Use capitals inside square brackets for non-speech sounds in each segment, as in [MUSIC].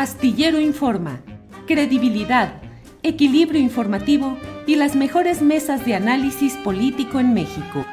Astillero Informa, credibilidad, equilibrio informativo y las mejores mesas de análisis político en México.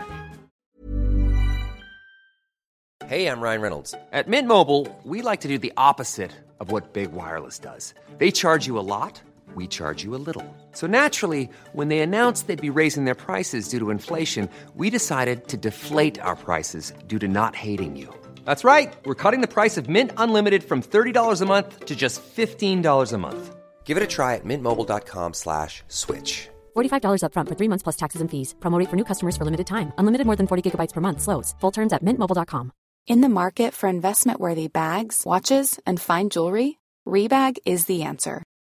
Hey, I'm Ryan Reynolds. At Mint Mobile, we like to do the opposite of what Big Wireless does. They charge you a lot, we charge you a little. So naturally, when they announced they'd be raising their prices due to inflation, we decided to deflate our prices due to not hating you. That's right. We're cutting the price of Mint Unlimited from $30 a month to just $15 a month. Give it a try at mintmobile.com slash switch. $45 upfront for three months plus taxes and fees. Promo rate for new customers for limited time. Unlimited more than 40 gigabytes per month. Slows. Full terms at mintmobile.com. In the market for investment-worthy bags, watches, and fine jewelry, Rebag is the answer.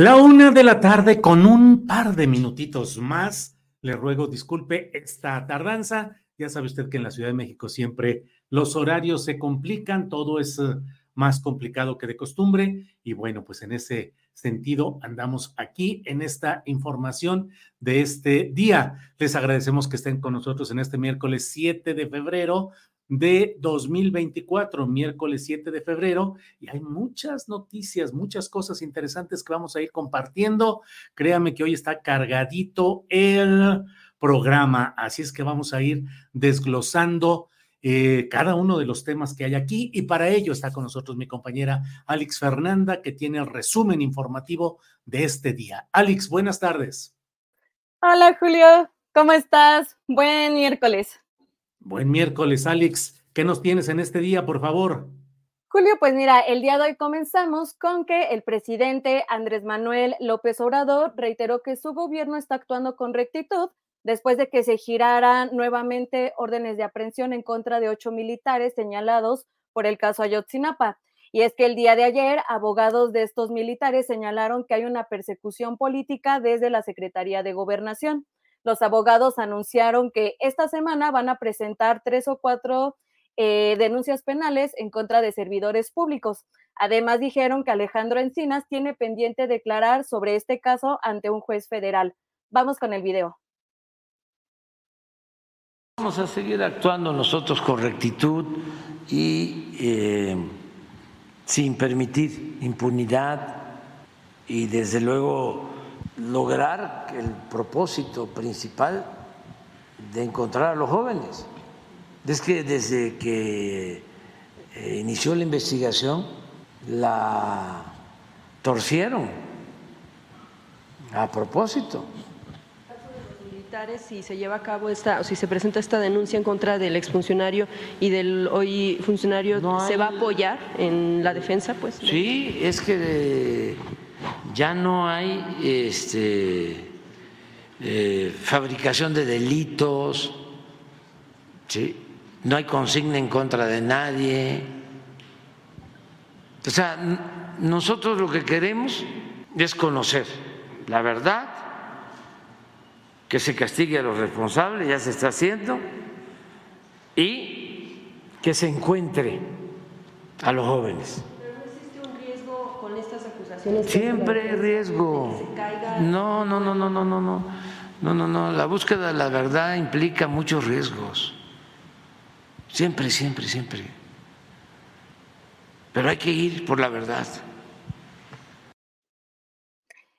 La una de la tarde con un par de minutitos más. Le ruego disculpe esta tardanza. Ya sabe usted que en la Ciudad de México siempre los horarios se complican, todo es eh, más complicado que de costumbre. Y bueno, pues en ese sentido andamos aquí en esta información de este día. Les agradecemos que estén con nosotros en este miércoles 7 de febrero de 2024, miércoles 7 de febrero, y hay muchas noticias, muchas cosas interesantes que vamos a ir compartiendo. Créame que hoy está cargadito el programa, así es que vamos a ir desglosando eh, cada uno de los temas que hay aquí y para ello está con nosotros mi compañera Alex Fernanda que tiene el resumen informativo de este día. Alex, buenas tardes. Hola Julio, ¿cómo estás? Buen miércoles. Buen miércoles, Alex. ¿Qué nos tienes en este día, por favor? Julio, pues mira, el día de hoy comenzamos con que el presidente Andrés Manuel López Obrador reiteró que su gobierno está actuando con rectitud después de que se giraran nuevamente órdenes de aprehensión en contra de ocho militares señalados por el caso Ayotzinapa. Y es que el día de ayer, abogados de estos militares señalaron que hay una persecución política desde la Secretaría de Gobernación los abogados anunciaron que esta semana van a presentar tres o cuatro eh, denuncias penales en contra de servidores públicos. Además, dijeron que Alejandro Encinas tiene pendiente declarar sobre este caso ante un juez federal. Vamos con el video. Vamos a seguir actuando nosotros con rectitud y eh, sin permitir impunidad y desde luego lograr el propósito principal de encontrar a los jóvenes. Es que desde que eh, inició la investigación la torcieron a propósito si se lleva a cabo esta, o si se presenta esta denuncia en contra del exfuncionario y del hoy funcionario, ¿se va a apoyar en la defensa? Pues. Sí, es que ya no hay este, eh, fabricación de delitos, no hay consigna en contra de nadie. O sea, nosotros lo que queremos es conocer la verdad, que se castigue a los responsables, ya se está haciendo, y que se encuentre a los jóvenes. Siempre hay riesgo. No, no, no, no, no, no, no. No, no, no. La búsqueda de la verdad implica muchos riesgos. Siempre, siempre, siempre. Pero hay que ir por la verdad.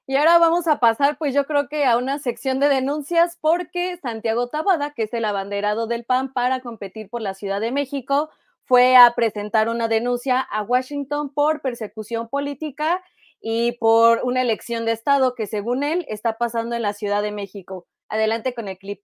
Y ahora vamos a pasar, pues yo creo que a una sección de denuncias porque Santiago Tabada, que es el abanderado del PAN para competir por la Ciudad de México, fue a presentar una denuncia a Washington por persecución política y por una elección de Estado que según él está pasando en la Ciudad de México. Adelante con el clip.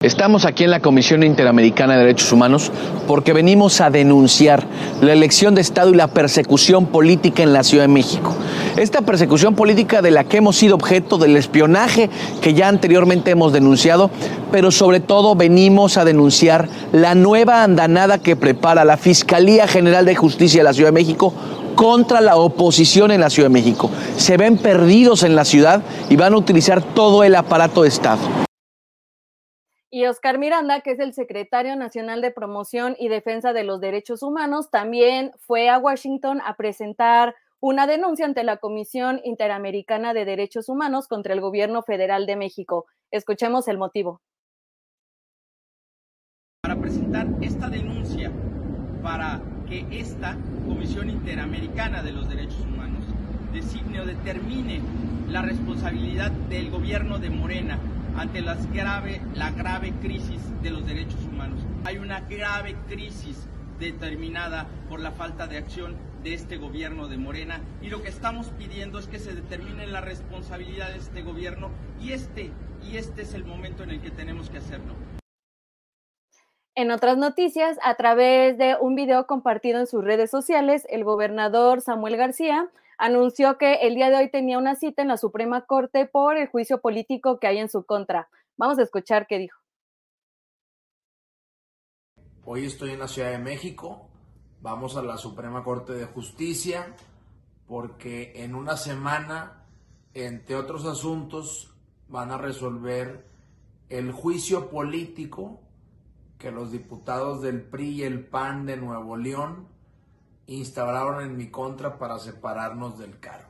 Estamos aquí en la Comisión Interamericana de Derechos Humanos porque venimos a denunciar la elección de Estado y la persecución política en la Ciudad de México. Esta persecución política de la que hemos sido objeto del espionaje que ya anteriormente hemos denunciado, pero sobre todo venimos a denunciar la nueva andanada que prepara la Fiscalía General de Justicia de la Ciudad de México contra la oposición en la Ciudad de México. Se ven perdidos en la ciudad y van a utilizar todo el aparato de Estado. Y Oscar Miranda, que es el secretario nacional de promoción y defensa de los derechos humanos, también fue a Washington a presentar una denuncia ante la Comisión Interamericana de Derechos Humanos contra el gobierno federal de México. Escuchemos el motivo. Para presentar esta denuncia para que esta Comisión Interamericana de los Derechos Humanos designe o determine la responsabilidad del gobierno de Morena ante las grave, la grave crisis de los derechos humanos. Hay una grave crisis determinada por la falta de acción de este gobierno de Morena y lo que estamos pidiendo es que se determine la responsabilidad de este gobierno y este y este es el momento en el que tenemos que hacerlo. En otras noticias, a través de un video compartido en sus redes sociales, el gobernador Samuel García anunció que el día de hoy tenía una cita en la Suprema Corte por el juicio político que hay en su contra. Vamos a escuchar qué dijo. Hoy estoy en la Ciudad de México, vamos a la Suprema Corte de Justicia, porque en una semana, entre otros asuntos, van a resolver el juicio político que los diputados del PRI y el PAN de Nuevo León instauraron en mi contra para separarnos del cargo.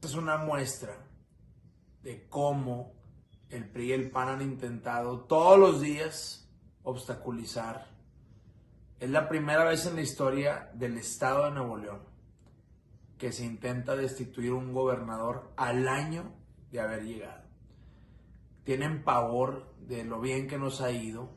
Es una muestra de cómo el PRI y el PAN han intentado todos los días obstaculizar. Es la primera vez en la historia del Estado de Nuevo León que se intenta destituir un gobernador al año de haber llegado. Tienen pavor de lo bien que nos ha ido,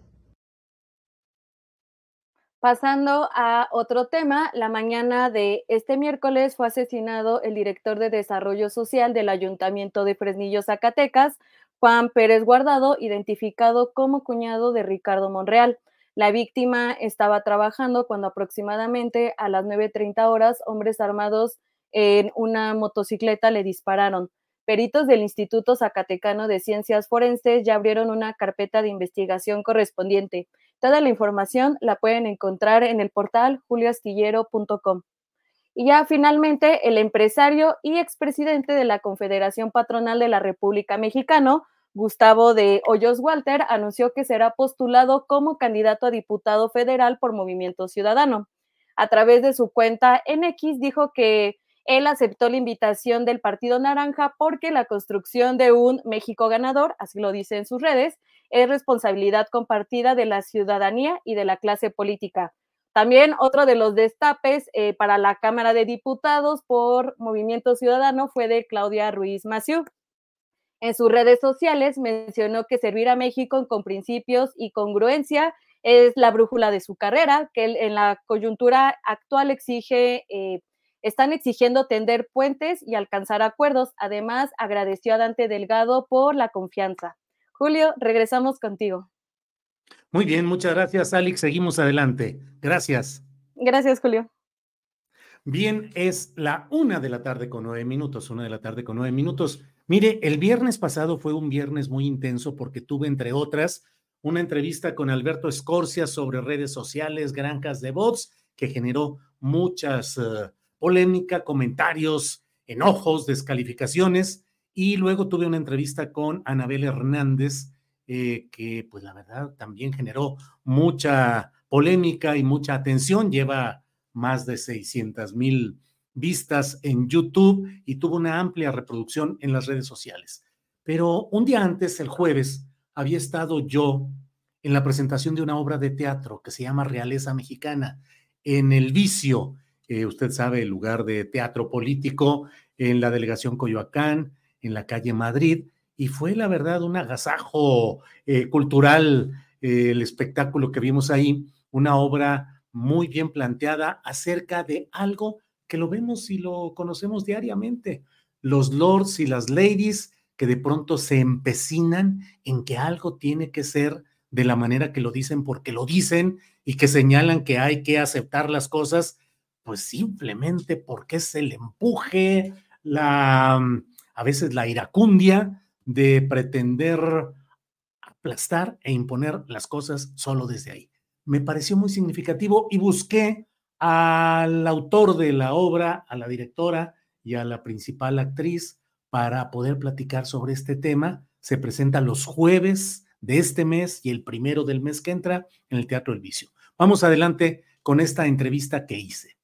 Pasando a otro tema, la mañana de este miércoles fue asesinado el director de Desarrollo Social del Ayuntamiento de Fresnillo, Zacatecas, Juan Pérez Guardado, identificado como cuñado de Ricardo Monreal. La víctima estaba trabajando cuando aproximadamente a las 9.30 horas hombres armados en una motocicleta le dispararon. Peritos del Instituto Zacatecano de Ciencias Forenses ya abrieron una carpeta de investigación correspondiente. Toda la información la pueden encontrar en el portal julioastillero.com. Y ya finalmente, el empresario y expresidente de la Confederación Patronal de la República Mexicana, Gustavo de Hoyos Walter, anunció que será postulado como candidato a diputado federal por Movimiento Ciudadano. A través de su cuenta en X dijo que él aceptó la invitación del Partido Naranja porque la construcción de un México ganador, así lo dice en sus redes, es responsabilidad compartida de la ciudadanía y de la clase política. También otro de los destapes eh, para la Cámara de Diputados por Movimiento Ciudadano fue de Claudia Ruiz Maciú. En sus redes sociales mencionó que servir a México con principios y congruencia es la brújula de su carrera, que en la coyuntura actual exige, eh, están exigiendo tender puentes y alcanzar acuerdos. Además, agradeció a Dante Delgado por la confianza. Julio, regresamos contigo. Muy bien, muchas gracias, Alex. Seguimos adelante. Gracias. Gracias, Julio. Bien, es la una de la tarde con nueve minutos, una de la tarde con nueve minutos. Mire, el viernes pasado fue un viernes muy intenso porque tuve, entre otras, una entrevista con Alberto Escorcia sobre redes sociales, granjas de bots, que generó muchas uh, polémica, comentarios, enojos, descalificaciones. Y luego tuve una entrevista con Anabel Hernández, eh, que pues la verdad también generó mucha polémica y mucha atención. Lleva más de 600 mil vistas en YouTube y tuvo una amplia reproducción en las redes sociales. Pero un día antes, el jueves, había estado yo en la presentación de una obra de teatro que se llama Realeza Mexicana, en El Vicio, eh, usted sabe, el lugar de teatro político en la delegación Coyoacán, en la calle Madrid y fue la verdad un agasajo eh, cultural eh, el espectáculo que vimos ahí una obra muy bien planteada acerca de algo que lo vemos y lo conocemos diariamente. Los lords y las ladies que de pronto se empecinan en que algo tiene que ser de la manera que lo dicen porque lo dicen y que señalan que hay que aceptar las cosas, pues simplemente porque es el empuje, la a veces la iracundia de pretender aplastar e imponer las cosas solo desde ahí. Me pareció muy significativo y busqué al autor de la obra, a la directora y a la principal actriz para poder platicar sobre este tema. Se presenta los jueves de este mes y el primero del mes que entra en el Teatro El Vicio. Vamos adelante con esta entrevista que hice.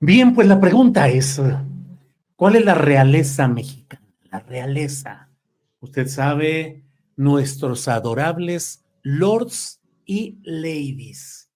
Bien, pues la pregunta es, ¿cuál es la realeza mexicana? La realeza. Usted sabe, nuestros adorables lords y ladies.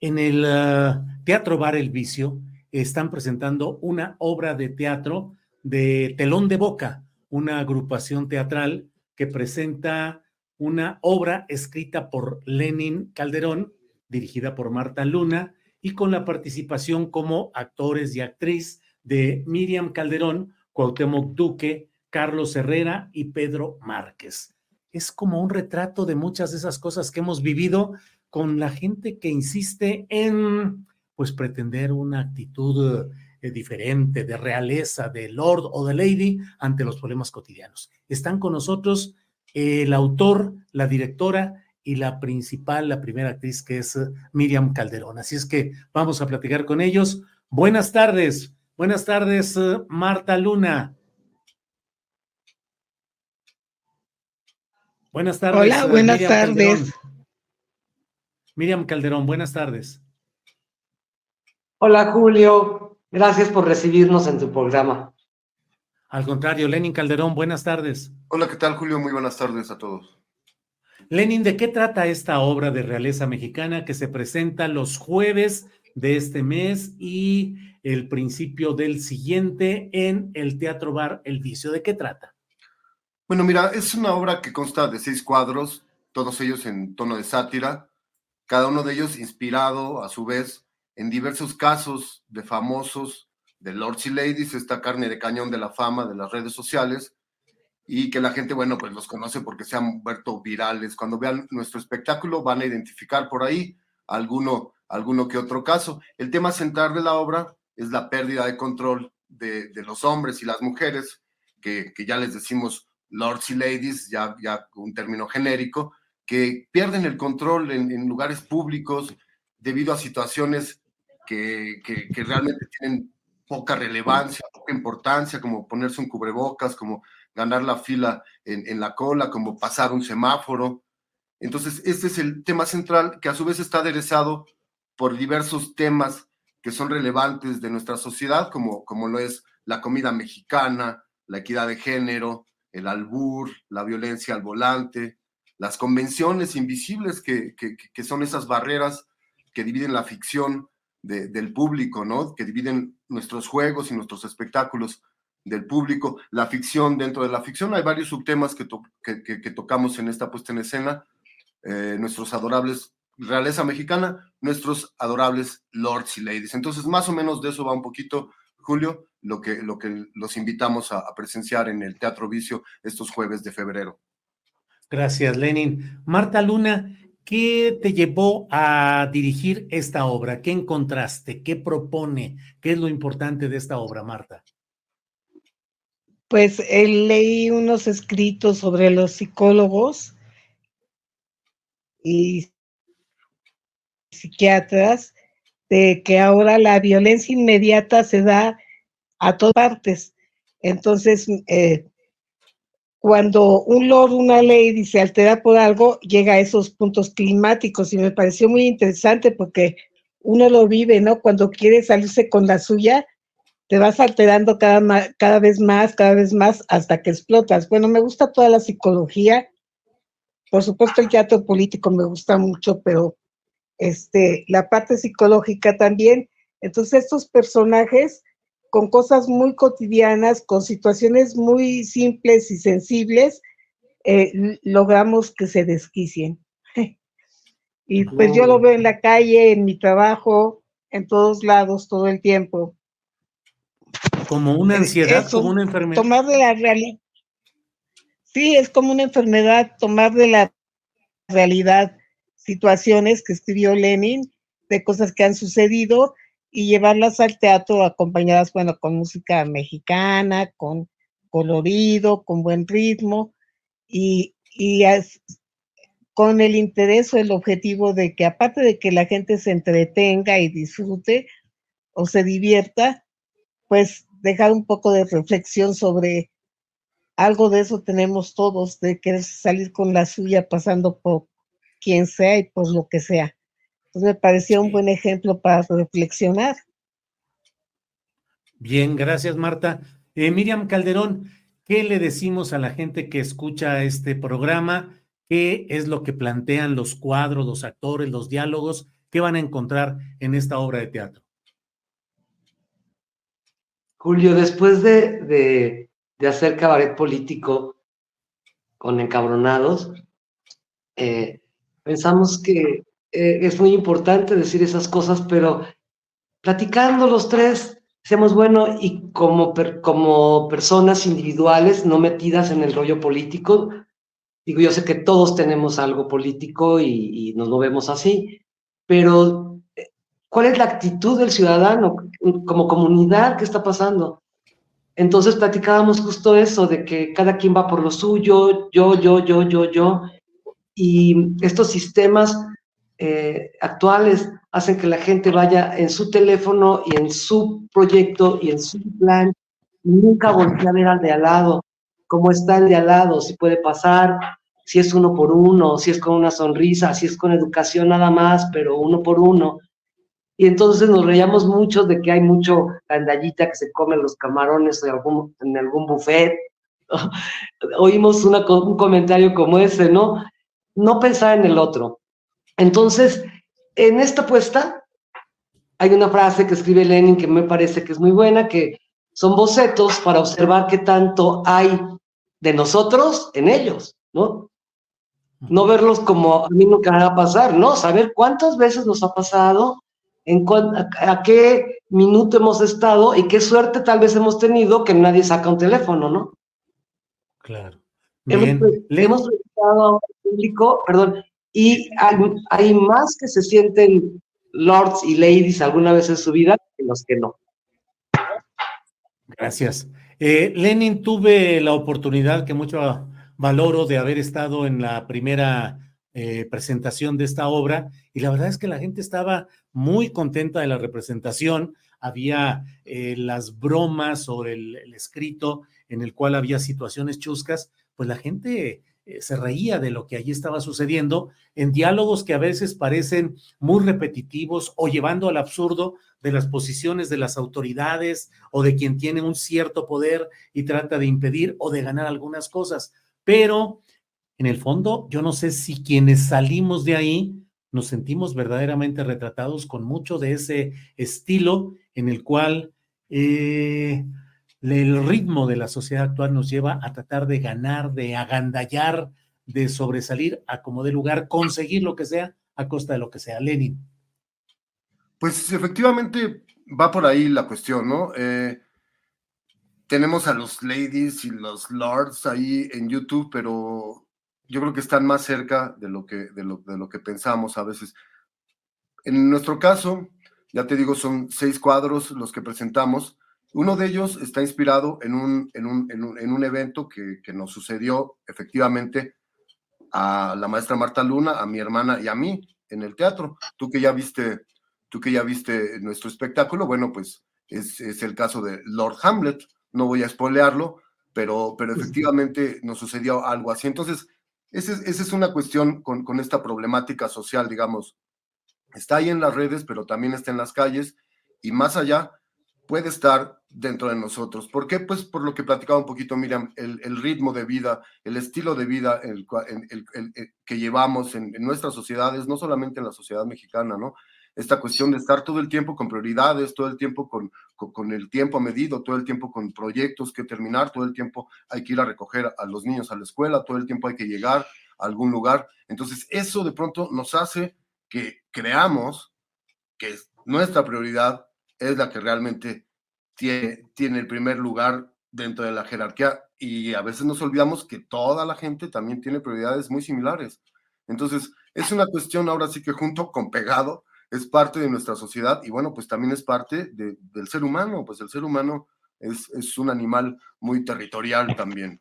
En el uh, Teatro Bar El Vicio están presentando una obra de teatro de Telón de Boca, una agrupación teatral que presenta una obra escrita por Lenin Calderón, dirigida por Marta Luna, y con la participación como actores y actriz de Miriam Calderón, Cuauhtémoc Duque, Carlos Herrera y Pedro Márquez. Es como un retrato de muchas de esas cosas que hemos vivido con la gente que insiste en pues pretender una actitud eh, diferente, de realeza, de lord o de lady ante los problemas cotidianos. Están con nosotros el autor, la directora y la principal, la primera actriz que es eh, Miriam Calderón. Así es que vamos a platicar con ellos. Buenas tardes, buenas tardes, eh, Marta Luna. Buenas tardes. Hola, eh, buenas tardes. Miriam Calderón, buenas tardes. Hola, Julio. Gracias por recibirnos en tu programa. Al contrario, Lenin Calderón, buenas tardes. Hola, ¿qué tal, Julio? Muy buenas tardes a todos. Lenin, ¿de qué trata esta obra de realeza mexicana que se presenta los jueves de este mes y el principio del siguiente en el Teatro Bar El Vicio? ¿De qué trata? Bueno, mira, es una obra que consta de seis cuadros, todos ellos en tono de sátira, cada uno de ellos inspirado a su vez en diversos casos de famosos, de lords y ladies, esta carne de cañón de la fama de las redes sociales, y que la gente, bueno, pues los conoce porque se han vuelto virales. Cuando vean nuestro espectáculo van a identificar por ahí alguno, alguno que otro caso. El tema central de la obra es la pérdida de control de, los hombres y las mujeres, que, ya les decimos lords y ladies, ya, ya un término genérico, que pierden el control en, lugares públicos debido a situaciones que, que, que realmente tienen poca relevancia, poca importancia, como ponerse un cubrebocas, como ganar la fila en, la cola, como pasar un semáforo. Entonces, este es el tema central que a su vez está aderezado por diversos temas que son relevantes de nuestra sociedad, como, como lo es la comida mexicana, la equidad de género, el albur, la violencia al volante, las convenciones invisibles que, que, son esas barreras que dividen la ficción del público, ¿no? Que dividen nuestros juegos y nuestros espectáculos del público, la ficción dentro de la ficción. Hay varios subtemas que, que, tocamos en esta puesta en escena. Eh, nuestros adorables realeza mexicana, nuestros adorables lords y ladies. Entonces, más o menos de eso va un poquito, Julio, lo que, lo que los invitamos a, presenciar en el Teatro Vicio estos jueves de febrero. Gracias, Lenin. Marta Luna, ¿qué te llevó a dirigir esta obra? ¿Qué encontraste? ¿Qué propone? ¿Qué es lo importante de esta obra, Marta? Pues leí unos escritos sobre los psicólogos y psiquiatras de que ahora la violencia inmediata se da a todas partes. Entonces, eh, cuando un lord, una ley se altera por algo, llega a esos puntos climáticos y me pareció muy interesante porque uno lo vive, ¿no? Cuando quiere salirse con la suya, te vas alterando cada, cada vez más, cada vez más, hasta que explotas. Bueno, me gusta toda la psicología. Por supuesto, el teatro político me gusta mucho, pero este, la parte psicológica también. Entonces estos personajes con cosas muy cotidianas, con situaciones muy simples y sensibles, eh, logramos que se desquicien. [LAUGHS] y pues yo lo veo en la calle, en mi trabajo, en todos lados, todo el tiempo. Como una ansiedad, como una enfermedad. Tomar de la realidad. Sí, es como una enfermedad, tomar de la realidad situaciones que escribió Lenin, de cosas que han sucedido y llevarlas al teatro acompañadas, bueno, con música mexicana, con colorido, con buen ritmo y, con el interés o el objetivo de que aparte de que la gente se entretenga y disfrute o se divierta, pues dejar un poco de reflexión sobre algo de eso tenemos todos, de querer salir con la suya pasando por quien sea y por lo que sea. Entonces me parecía un buen ejemplo para reflexionar. Bien, gracias Marta. Eh, Miriam Calderón, ¿qué le decimos a la gente que escucha este programa? ¿Qué es lo que plantean los cuadros, los actores, los diálogos? ¿Qué van a encontrar en esta obra de teatro? Julio, después de, de, hacer cabaret político con encabronados, eh, pensamos que eh, es muy importante decir esas cosas, pero platicando los tres, seamos bueno, y como, como personas individuales, no metidas en el rollo político, digo, yo sé que todos tenemos algo político y, nos movemos así, pero eh, ¿cuál es la actitud del ciudadano como comunidad? ¿Qué está pasando? Entonces platicábamos justo eso, de que cada quien va por lo suyo, yo, yo, yo, yo, yo, y estos sistemas eh, actuales hacen que la gente vaya en su teléfono y en su proyecto y en su plan, nunca voltea a ver al de al lado, cómo está el de al lado, si puede pasar, si es uno por uno, si es con una sonrisa, si es con educación nada más, pero uno por uno. Y entonces nos reíamos mucho de que hay mucho candallita que se come los camarones en algún, en algún buffet. [LAUGHS] Oímos una, un comentario como ese, ¿no? No pensar en el otro, entonces, en esta apuesta hay una frase que escribe Lenin que me parece que es muy buena, que son bocetos para observar qué tanto hay de nosotros en ellos, ¿no? No verlos como a mí nunca va a pasar, ¿no? Saber cuántas veces nos ha pasado, en a, qué minuto hemos estado y qué suerte tal vez hemos tenido que nadie saca un teléfono, ¿no? Claro. Hemos, hemos al público, perdón, y hay, más que se sienten lords y ladies alguna vez en su vida que los que no. Gracias. Eh, Lenin, tuve la oportunidad que mucho valoro de haber estado en la primera eh, presentación de esta obra y la verdad es que la gente estaba muy contenta de la representación. Había eh, las bromas sobre el, escrito en el cual había situaciones chuscas, pues la gente eh, se reía de lo que allí estaba sucediendo en diálogos que a veces parecen muy repetitivos o llevando al absurdo de las posiciones de las autoridades o de quien tiene un cierto poder y trata de impedir o de ganar algunas cosas. Pero en el fondo, yo no sé si quienes salimos de ahí nos sentimos verdaderamente retratados con mucho de ese estilo en el cual eh, el ritmo de la sociedad actual nos lleva a tratar de ganar, de agandallar, de sobresalir a como de lugar, conseguir lo que sea a costa de lo que sea. Lenin. Pues efectivamente va por ahí la cuestión, ¿no? Eh, tenemos a los ladies y los lords ahí en YouTube, pero yo creo que están más cerca de lo que, de lo, de lo que pensamos a veces. En nuestro caso, ya te digo, son seis cuadros los que presentamos uno de ellos está inspirado en un, en un, en un, evento que, que, nos sucedió efectivamente a la maestra Marta Luna, a mi hermana y a mí en el teatro. Tú que ya viste, tú que ya viste nuestro espectáculo, bueno, pues es, es el caso de Lord Hamlet. No voy a spoilearlo, pero, pero efectivamente nos sucedió algo así. Entonces, esa es, esa es una cuestión con, esta problemática social, digamos. Está ahí en las redes, pero también está en las calles y más allá puede estar dentro de nosotros. ¿Por qué? Pues por lo que platicaba un poquito, Miriam, el, ritmo de vida, el estilo de vida el, que llevamos en, nuestras sociedades, no solamente en la sociedad mexicana, ¿no? Esta cuestión de estar todo el tiempo con prioridades, todo el tiempo con, con, el tiempo medido, todo el tiempo con proyectos que terminar, todo el tiempo hay que ir a recoger a los niños a la escuela, todo el tiempo hay que llegar a algún lugar. Entonces, eso de pronto nos hace que creamos que nuestra prioridad es la que realmente tiene, tiene el primer lugar dentro de la jerarquía y a veces nos olvidamos que toda la gente también tiene prioridades muy similares. Entonces, es una cuestión ahora sí que junto con pegado, es parte de nuestra sociedad y bueno, pues también es parte del ser humano, pues el ser humano es, es un animal muy territorial también.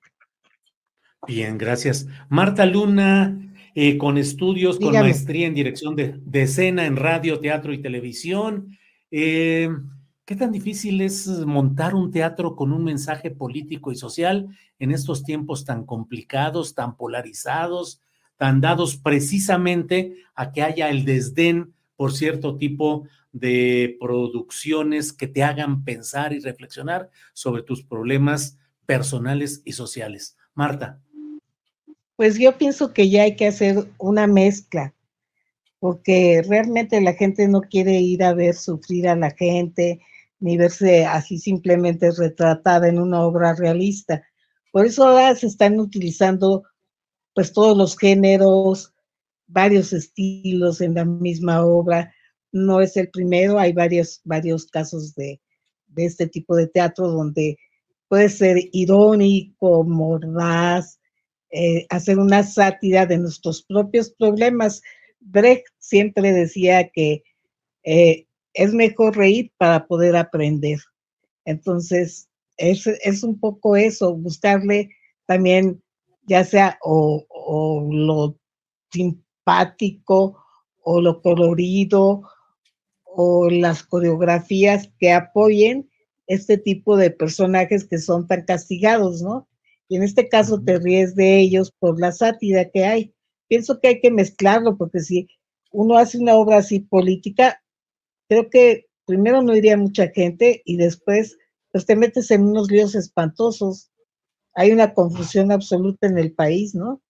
Bien, gracias. Marta Luna, eh, con estudios, con maestría en dirección de, de escena en radio, teatro y televisión. Eh, ¿Qué tan difícil es montar un teatro con un mensaje político y social en estos tiempos tan complicados, tan polarizados, tan dados precisamente a que haya el desdén por cierto tipo de producciones que te hagan pensar y reflexionar sobre tus problemas personales y sociales? Marta. Pues yo pienso que ya hay que hacer una mezcla porque realmente la gente no quiere ir a ver sufrir a la gente, ni verse así simplemente retratada en una obra realista. Por eso ahora se están utilizando pues todos los géneros, varios estilos en la misma obra. No es el primero, hay varios, varios casos de, de este tipo de teatro donde puede ser irónico, mordaz, eh, hacer una sátira de nuestros propios problemas, Brecht siempre decía que eh, es mejor reír para poder aprender. Entonces, es, es, un poco eso, buscarle también, ya sea o, o lo simpático o lo colorido o las coreografías que apoyen este tipo de personajes que son tan castigados, ¿no? Y en este caso te ríes de ellos por la sátira que hay pienso que hay que mezclarlo, porque si uno hace una obra así política, creo que primero no iría mucha gente y después pues te metes en unos líos espantosos. Hay una confusión absoluta en el país, ¿no?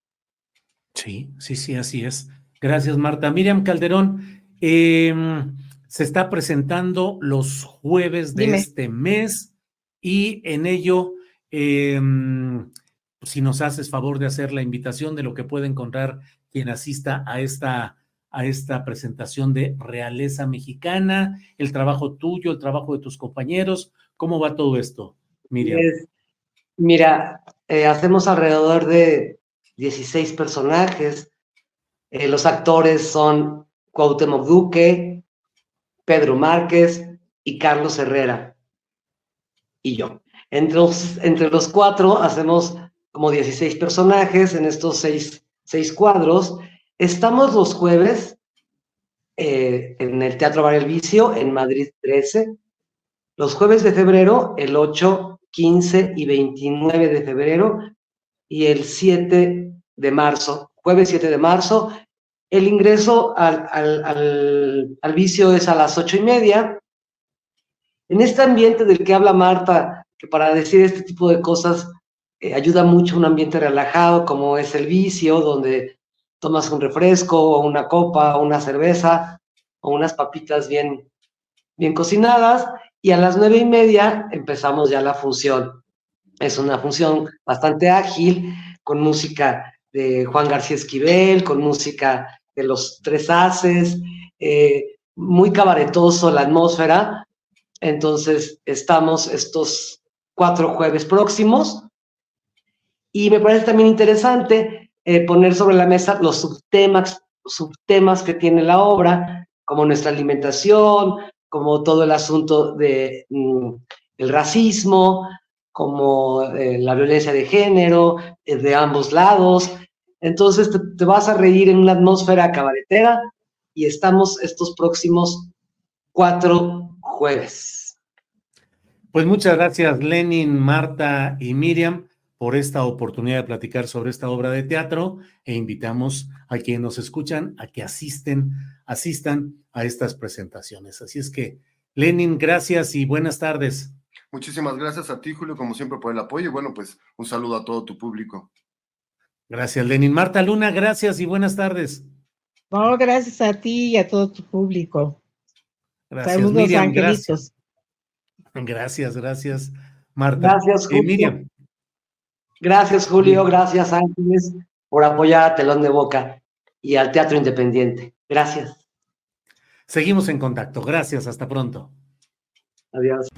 Sí, sí, sí, así es. Gracias, Marta. Miriam Calderón, em, se está presentando los jueves de este mes y en ello em, si nos haces favor de hacer la invitación de lo que puede encontrar quien asista a esta, a esta presentación de Realeza Mexicana, el trabajo tuyo, el trabajo de tus compañeros. ¿Cómo va todo esto, Miriam? mira, eh, hacemos alrededor de 16 personajes. Eh, los actores son Cuauhtémoc Duque, Pedro Márquez y Carlos Herrera. Y yo. Entre los, entre los cuatro hacemos como 16 personajes en estos seis, seis cuadros. Estamos los jueves eh, en el Teatro Bar El Vicio, en Madrid 13. Los jueves de febrero, el 8, 15 y 29 de febrero. Y el 7 de marzo, jueves 7 de marzo. El ingreso al, al, al vicio es a las ocho y media. En este ambiente del que habla Marta, que para decir este tipo de cosas eh, ayuda mucho un ambiente relajado como es el vicio, donde tomas un refresco o una copa una cerveza o unas papitas bien, bien cocinadas y a las nueve y media empezamos ya la función. Es una función bastante ágil, con música de Juan García Esquivel, con música de los tres haces, eh, muy cabaretoso la atmósfera. Entonces estamos estos cuatro jueves próximos y me parece también interesante eh, poner sobre la mesa los subtemas, subtemas que tiene la obra, como nuestra alimentación, como todo el asunto de mm, el racismo, como eh, la violencia de género, eh, de ambos lados. Entonces te, te, vas a reír en una atmósfera cabaretera y estamos estos próximos cuatro jueves. Pues muchas gracias, Lenin, Marta y Miriam por esta oportunidad de platicar sobre esta obra de teatro e invitamos a quienes nos escuchan a que asisten, asistan a estas presentaciones. Así es que Lenin, gracias y buenas tardes. Muchísimas gracias a ti, Julio, como siempre, por el apoyo. Y bueno, pues un saludo a todo tu público. Gracias, Lenin. Marta Luna, gracias y buenas tardes. No, gracias a ti y a todo tu público. Gracias, Saludos, Miriam. Gracias. gracias, gracias, Marta. Gracias, eh, Julio. Miriam. Gracias, Julio. Gracias, Ángeles, por apoyar a Telón de Boca y al Teatro Independiente. Gracias. Seguimos en contacto. Gracias. Hasta pronto. Adiós.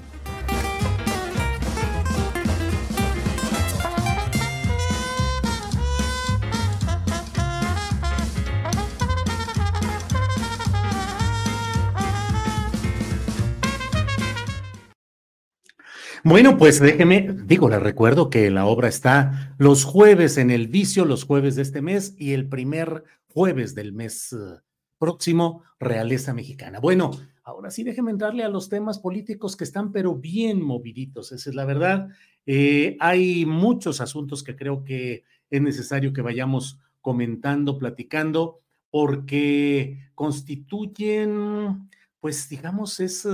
Bueno, pues déjeme, digo, le recuerdo que la obra está los jueves en el vicio, los jueves de este mes y el primer jueves del mes uh, próximo, Realeza Mexicana. Bueno, ahora sí déjeme entrarle a los temas políticos que están pero bien moviditos, esa es la verdad. Eh, hay muchos asuntos que creo que es necesario que vayamos comentando, platicando, porque constituyen, pues digamos, es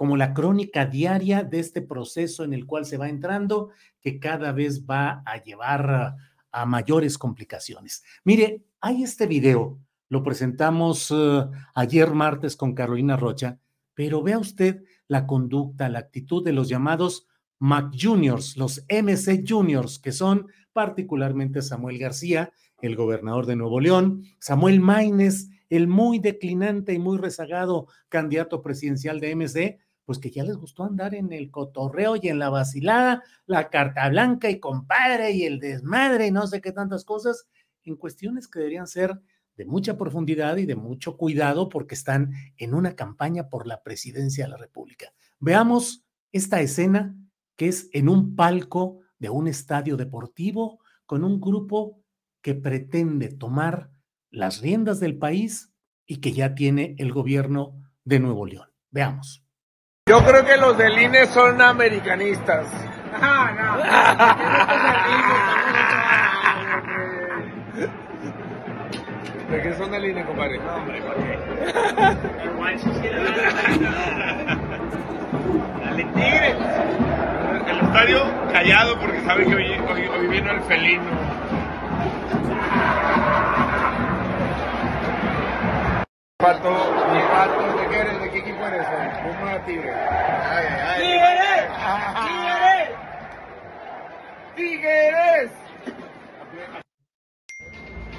como la crónica diaria de este proceso en el cual se va entrando, que cada vez va a llevar a, mayores complicaciones. Mire, hay este video, lo presentamos uh, ayer martes con Carolina Rocha, pero vea usted la conducta, la actitud de los llamados Mac Juniors, los MC Juniors, que son particularmente Samuel García, el gobernador de Nuevo León, Samuel Maines, el muy declinante y muy rezagado candidato presidencial de MC, pues que ya les gustó andar en el cotorreo y en la vacilada, la carta blanca y compadre y el desmadre y no sé qué tantas cosas, en cuestiones que deberían ser de mucha profundidad y de mucho cuidado porque están en una campaña por la presidencia de la República. Veamos esta escena que es en un palco de un estadio deportivo con un grupo que pretende tomar las riendas del país y que ya tiene el gobierno de Nuevo León. Veamos. Yo creo que los del INE son americanistas. No, no. [LAUGHS] ¿De qué son del INE, compadre? No, hombre, ¿por qué? Igual Dale, tigre. El estadio callado porque sabe que hoy, hoy, hoy vino el felino. Pato, mi pato, ¿de qué eres? ¿De qué equipo eres? Tigre. Ay, ay, ¡Tigre! ¡Tigre! ¡Tigres!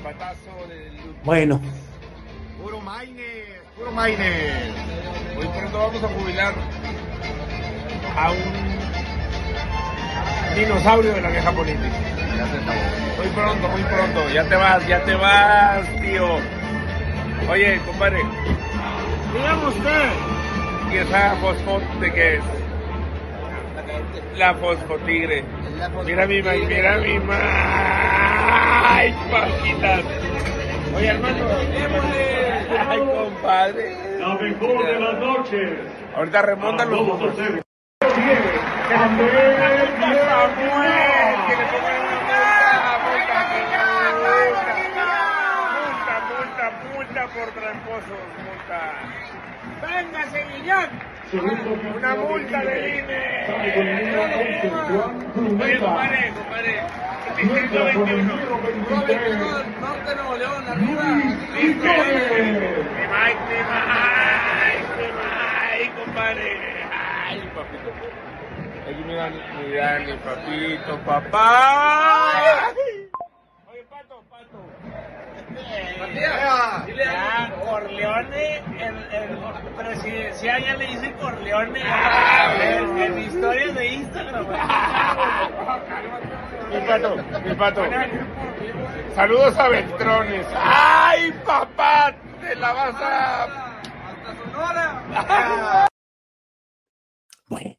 Patazo del... Bueno. Puro Maines, puro Maines. Hoy pronto vamos a jubilar a un dinosaurio de la vieja política. Muy pronto, muy pronto. Ya te vas, ya te vas, tío. Oye, compadre, dígame usted. ¿Y esa fosfote qué es? La fosfotigre. Mira mi ma, mira mi ma. Ay, papitas. Oye, hermano. Ay, compadre. La mejor de las noches. Ahorita remontan los Vamos [LAUGHS] a números. hacer. Samuel, que le pongan una multa, multa, multa, multa, multa por tramposos, multa. Venga, Guillón. Una multa del INE. Oye, compadre, compadre. Distrito 21. Norte Nuevo León, arriba. Compadre. Ay, papito. Aquí mira, mira mi papito, papá. Oye, pato, pato. Ya, Corleone, el, el presidencial ya le dice Corleone en, en historias de Instagram. Mi pato, mi pato. Saludos a Beltrones. ¡Ay, papá! Te la vas a. ¡Hasta Sonora! Bueno,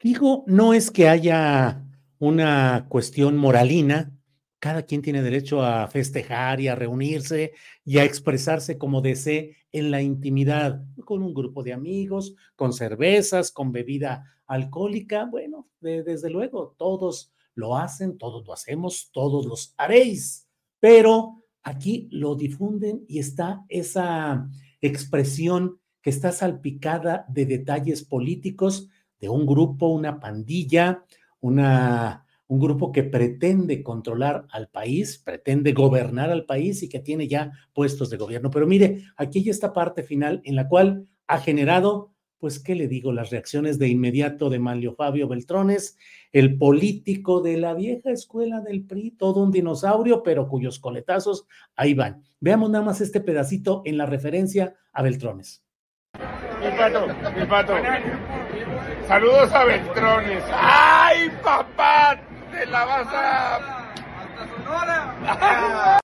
digo, no es que haya una cuestión moralina, cada quien tiene derecho a festejar y a reunirse y a expresarse como desee en la intimidad, con un grupo de amigos, con cervezas, con bebida alcohólica. Bueno, de- desde luego, todos lo hacen, todos lo hacemos, todos los haréis, pero aquí lo difunden y está esa expresión que está salpicada de detalles políticos de un grupo, una pandilla, una, un grupo que pretende controlar al país, pretende gobernar al país y que tiene ya puestos de gobierno. Pero mire, aquí hay esta parte final en la cual ha generado, pues, ¿qué le digo? Las reacciones de inmediato de Manlio Fabio Beltrones, el político de la vieja escuela del PRI, todo un dinosaurio, pero cuyos coletazos ahí van. Veamos nada más este pedacito en la referencia a Beltrones. Mi pato, mi pato. Saludos a Beltrones. ¡Ay, papá! ¡Te la vas a. Sonora!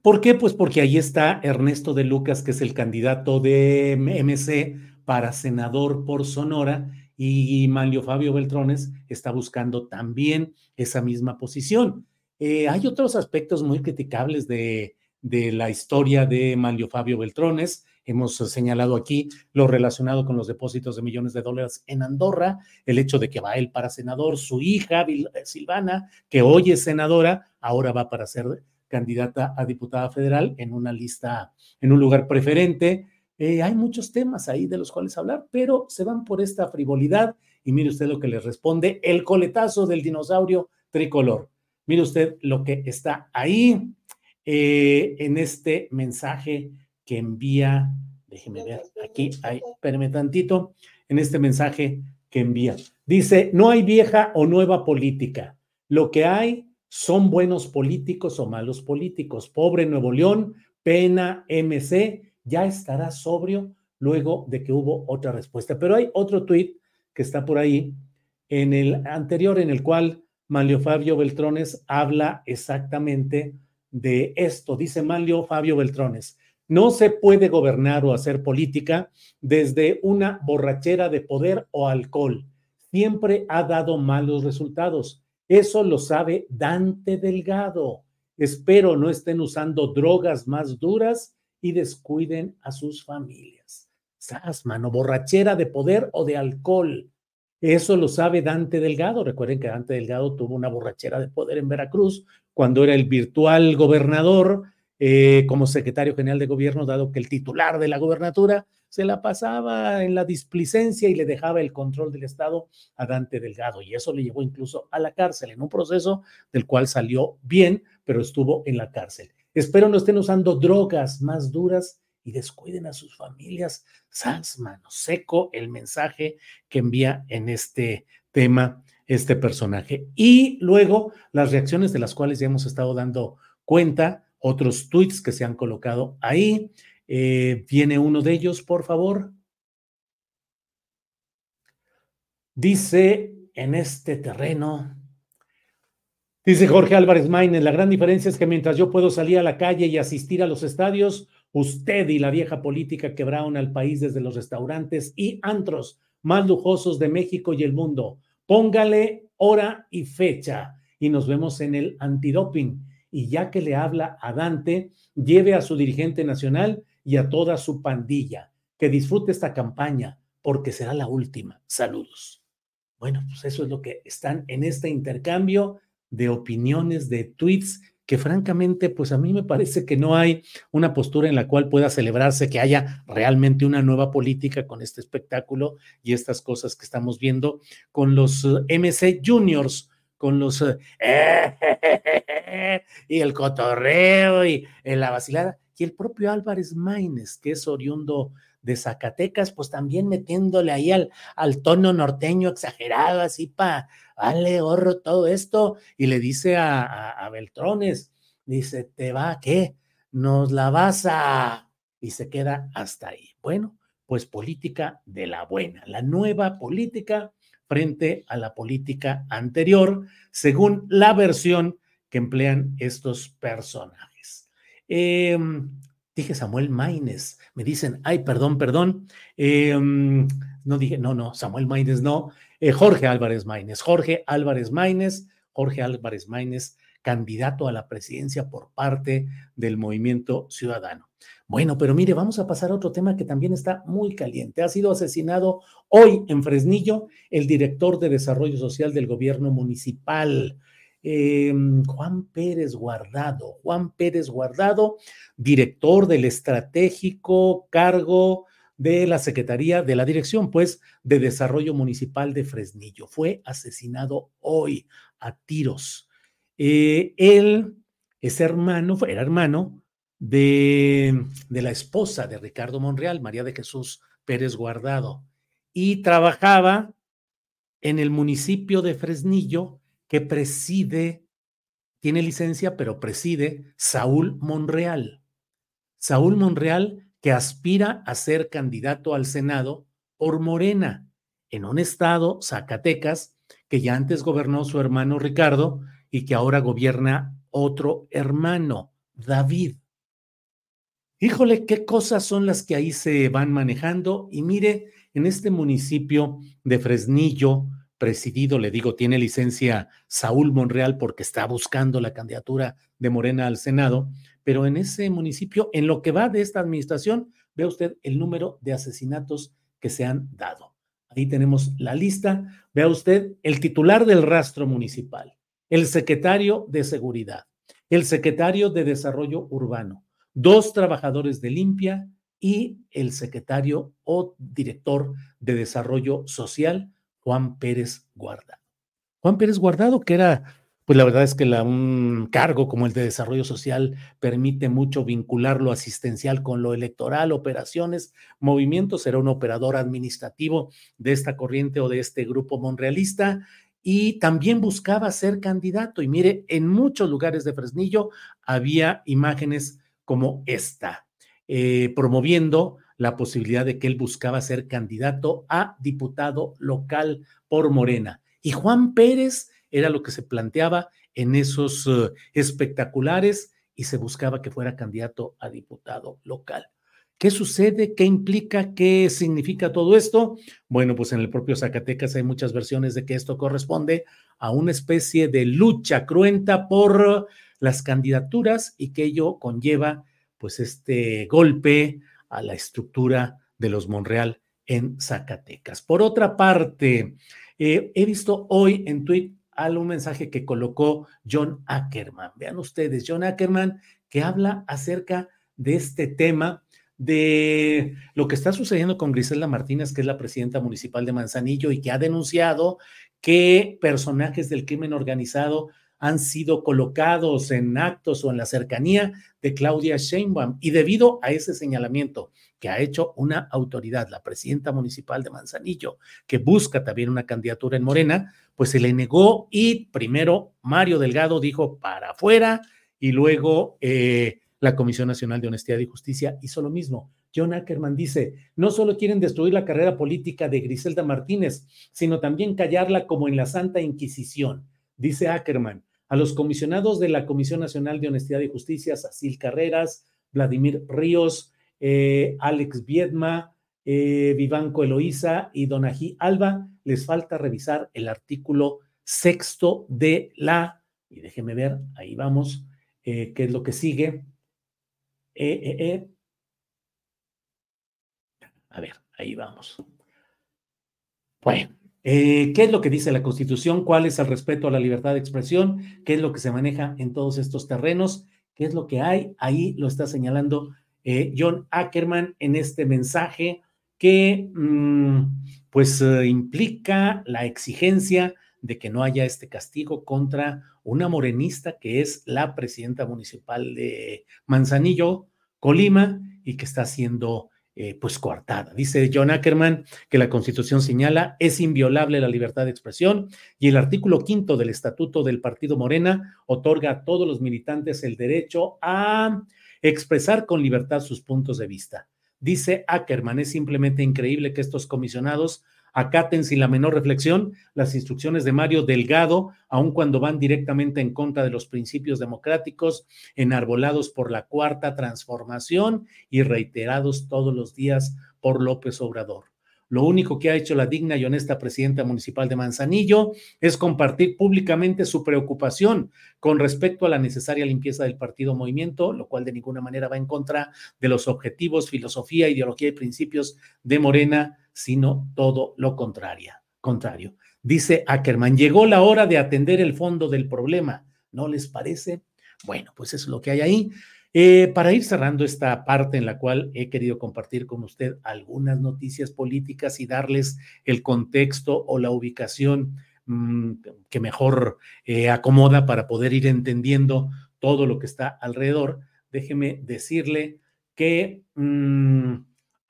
¿Por qué? Pues porque ahí está Ernesto de Lucas, que es el candidato de MC para senador por Sonora, y Manlio Fabio Beltrones está buscando también esa misma posición. Eh, hay otros aspectos muy criticables de, de la historia de Manlio Fabio Beltrones. Hemos señalado aquí lo relacionado con los depósitos de millones de dólares en Andorra, el hecho de que va él para senador, su hija Silvana, que hoy es senadora, ahora va para ser candidata a diputada federal en una lista, en un lugar preferente. Eh, hay muchos temas ahí de los cuales hablar, pero se van por esta frivolidad y mire usted lo que les responde el coletazo del dinosaurio tricolor. Mire usted lo que está ahí eh, en este mensaje que envía, déjeme ver, aquí hay, espérame tantito, en este mensaje que envía. Dice, no hay vieja o nueva política, lo que hay son buenos políticos o malos políticos. Pobre Nuevo León, pena MC, ya estará sobrio luego de que hubo otra respuesta. Pero hay otro tuit que está por ahí, en el anterior, en el cual Manlio Fabio Beltrones habla exactamente de esto. Dice Manlio Fabio Beltrones, no se puede gobernar o hacer política desde una borrachera de poder o alcohol. Siempre ha dado malos resultados. Eso lo sabe Dante Delgado. Espero no estén usando drogas más duras y descuiden a sus familias. Sas, mano, borrachera de poder o de alcohol. Eso lo sabe Dante Delgado. Recuerden que Dante Delgado tuvo una borrachera de poder en Veracruz cuando era el virtual gobernador eh, como secretario general de gobierno, dado que el titular de la gobernatura se la pasaba en la displicencia y le dejaba el control del Estado a Dante Delgado. Y eso le llevó incluso a la cárcel, en un proceso del cual salió bien, pero estuvo en la cárcel. Espero no estén usando drogas más duras y descuiden a sus familias. Sans mano seco el mensaje que envía en este tema este personaje. Y luego las reacciones de las cuales ya hemos estado dando cuenta otros tweets que se han colocado ahí. Eh, viene uno de ellos, por favor. Dice en este terreno, dice Jorge Álvarez Maínez, la gran diferencia es que mientras yo puedo salir a la calle y asistir a los estadios, usted y la vieja política quebraron al país desde los restaurantes y antros más lujosos de México y el mundo. Póngale hora y fecha y nos vemos en el antidoping y ya que le habla a Dante, lleve a su dirigente nacional y a toda su pandilla. Que disfrute esta campaña porque será la última. Saludos. Bueno, pues eso es lo que están en este intercambio de opiniones, de tweets, que francamente, pues a mí me parece que no hay una postura en la cual pueda celebrarse que haya realmente una nueva política con este espectáculo y estas cosas que estamos viendo con los eh, MC Juniors, con los eh, [LAUGHS] y el cotorreo y la vacilada. Y el propio Álvarez Maínez, que es oriundo de Zacatecas, pues también metiéndole ahí al, al tono norteño exagerado, así para, vale, horro todo esto. Y le dice a, a, Beltrones, dice, ¿te va qué? Nos la vas a... Y se queda hasta ahí. Bueno, pues política de la buena, la nueva política frente a la política anterior, según la versión que emplean estos personajes. Em, dije Samuel Maines, me dicen, ay, perdón, perdón, em, no dije, no, no, Samuel Maines no, eh, Jorge Álvarez Maines, Jorge Álvarez Maines, Jorge Álvarez Maines, candidato a la presidencia por parte del movimiento ciudadano. Bueno, pero mire, vamos a pasar a otro tema que también está muy caliente. Ha sido asesinado hoy en Fresnillo el director de Desarrollo Social del gobierno municipal. eh, Juan Pérez Guardado. Juan Pérez Guardado, director del estratégico cargo de la Secretaría de la Dirección, pues, de Desarrollo Municipal de Fresnillo. Fue asesinado hoy a tiros. Eh, él es hermano, era hermano de, de la esposa de Ricardo Monreal, María de Jesús Pérez Guardado, y trabajaba en el municipio de Fresnillo que preside, tiene licencia, pero preside Saúl Monreal. Saúl Monreal que aspira a ser candidato al Senado por Morena, en un estado, Zacatecas, que ya antes gobernó su hermano Ricardo y que ahora gobierna otro hermano, David. Híjole, qué cosas son las que ahí se van manejando. Y mire, en este municipio de Fresnillo, presidido, le digo, tiene licencia Saúl Monreal porque está buscando la candidatura de Morena al Senado, pero en ese municipio, en lo que va de esta administración, ve usted el número de asesinatos que se han dado. Ahí tenemos la lista. Vea usted el titular del rastro municipal, el secretario de Seguridad, el secretario de Desarrollo Urbano, dos trabajadores de limpia y el secretario o director de Desarrollo Social Juan Pérez Guardado. Juan Pérez Guardado, que era, pues la verdad es que la, un cargo como el de desarrollo social permite mucho vincular lo asistencial con lo electoral, operaciones, movimientos, era un operador administrativo de esta corriente o de este grupo monrealista y también buscaba ser candidato. Y mire, en muchos lugares de Fresnillo había imágenes como esta, eh, promoviendo la posibilidad de que él buscaba ser candidato a diputado local por Morena. Y Juan Pérez era lo que se planteaba en esos uh, espectaculares y se buscaba que fuera candidato a diputado local. ¿Qué sucede? ¿Qué implica? ¿Qué significa todo esto? Bueno, pues en el propio Zacatecas hay muchas versiones de que esto corresponde a una especie de lucha cruenta por las candidaturas y que ello conlleva pues este golpe a la estructura de los Monreal en Zacatecas. Por otra parte, eh, he visto hoy en Twitter un mensaje que colocó John Ackerman. Vean ustedes, John Ackerman que habla acerca de este tema de lo que está sucediendo con Griselda Martínez, que es la presidenta municipal de Manzanillo y que ha denunciado que personajes del crimen organizado han sido colocados en actos o en la cercanía de Claudia Sheinbaum. Y debido a ese señalamiento que ha hecho una autoridad, la presidenta municipal de Manzanillo, que busca también una candidatura en Morena, pues se le negó y primero Mario Delgado dijo para afuera y luego eh, la Comisión Nacional de Honestidad y Justicia hizo lo mismo. John Ackerman dice, no solo quieren destruir la carrera política de Griselda Martínez, sino también callarla como en la Santa Inquisición. Dice Ackerman, a los comisionados de la Comisión Nacional de Honestidad y Justicia, Sacil Carreras, Vladimir Ríos, eh, Alex Viedma, eh, Vivanco Eloísa y Donají Alba, les falta revisar el artículo sexto de la, y déjeme ver, ahí vamos, eh, qué es lo que sigue. a ver, ahí vamos. Bueno, eh, ¿Qué es lo que dice la Constitución? ¿Cuál es el respeto a la libertad de expresión? ¿Qué es lo que se maneja en todos estos terrenos? ¿Qué es lo que hay? Ahí lo está señalando eh, John Ackerman en este mensaje que mm, pues eh, implica la exigencia de que no haya este castigo contra una morenista que es la presidenta municipal de Manzanillo, Colima, y que está siendo eh, pues coartada. Dice John Ackerman que la Constitución señala es inviolable la libertad de expresión y el artículo quinto del Estatuto del Partido Morena otorga a todos los militantes el derecho a expresar con libertad sus puntos de vista. Dice Ackerman, es simplemente increíble que estos comisionados acaten sin la menor reflexión las instrucciones de Mario Delgado, aun cuando van directamente en contra de los principios democráticos enarbolados por la cuarta transformación y reiterados todos los días por López Obrador. Lo único que ha hecho la digna y honesta presidenta municipal de Manzanillo es compartir públicamente su preocupación con respecto a la necesaria limpieza del partido movimiento, lo cual de ninguna manera va en contra de los objetivos, filosofía, ideología y principios de Morena, sino todo lo contrario contrario. Dice Ackerman, llegó la hora de atender el fondo del problema. ¿No les parece? Bueno, pues eso es lo que hay ahí. Eh, para ir cerrando esta parte en la cual he querido compartir con usted algunas noticias políticas y darles el contexto o la ubicación mm, que mejor eh, acomoda para poder ir entendiendo todo lo que está alrededor, déjeme decirle que mm,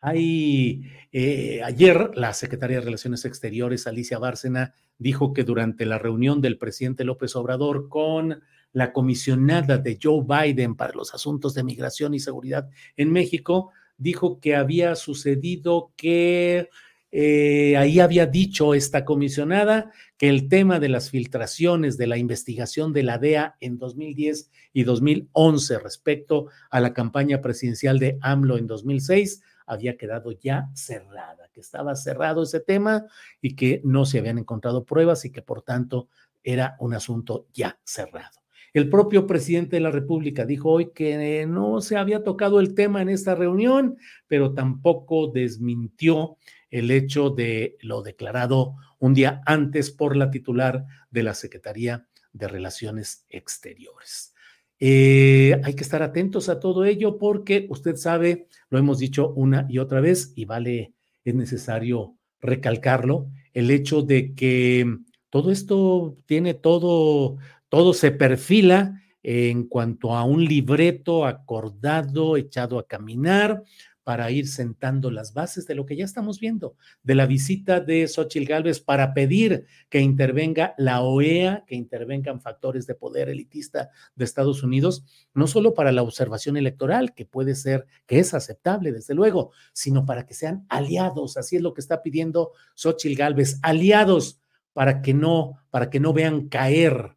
hay eh, ayer la secretaria de Relaciones Exteriores, Alicia Bárcena, dijo que durante la reunión del presidente López Obrador con la comisionada de Joe Biden para los asuntos de migración y seguridad en México, dijo que había sucedido que eh, ahí había dicho esta comisionada que el tema de las filtraciones de la investigación de la DEA en 2010 y 2011 respecto a la campaña presidencial de AMLO en 2006 había quedado ya cerrada, que estaba cerrado ese tema y que no se habían encontrado pruebas y que por tanto era un asunto ya cerrado. El propio presidente de la República dijo hoy que no se había tocado el tema en esta reunión, pero tampoco desmintió el hecho de lo declarado un día antes por la titular de la Secretaría de Relaciones Exteriores. Eh, hay que estar atentos a todo ello porque usted sabe, lo hemos dicho una y otra vez y vale, es necesario recalcarlo, el hecho de que todo esto tiene todo todo se perfila en cuanto a un libreto acordado, echado a caminar para ir sentando las bases de lo que ya estamos viendo, de la visita de Xochitl Gálvez para pedir que intervenga la OEA, que intervengan factores de poder elitista de Estados Unidos, no solo para la observación electoral, que puede ser, que es aceptable, desde luego, sino para que sean aliados. Así es lo que está pidiendo Xochitl Gálvez, aliados para que no, para que no vean caer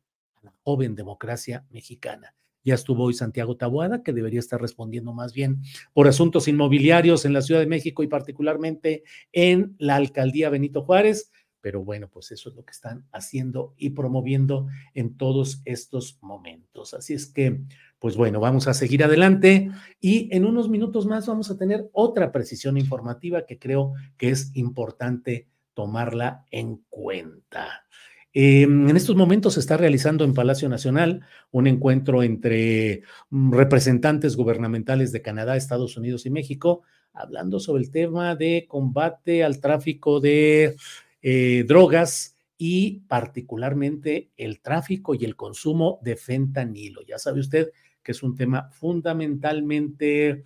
joven democracia mexicana. Ya estuvo hoy Santiago Taboada, que debería estar respondiendo más bien por asuntos inmobiliarios en la Ciudad de México y particularmente en la alcaldía Benito Juárez. Pero bueno, pues eso es lo que están haciendo y promoviendo en todos estos momentos. Así es que, pues bueno, vamos a seguir adelante y en unos minutos más vamos a tener otra precisión informativa que creo que es importante tomarla en cuenta. Em, en estos momentos se está realizando en Palacio Nacional un encuentro entre mm, representantes gubernamentales de Canadá, Estados Unidos y México, hablando sobre el tema de combate al tráfico de eh, drogas y particularmente el tráfico y el consumo de fentanilo. Ya sabe usted que es un tema fundamentalmente,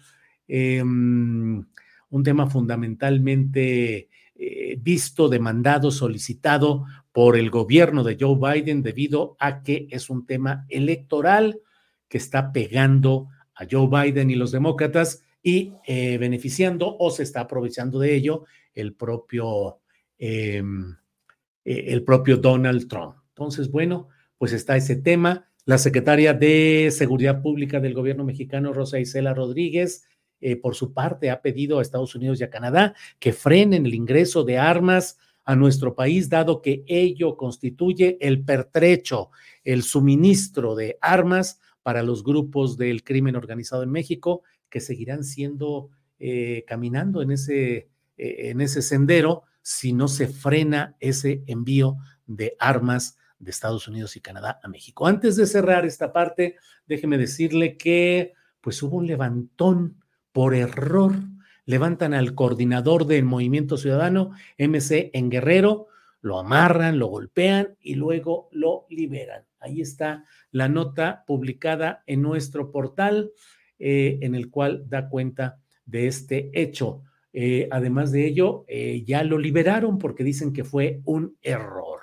em, un tema fundamentalmente eh, visto, demandado, solicitado por el gobierno de Joe Biden debido a que es un tema electoral que está pegando a Joe Biden y los demócratas y eh, beneficiando o se está aprovechando de ello el propio, em, eh, el propio Donald Trump. Entonces, bueno, pues está ese tema. La secretaria de Seguridad Pública del gobierno mexicano, Rosa Isela Rodríguez, eh, por su parte, ha pedido a Estados Unidos y a Canadá que frenen el ingreso de armas a nuestro país, dado que ello constituye el pertrecho, el suministro de armas para los grupos del crimen organizado en México, que seguirán siendo eh, caminando en ese, eh, en ese sendero si no se frena ese envío de armas de Estados Unidos y Canadá a México. Antes de cerrar esta parte, déjeme decirle que pues hubo un levantón por error levantan al coordinador del Movimiento Ciudadano, MC en Guerrero, lo amarran, lo golpean y luego lo liberan. Ahí está la nota publicada en nuestro portal, eh, en el cual da cuenta de este hecho. Eh, además de ello, eh, ya lo liberaron porque dicen que fue un error.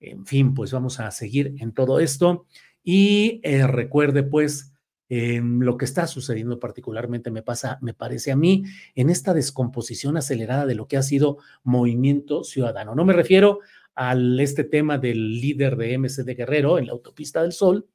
En fin, pues vamos a seguir en todo esto. Y recuerde, pues, lo que está sucediendo particularmente me pasa, me parece a mí, en esta descomposición acelerada de lo que ha sido movimiento ciudadano. No me refiero al este tema del líder de MC de Guerrero en la autopista del Sol,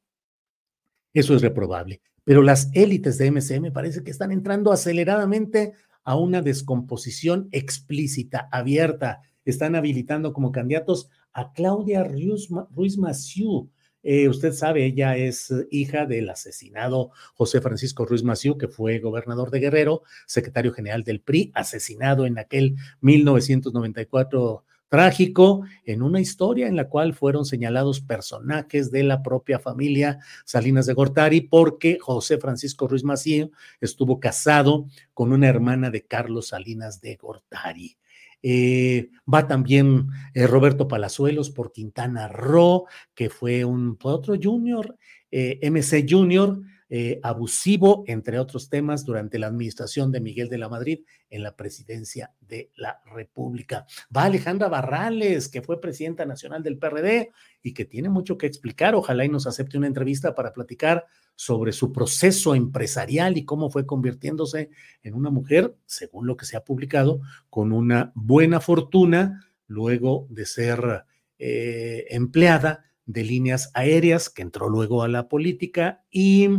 eso es reprobable, pero las élites de MC me parece que están entrando aceleradamente a una descomposición explícita, abierta, están habilitando como candidatos a Claudia Ruiz, Ruiz Massieu, eh, usted sabe, ella es hija del asesinado José Francisco Ruiz Maciú, que fue gobernador de Guerrero, secretario general del PRI, asesinado en aquel 1994 trágico en una historia en la cual fueron señalados personajes de la propia familia Salinas de Gortari porque José Francisco Ruiz Macío estuvo casado con una hermana de Carlos Salinas de Gortari. Eh, va también eh, Roberto Palazuelos por Quintana Roo, que fue un otro junior, eh, MC Junior, eh, abusivo, entre otros temas, durante la administración de Miguel de la Madrid en la presidencia de la República. Va Alejandra Barrales, que fue presidenta nacional del PRD y que tiene mucho que explicar. Ojalá y nos acepte una entrevista para platicar sobre su proceso empresarial y cómo fue convirtiéndose en una mujer, según lo que se ha publicado, con una buena fortuna luego de ser eh, empleada de líneas aéreas, que entró luego a la política y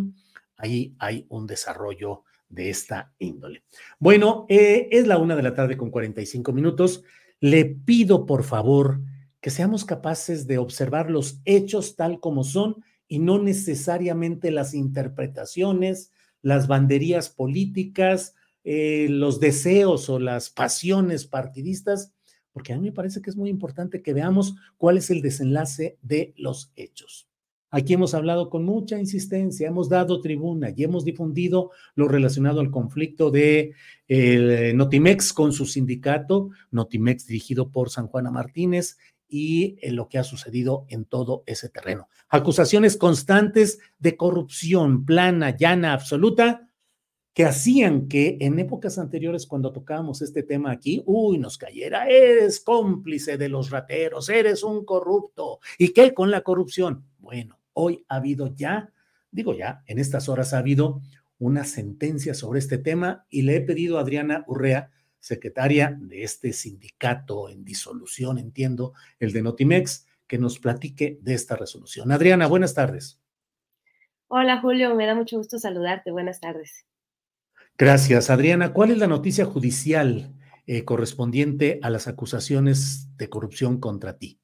ahí hay un desarrollo de esta índole. Bueno, eh, es la una de la tarde con 45 minutos. Le pido, por favor, que seamos capaces de observar los hechos tal como son y no necesariamente las interpretaciones, las banderías políticas, eh, los deseos o las pasiones partidistas porque a mí me parece que es muy importante que veamos cuál es el desenlace de los hechos. Aquí hemos hablado con mucha insistencia, hemos dado tribuna y hemos difundido lo relacionado al conflicto de eh, Notimex con su sindicato, Notimex dirigido por San Juana Martínez y eh, lo que ha sucedido en todo ese terreno. Acusaciones constantes de corrupción plana, llana, absoluta, que hacían que en épocas anteriores, cuando tocábamos este tema aquí, uy, nos cayera, eres cómplice de los rateros, eres un corrupto. ¿Y qué con la corrupción? Bueno, hoy ha habido ya, digo ya, en estas horas ha habido una sentencia sobre este tema y le he pedido a Adriana Urrea, secretaria de este sindicato en disolución, entiendo, el de Notimex, que nos platique de esta resolución. Adriana, buenas tardes. Hola Julio, me da mucho gusto saludarte. Buenas tardes. Gracias, Adriana. ¿Cuál es la noticia judicial eh, correspondiente a las acusaciones de corrupción contra ti?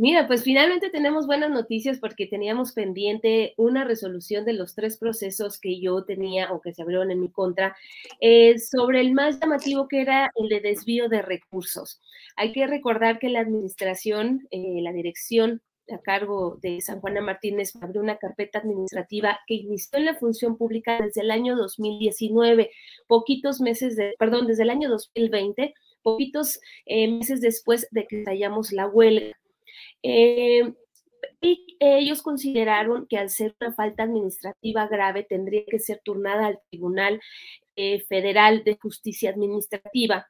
Mira, pues finalmente tenemos buenas noticias porque teníamos pendiente una resolución de los tres procesos que yo tenía o que se abrieron en mi contra eh, sobre el más llamativo que era el de desvío de recursos. Hay que recordar que la administración, eh, la dirección a cargo de San Juana Martínez abrió una carpeta administrativa que inició en la función pública desde el año 2019, poquitos meses de, perdón, desde el año 2020, poquitos eh, meses después de que estallamos la huelga. Eh, y ellos consideraron que al ser una falta administrativa grave tendría que ser turnada al Tribunal eh, Federal de Justicia Administrativa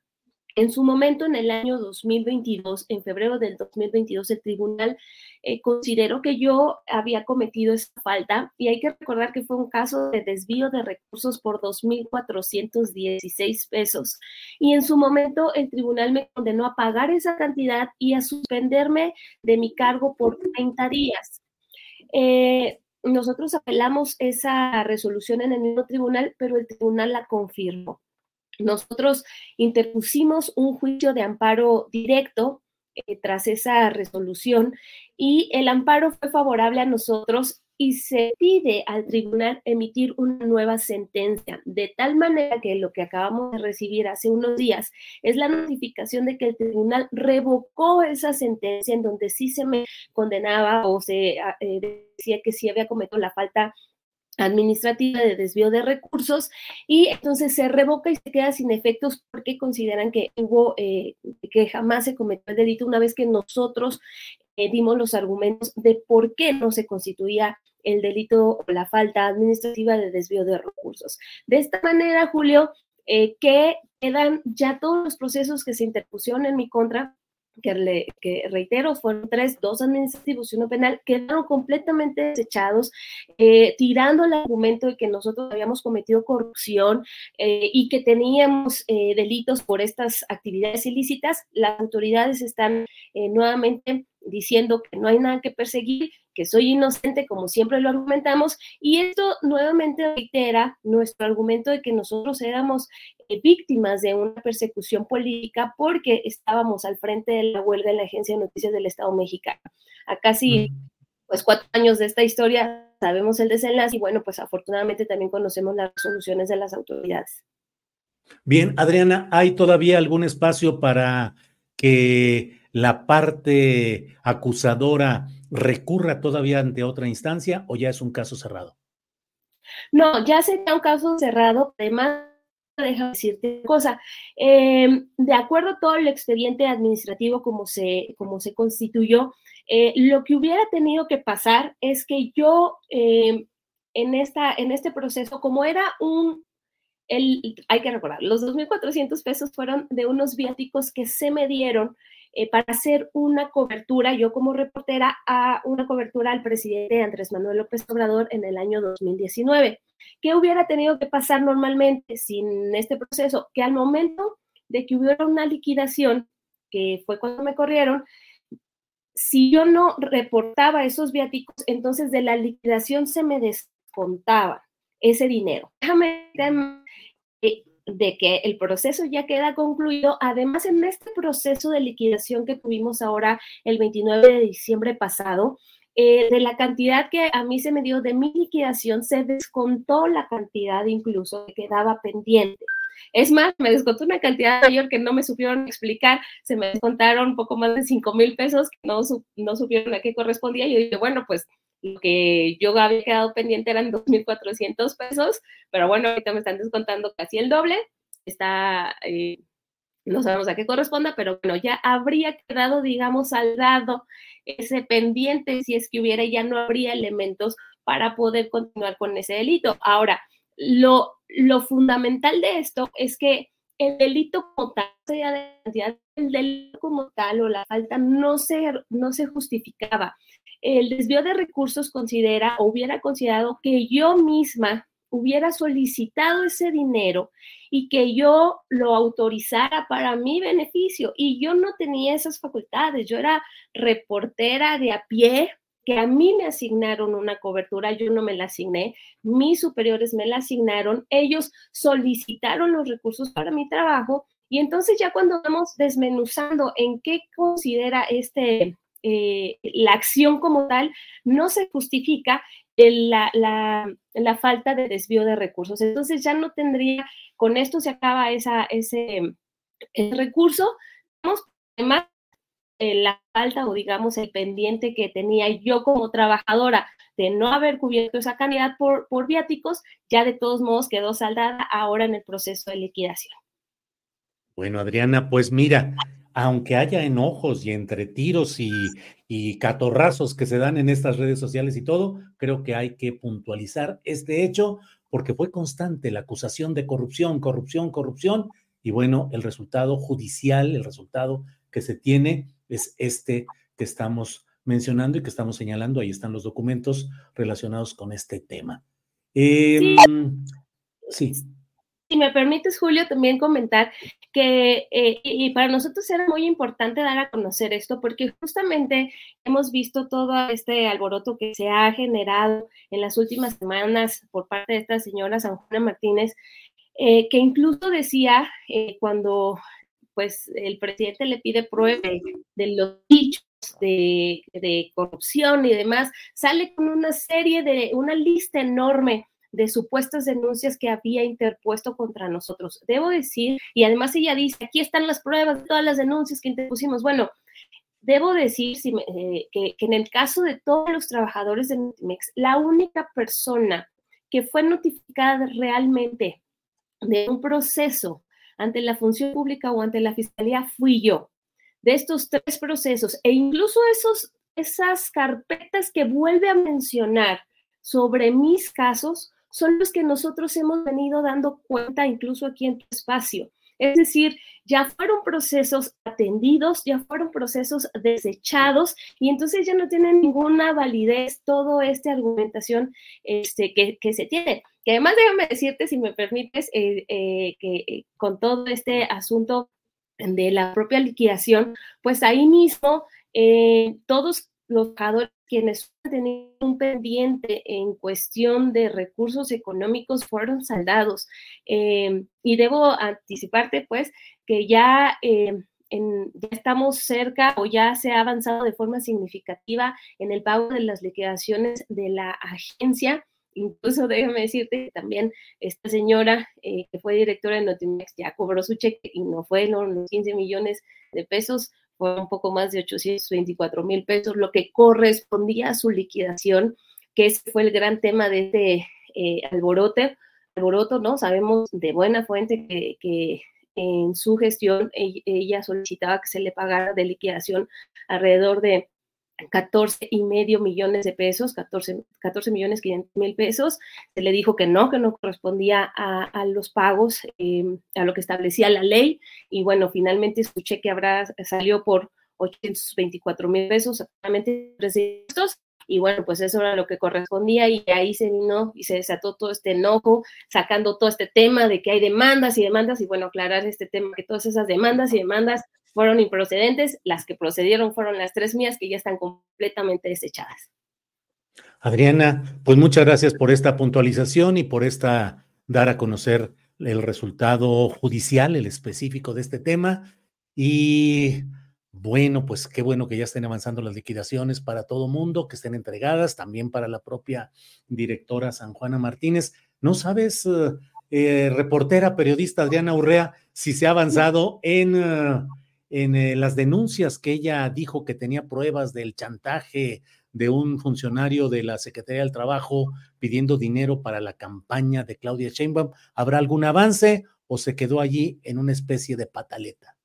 en su momento, en el año 2022, en febrero del 2022, el tribunal eh, consideró que yo había cometido esa falta y hay que recordar que fue un caso de desvío de recursos por 2.416 pesos. Y en su momento el tribunal me condenó a pagar esa cantidad y a suspenderme de mi cargo por 30 días. Eh, nosotros apelamos esa resolución en el mismo tribunal, pero el tribunal la confirmó. Nosotros interpusimos un juicio de amparo directo eh, tras esa resolución y el amparo fue favorable a nosotros y se pide al tribunal emitir una nueva sentencia, de tal manera que lo que acabamos de recibir hace unos días es la notificación de que el tribunal revocó esa sentencia en donde sí se me condenaba o se eh, decía que sí había cometido la falta administrativa de desvío de recursos y entonces se revoca y se queda sin efectos porque consideran que hubo eh, que jamás se cometió el delito una vez que nosotros eh, dimos los argumentos de por qué no se constituía el delito o la falta administrativa de desvío de recursos. De esta manera, Julio, eh, que quedan ya todos los procesos que se interpusieron en mi contra que, le, que, reitero, fueron tres, dos administrativos y uno penal, quedaron completamente desechados, eh, tirando el argumento de que nosotros habíamos cometido corrupción eh, y que teníamos eh, delitos por estas actividades ilícitas. Las autoridades están nuevamente diciendo que no hay nada que perseguir, que soy inocente, como siempre lo argumentamos, y esto nuevamente reitera nuestro argumento de que nosotros éramos víctimas de una persecución política porque estábamos al frente de la huelga en la Agencia de Noticias del Estado mexicano. A casi pues cuatro años de esta historia sabemos el desenlace y bueno, pues afortunadamente también conocemos las resoluciones de las autoridades. Bien, Adriana, ¿hay todavía algún espacio para que la parte acusadora recurra todavía ante otra instancia o ya es un caso cerrado? No, ya sería un caso cerrado. Además, déjame decirte una cosa. Em, de acuerdo a todo el expediente administrativo como se, como se constituyó, eh, lo que hubiera tenido que pasar es que yo em, en, esta, en este proceso, como era un, el, hay que recordar, los 2.400 pesos fueron de unos viáticos que se me dieron eh, para hacer una cobertura, yo como reportera, a una cobertura al presidente Andrés Manuel López Obrador en el año 2019. ¿Qué hubiera tenido que pasar normalmente sin este proceso? Que al momento de que hubiera una liquidación, que fue cuando me corrieron, si yo no reportaba esos viáticos, entonces de la liquidación se me descontaba ese dinero. Déjame de que el proceso ya queda concluido. Además, en este proceso de liquidación que tuvimos ahora el 29 de diciembre pasado, eh, de la cantidad que a mí se me dio de mi liquidación, se descontó la cantidad incluso que quedaba pendiente. Es más, me descontó una cantidad mayor que no me supieron explicar, se me descontaron un poco más de 5 mil pesos no, no supieron a qué correspondía. Y yo dije, bueno, pues lo que yo había quedado pendiente eran 2.400 pesos, pero bueno, ahorita me están descontando casi el doble, está, eh, no sabemos a qué corresponda, pero bueno, ya habría quedado, digamos, al lado ese pendiente, si es que hubiera, ya no habría elementos para poder continuar con ese delito. Ahora, lo, lo fundamental de esto es que el delito como tal, el delito como tal o la falta no se, no se justificaba el desvío de recursos considera o hubiera considerado que yo misma hubiera solicitado ese dinero y que yo lo autorizara para mi beneficio. Y yo no tenía esas facultades, yo era reportera de a pie, que a mí me asignaron una cobertura, yo no me la asigné, mis superiores me la asignaron, ellos solicitaron los recursos para mi trabajo y entonces ya cuando vamos desmenuzando en qué considera este eh, la acción como tal no se justifica la, la, falta de desvío de recursos. Entonces ya no tendría, con esto se acaba esa, ese, recurso. Además, eh, la falta o digamos el pendiente que tenía yo como trabajadora de no haber cubierto esa cantidad por, por viáticos, ya de todos modos quedó saldada ahora en el proceso de liquidación. Bueno, Adriana, pues mira, aunque haya enojos y entre tiros y, y, catorrazos que se dan en estas redes sociales y todo, creo que hay que puntualizar este hecho porque fue constante la acusación de corrupción, corrupción, corrupción, y bueno, el resultado judicial, el resultado que se tiene es este que estamos mencionando y que estamos señalando. Ahí están los documentos relacionados con este tema. sí. Em, sí. Si me permites, Julio, también comentar que eh, y para nosotros era muy importante dar a conocer esto porque justamente hemos visto todo este alboroto que se ha generado en las últimas semanas por parte de esta señora San Juana Martínez, eh, que incluso decía eh, cuando pues el presidente le pide pruebas de los dichos de corrupción y demás, sale con una serie de, una lista enorme de supuestas denuncias que había interpuesto contra nosotros. Debo decir, y además ella dice, aquí están las pruebas de todas las denuncias que interpusimos. Bueno, debo decir eh, que, en el caso de todos los trabajadores de Notimex, la única persona que fue notificada realmente de un proceso ante la función pública o ante la fiscalía fui yo. De estos tres procesos e incluso esos, esas carpetas que vuelve a mencionar sobre mis casos son los que nosotros hemos venido dando cuenta incluso aquí en tu espacio. Es decir, ya fueron procesos atendidos, ya fueron procesos desechados y entonces ya no tienen ninguna validez toda esta argumentación este, que, se tiene. Que además déjame decirte, si me permites, eh, eh, que eh, con todo este asunto de la propia liquidación, pues ahí mismo todos los trabajadores quienes tenían un pendiente en cuestión de recursos económicos fueron saldados. Em, y debo anticiparte, pues, que ya, em, ya estamos cerca o ya se ha avanzado de forma significativa en el pago de las liquidaciones de la agencia incluso déjame decirte que también esta señora eh, que fue directora de Notimex ya cobró su cheque y no fue los 15 millones de pesos, fue un poco más de 824 mil pesos, lo que correspondía a su liquidación, que ese fue el gran tema de este eh, alboroto, ¿no? Sabemos de buena fuente que, en su gestión ella solicitaba que se le pagara de liquidación alrededor de 14 y medio millones de pesos, 14, 14 millones 500 mil pesos. Se le dijo que no, que no correspondía a, los pagos, em, a lo que establecía la ley. Y bueno, finalmente escuché que habrá, salió por 824 mil pesos, estos. Y bueno, pues eso era lo que correspondía y ahí se vino y se desató todo este enojo, sacando todo este tema de que hay demandas y demandas y bueno, aclarar este tema, que todas esas demandas y demandas fueron improcedentes, las que procedieron fueron las tres mías que ya están completamente desechadas. Adriana, pues muchas gracias por esta puntualización y por esta dar a conocer el resultado judicial, el específico de este tema. Y bueno, pues qué bueno que ya estén avanzando las liquidaciones para todo mundo, que estén entregadas, también para la propia directora San Juana Martínez. ¿No sabes, eh, reportera, periodista Adriana Urrea, si se ha avanzado en eh, en eh, las denuncias que ella dijo que tenía pruebas del chantaje de un funcionario de la Secretaría del Trabajo pidiendo dinero para la campaña de Claudia Sheinbaum. ¿Habrá algún avance o se quedó allí en una especie de pataleta?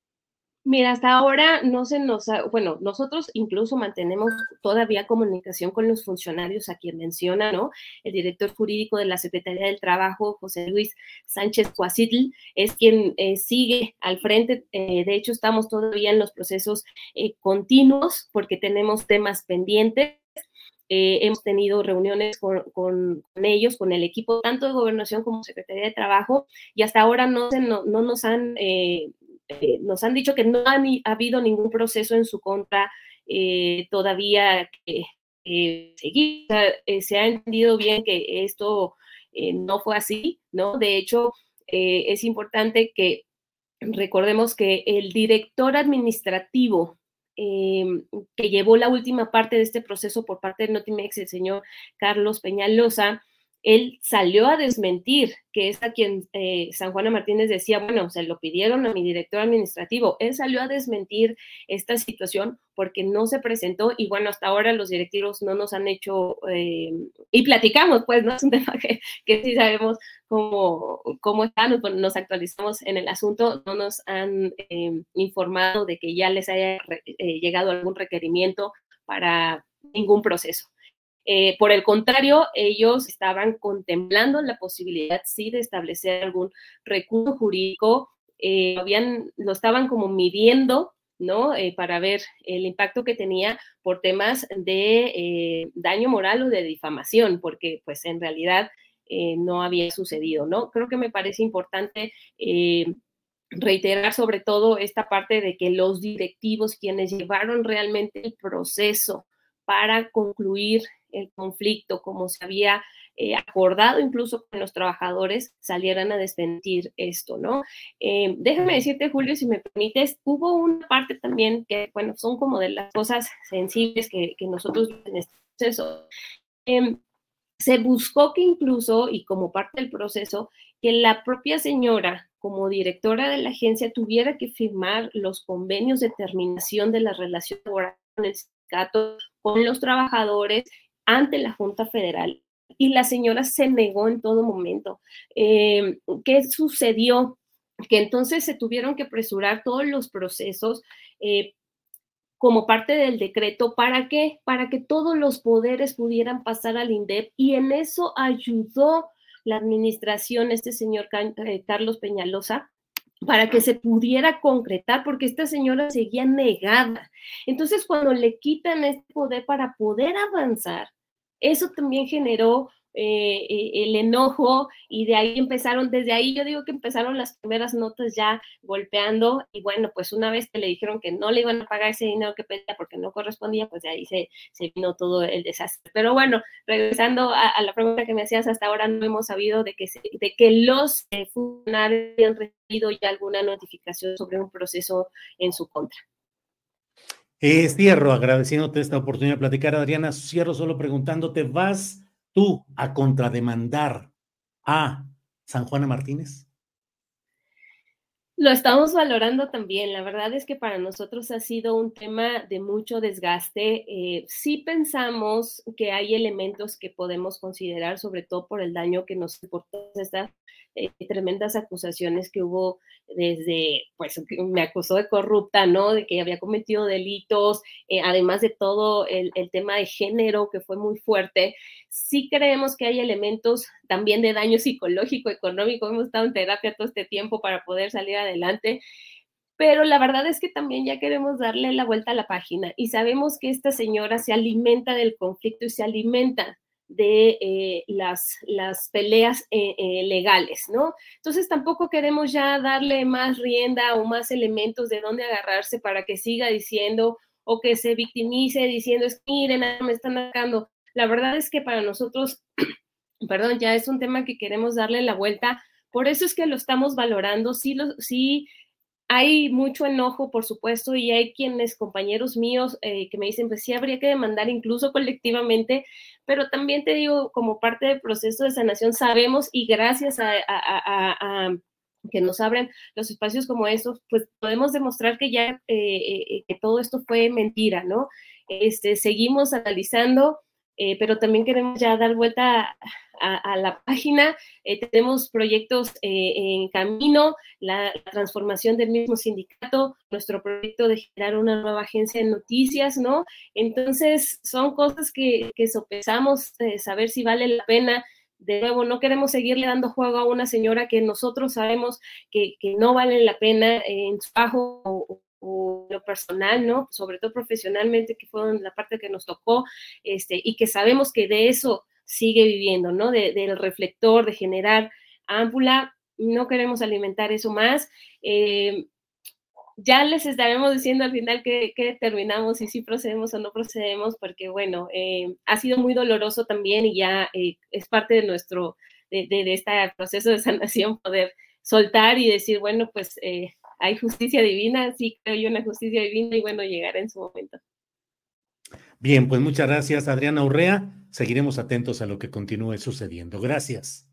Mira, hasta ahora no se nos ha, bueno, nosotros incluso mantenemos todavía comunicación con los funcionarios a quien menciona, ¿no? El director jurídico de la Secretaría del Trabajo, José Luis Sánchez Cuasitl, es quien eh, sigue al frente. Eh, de hecho, estamos todavía en los procesos eh, continuos porque tenemos temas pendientes. hemos tenido reuniones con, ellos, con el equipo tanto de gobernación como Secretaría de Trabajo, y hasta ahora no, se, no, no nos han nos han dicho que no ha, habido ningún proceso en su contra eh, todavía que seguir. Eh, se ha entendido bien que esto no fue así, ¿no? De hecho, es importante que recordemos que el director administrativo em, que llevó la última parte de este proceso por parte de Notimex, el señor Carlos Peñalosa, él salió a desmentir que es a quien eh, San Juana Martínez decía, bueno, se lo pidieron a mi director administrativo. Él salió a desmentir esta situación porque no se presentó y bueno, hasta ahora los directivos no nos han hecho, eh, y platicamos, pues, ¿no? [LAUGHS] Es un tema que, que sí sabemos cómo, cómo están, nos actualizamos en el asunto, no nos han eh, informado de que ya les haya llegado algún requerimiento para ningún proceso. Eh, por el contrario, ellos estaban contemplando la posibilidad, sí, de establecer algún recurso jurídico, eh, habían, lo estaban como midiendo, ¿no? Eh, para ver el impacto que tenía por temas de daño moral o de difamación, porque pues en realidad no había sucedido, ¿no? Creo que me parece importante reiterar sobre todo esta parte de que los directivos, quienes llevaron realmente el proceso para concluir el conflicto, como se había eh, acordado incluso con los trabajadores, salieran a desmentir esto, ¿no? Eh, déjame decirte, Julio, si me permites, hubo una parte también que, bueno, son como de las cosas sensibles que, nosotros en este proceso. Em, se buscó que incluso, y como parte del proceso, que la propia señora, como directora de la agencia, tuviera que firmar los convenios de terminación de la relación laboral con el sindicato, con los trabajadores ante la Junta Federal y la señora se negó en todo momento. Eh, ¿Qué sucedió? Que entonces se tuvieron que apresurar todos los procesos eh, como parte del decreto. ¿Para qué? Para que todos los poderes pudieran pasar al INDEP y en eso ayudó la administración, este señor eh, Carlos Peñalosa, para que se pudiera concretar, porque esta señora seguía negada. Entonces, cuando le quitan este poder para poder avanzar, eso también generó eh, eh, el enojo y de ahí empezaron, desde ahí yo digo que empezaron las primeras notas ya golpeando y bueno, pues una vez que le dijeron que no le iban a pagar ese dinero que pedía porque no correspondía, pues de ahí se, se vino todo el desastre. Pero bueno, regresando a, la pregunta que me hacías, hasta ahora no hemos sabido de que, de que los eh, funcionarios han recibido ya alguna notificación sobre un proceso en su contra. cierro agradeciéndote esta oportunidad de platicar, Adriana. Cierro solo preguntándote, ¿vas tú a contrademandar a San Juana Martínez? Lo estamos valorando también. La verdad es que para nosotros ha sido un tema de mucho desgaste. Eh, sí pensamos que hay elementos que podemos considerar, sobre todo por el daño que nos por todas estas eh, tremendas acusaciones que hubo desde, pues me acusó de corrupta, ¿no? De que había cometido delitos, eh, además de todo el, el, tema de género que fue muy fuerte. Sí creemos que hay elementos también de daño psicológico, económico. Hemos estado en terapia todo este tiempo para poder salir adelante. Pero la verdad es que también ya queremos darle la vuelta a la página y sabemos que esta señora se alimenta del conflicto y se alimenta de eh, las, las peleas eh, eh, legales, ¿no? Entonces tampoco queremos ya darle más rienda o más elementos de dónde agarrarse para que siga diciendo o que se victimice diciendo, es miren, me están atacando. La verdad es que para nosotros, [CLEARS THROAT] perdón, ya es un tema que queremos darle la vuelta. Por eso es que lo estamos valorando. Sí, lo, sí hay mucho enojo, por supuesto, y hay quienes, compañeros míos, eh, que me dicen, pues sí, habría que demandar incluso colectivamente, pero también te digo, como parte del proceso de sanación, sabemos y gracias a, que nos abren los espacios como estos, pues podemos demostrar que ya eh, eh, que todo esto fue mentira, ¿no? Este, seguimos analizando pero también queremos ya dar vuelta a, la página. Eh, tenemos proyectos eh, en camino, la, transformación del mismo sindicato, nuestro proyecto de generar una nueva agencia de noticias, ¿no? Entonces, son cosas que, que sopesamos, saber si vale la pena. De nuevo, no queremos seguirle dando juego a una señora que nosotros sabemos que, que no vale la pena en su trabajo o, o lo personal, ¿no? Sobre todo profesionalmente, que fue la parte que nos tocó, este, y que sabemos que de eso sigue viviendo, ¿no? del reflector, de generar ámpula, no queremos alimentar eso más. Eh, ya les estaremos diciendo al final qué, determinamos si procedemos o no procedemos, porque bueno, eh, ha sido muy doloroso también y ya eh, es parte de nuestro, de, de, este proceso de [LAUGHS] sanación poder soltar y decir, bueno, pues hay justicia divina, sí creo yo una justicia divina y bueno, llegará en su momento. Bien, pues muchas gracias, Adriana Urrea. Seguiremos atentos a lo que continúe sucediendo. Gracias.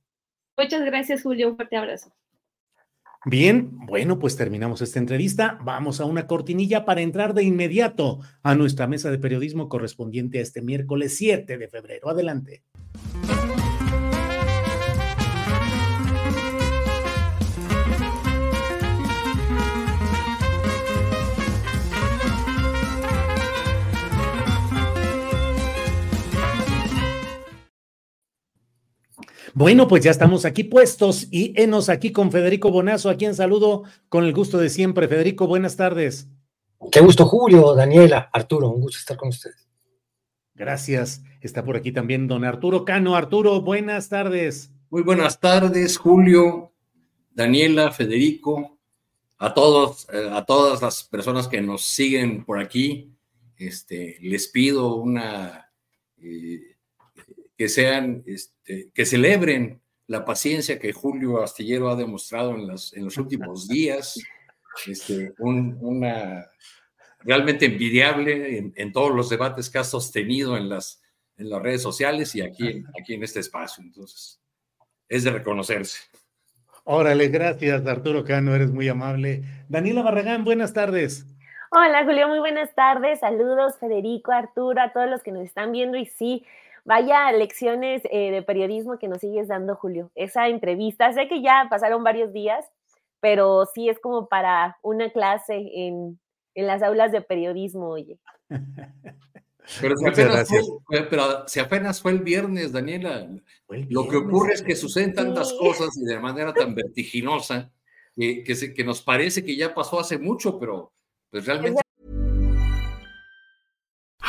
Muchas gracias, Julio. Un fuerte abrazo. Bien, bueno, pues terminamos esta entrevista. Vamos a una cortinilla para entrar de inmediato a nuestra mesa de periodismo correspondiente a este miércoles 7 de febrero. Adelante. Bueno, pues ya estamos aquí puestos y enos aquí con Federico Bonazo, a quien saludo con el gusto de siempre. Federico, buenas tardes. Qué gusto, Julio, Daniela, Arturo, un gusto estar con ustedes. Gracias. Está por aquí también don Arturo Cano. Arturo, buenas tardes. Muy buenas tardes, Julio, Daniela, Federico, a todos, eh, a todas las personas que nos siguen por aquí. Este, les pido una eh, que sean, este, que celebren la paciencia que Julio Astillero ha demostrado en, las, en los últimos días, este, una realmente envidiable en, todos los debates que ha sostenido en las, en las redes sociales y aquí, aquí en este espacio. Entonces, es de reconocerse. Órale, gracias Arturo Cano, eres muy amable. Daniela Barragán, buenas tardes. Hola Julio, muy buenas tardes. Saludos Federico, Arturo, a todos los que nos están viendo y sí, Vaya lecciones eh, de periodismo que nos sigues dando, Julio. Esa entrevista, sé que ya pasaron varios días, pero sí es como para una clase en, en las aulas de periodismo, oye. [LAUGHS] Pero si, apenas fue, pero si, apenas fue, el viernes, Daniela. Lo que ocurre es que suceden tantas cosas y de manera tan vertiginosa que, que, se, que, nos parece que ya pasó hace mucho, pero pues realmente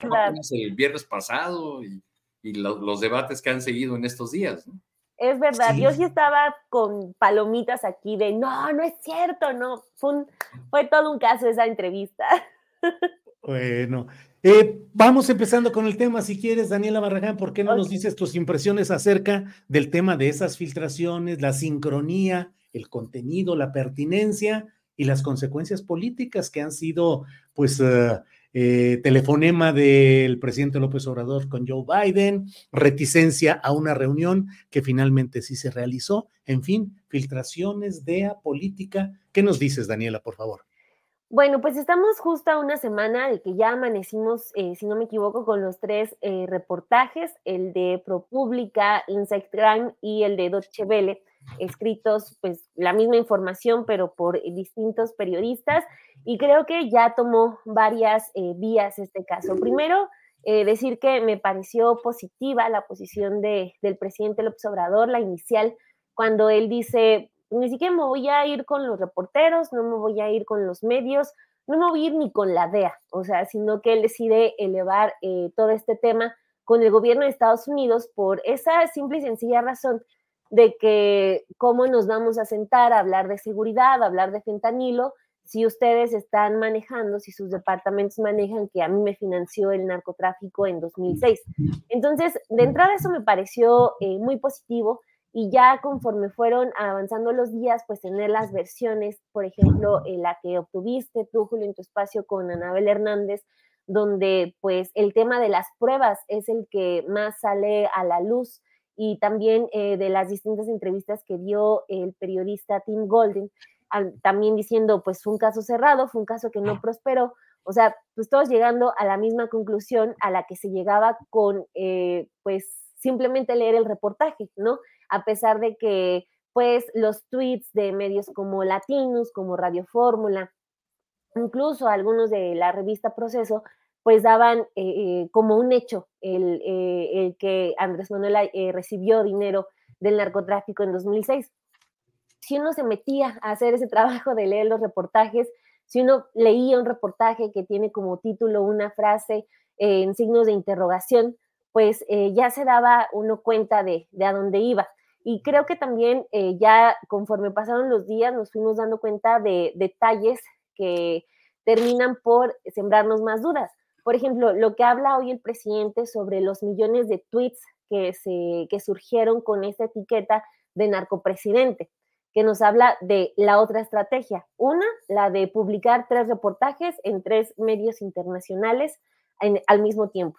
El viernes pasado y, y lo- los debates que han seguido en estos días. ¿no? Es verdad, Sí. yo sí estaba con palomitas aquí de no, no es cierto, no. Fue, un- fue todo un caso esa entrevista. [LAUGHS] Bueno, eh, vamos empezando con el tema. Si quieres, Daniela Barragán, ¿por qué no nos dices tus impresiones acerca del tema de esas filtraciones, la sincronía, el contenido, la pertinencia y las consecuencias políticas que han sido, pues, eh, eh, telefonema del presidente López Obrador con Joe Biden, reticencia a una reunión que finalmente sí se realizó, en fin, filtraciones, DEA, política. ¿Qué nos dices, Daniela, por favor? Bueno, pues estamos justo a una semana de que ya amanecimos, eh, si no me equivoco, con los tres eh, reportajes, el de ProPublica, Insight Crime y el de Deutsche Welle, escritos pues la misma información, pero por distintos periodistas, y creo que ya tomó varias eh, vías este caso. Primero, eh, decir que me pareció positiva la posición de, del presidente López Obrador, la inicial, cuando él dice, ni siquiera me voy a ir con los reporteros, no me voy a ir con los medios, no me voy a ir ni con la DEA, o sea, sino que él decide elevar eh, todo este tema con el gobierno de Estados Unidos por esa simple y sencilla razón de que cómo nos vamos a sentar a hablar de seguridad, a hablar de fentanilo, si ustedes están manejando, si sus departamentos manejan que a mí me financió el narcotráfico en 2006. Entonces, de entrada eso me pareció eh, muy positivo y ya conforme fueron avanzando los días, pues tener las versiones, por ejemplo, eh, la que obtuviste tú, Julio, en tu espacio con Anabel Hernández, donde pues el tema de las pruebas es el que más sale a la luz y también eh, de las distintas entrevistas que dio el periodista Tim Golden, al- también diciendo pues fue un caso cerrado, fue un caso que no prosperó, o sea, pues todos llegando a la misma conclusión a la que se llegaba con eh, pues simplemente leer el reportaje, ¿no? A pesar de que pues los tweets de medios como Latinos, como Radio Fórmula, incluso algunos de la revista Proceso, pues daban eh, eh, como un hecho el, eh, el que Andrés Manuel recibió dinero del narcotráfico en 2006. Si uno se metía a hacer ese [LAUGHS] trabajo de leer los reportajes, si uno leía un reportaje que tiene como título una frase en signos de interrogación, pues ya se daba uno cuenta de, de a dónde iba. Y creo que también ya conforme pasaron los días nos fuimos dando cuenta de detalles que terminan por sembrarnos más dudas. Por ejemplo, lo que habla hoy el presidente sobre los millones de tweets que, se, que surgieron con esta etiqueta de narcopresidente, que nos habla de la otra estrategia. Una, la de publicar tres reportajes en tres medios internacionales al mismo tiempo.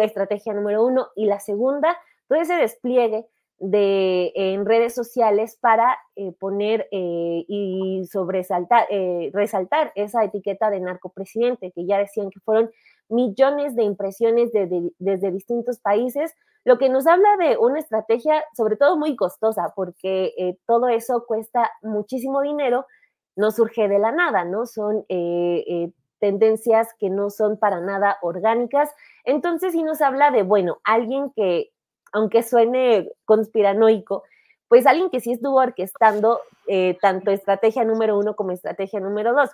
Estrategia número uno. Y la segunda, todo ese despliegue de, en redes sociales para eh, poner eh, y sobresaltar, eh, resaltar esa etiqueta de narcopresidente, que ya decían que fueron millones de impresiones de, de, desde distintos países, lo que nos habla de una estrategia sobre todo muy costosa, porque eh, todo eso cuesta muchísimo dinero, no surge de la nada, ¿no? Son eh, tendencias que no son para nada orgánicas. Entonces sí nos habla de, bueno, alguien que aunque suene conspiranoico, pues alguien que sí estuvo orquestando eh, tanto estrategia número uno como estrategia número dos.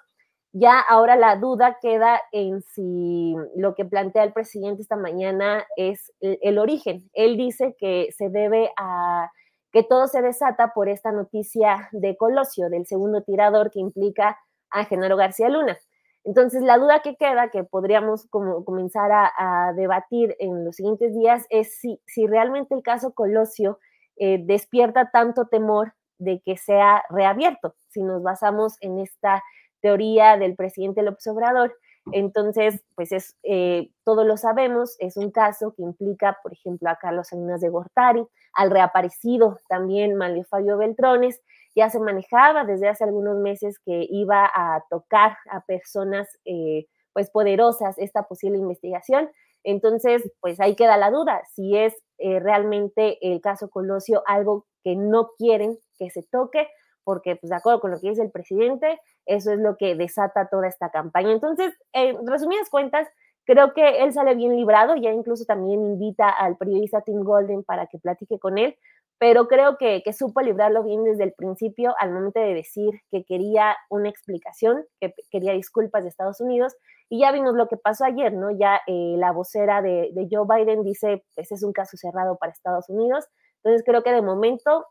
Ya ahora la duda queda en si lo que plantea el presidente esta mañana es el, origen. Él dice que se debe a que todo se desata por esta noticia de Colosio, del segundo tirador que implica a Genaro García Luna. Entonces, la duda que queda, que podríamos como comenzar a, a, debatir en los siguientes días, es si, si realmente el caso Colosio eh, despierta tanto temor de que sea reabierto, si nos basamos en esta teoría del presidente López Obrador. Entonces, pues es, eh, todos lo sabemos, es un caso que implica, por ejemplo, a Carlos Salinas de Gortari, al reaparecido también Manlio Fabio Beltrones, ya se manejaba desde hace algunos meses que iba a tocar a personas eh, pues poderosas esta posible investigación. Entonces, pues ahí queda la duda, si es eh, realmente el caso Colosio algo que no quieren que se toque, porque pues de acuerdo con lo que dice el presidente, eso es lo que desata toda esta campaña. Entonces, en resumidas cuentas, creo que él sale bien librado, ya incluso también invita al periodista Tim Golden para que platique con él, pero creo que, que, supo librarlo bien desde el principio al momento de decir que quería una explicación, que quería disculpas de Estados Unidos. Y ya vimos lo que pasó ayer, ¿no? Ya eh, la vocera de, de, Joe Biden dice, ese es un caso cerrado para Estados Unidos. Entonces creo que de momento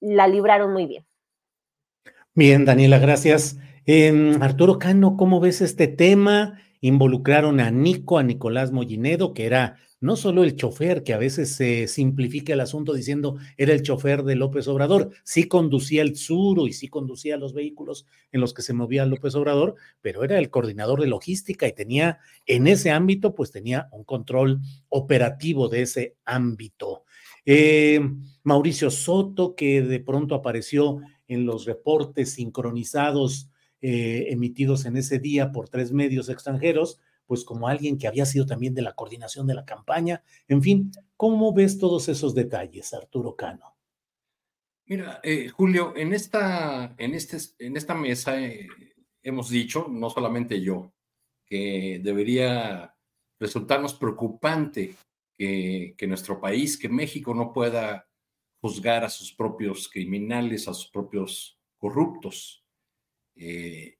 la libraron muy bien. Bien, Daniela, gracias. Eh, Arturo Cano, ¿cómo ves este tema? Involucraron a Nico, a Nicolás Mollinedo, que era no solo el chofer, que a veces se simplifica el asunto diciendo era el chofer de López Obrador, sí conducía el Suro y sí conducía los vehículos en los que se movía López Obrador, pero era el coordinador de logística y tenía en ese ámbito, pues tenía un control operativo de ese ámbito. Eh, Mauricio Soto, que de pronto apareció en los reportes sincronizados eh, emitidos en ese día por tres medios extranjeros, pues como alguien que había sido también de la coordinación de la campaña. En fin, ¿cómo ves todos esos detalles, Arturo Cano? Mira, eh, Julio, en esta, en, este, en esta mesa eh, hemos dicho, no solamente yo, que debería resultarnos preocupante que, que nuestro país, que México no pueda juzgar a sus propios criminales, a sus propios corruptos. Eh,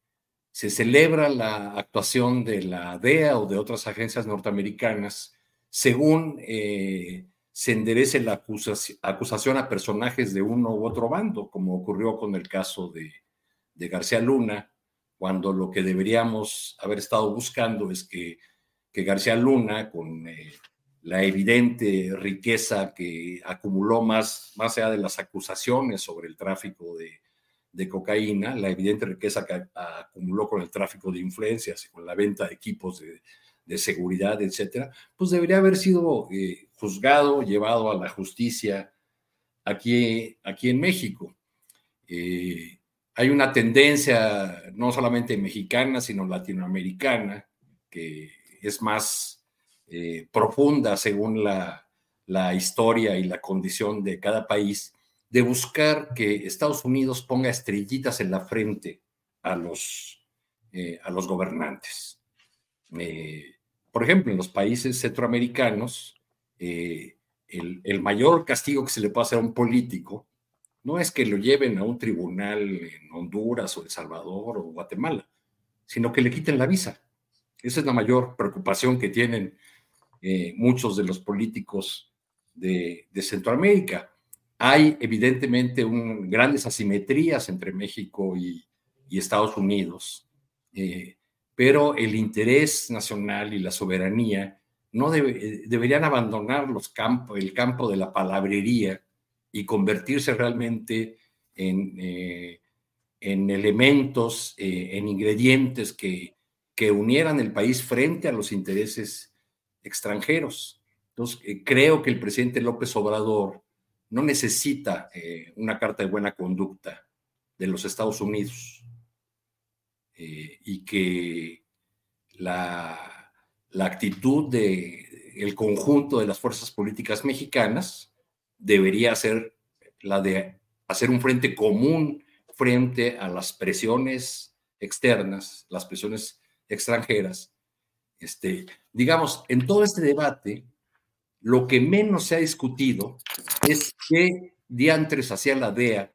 se celebra la actuación de la DEA o de otras agencias norteamericanas según eh, se enderece la acusación, a personajes de uno u otro bando, como ocurrió con el caso de, García Luna, cuando lo que deberíamos haber estado buscando es que, García Luna, con eh, la evidente riqueza que acumuló más, más allá de las acusaciones sobre el tráfico de, de cocaína, la evidente riqueza que acumuló con el tráfico de influencias y con la venta de equipos de, seguridad, etcétera, pues debería haber sido eh, juzgado, llevado a la justicia aquí, aquí en México. Eh, hay una tendencia no solamente mexicana, sino latinoamericana, que es más eh, profunda según la, la historia y la condición de cada país, de buscar que Estados Unidos ponga estrellitas en la frente a los, eh, a los gobernantes. Eh, por ejemplo, en los países centroamericanos, el, el, mayor castigo que se le puede hacer a un político no es que lo lleven a un tribunal en Honduras o El Salvador o Guatemala, sino que le quiten la visa. Esa es la mayor preocupación que tienen muchos de los políticos de, Centroamérica. Hay evidentemente un, grandes asimetrías entre México y, Estados Unidos, eh, pero el interés nacional y la soberanía no eh, deberían abandonar los el campo de la palabrería y convertirse realmente en, eh, en elementos, en ingredientes que, que unieran el país frente a los intereses extranjeros. Entonces, creo que el presidente López Obrador no necesita eh, una carta de buena conducta de los Estados Unidos eh, y que la, la actitud del el conjunto de las fuerzas políticas mexicanas debería ser la de hacer un frente común frente a las presiones externas, las presiones extranjeras. Este, digamos, en todo este debate, lo que menos se ha discutido es qué diantres hacía la DEA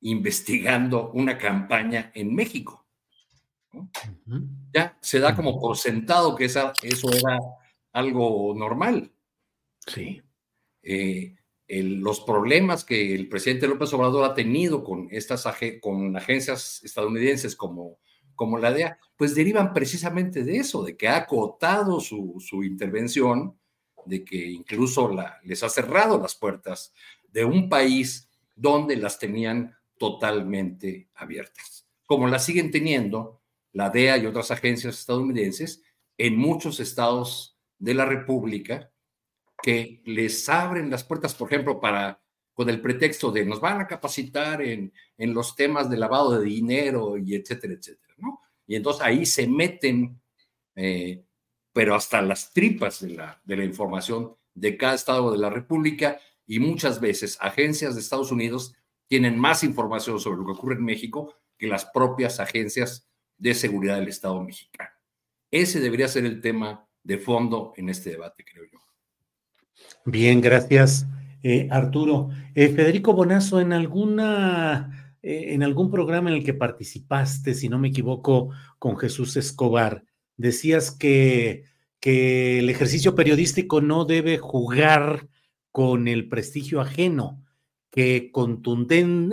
investigando una campaña en México. Ya se da como por sentado que esa, eso era algo normal. Sí. Eh, los problemas que el presidente López Obrador ha tenido con estas con agencias estadounidenses como, como la DEA, pues derivan precisamente de eso, de que ha acotado su, su intervención de que incluso la, les ha cerrado las puertas de un país donde las tenían totalmente abiertas, como las siguen teniendo la DEA y otras agencias estadounidenses en muchos estados de la República que les abren las puertas, por ejemplo, para con el pretexto de nos van a capacitar en, en los temas de lavado de dinero y etcétera, etcétera. Y entonces ahí se meten eh, pero hasta las tripas de la, de la información de cada estado de la República y muchas veces agencias de Estados Unidos tienen más información sobre lo que ocurre en México que las propias agencias de seguridad del Estado mexicano. Ese debería ser el tema de fondo en este debate, creo yo. Bien, gracias, eh, Arturo. Eh, Federico Bonazo, en alguna, eh, en algún programa en el que participaste, si no me equivoco, con Jesús Escobar, decías que, que el ejercicio periodístico no debe jugar con el prestigio ajeno, que contunden,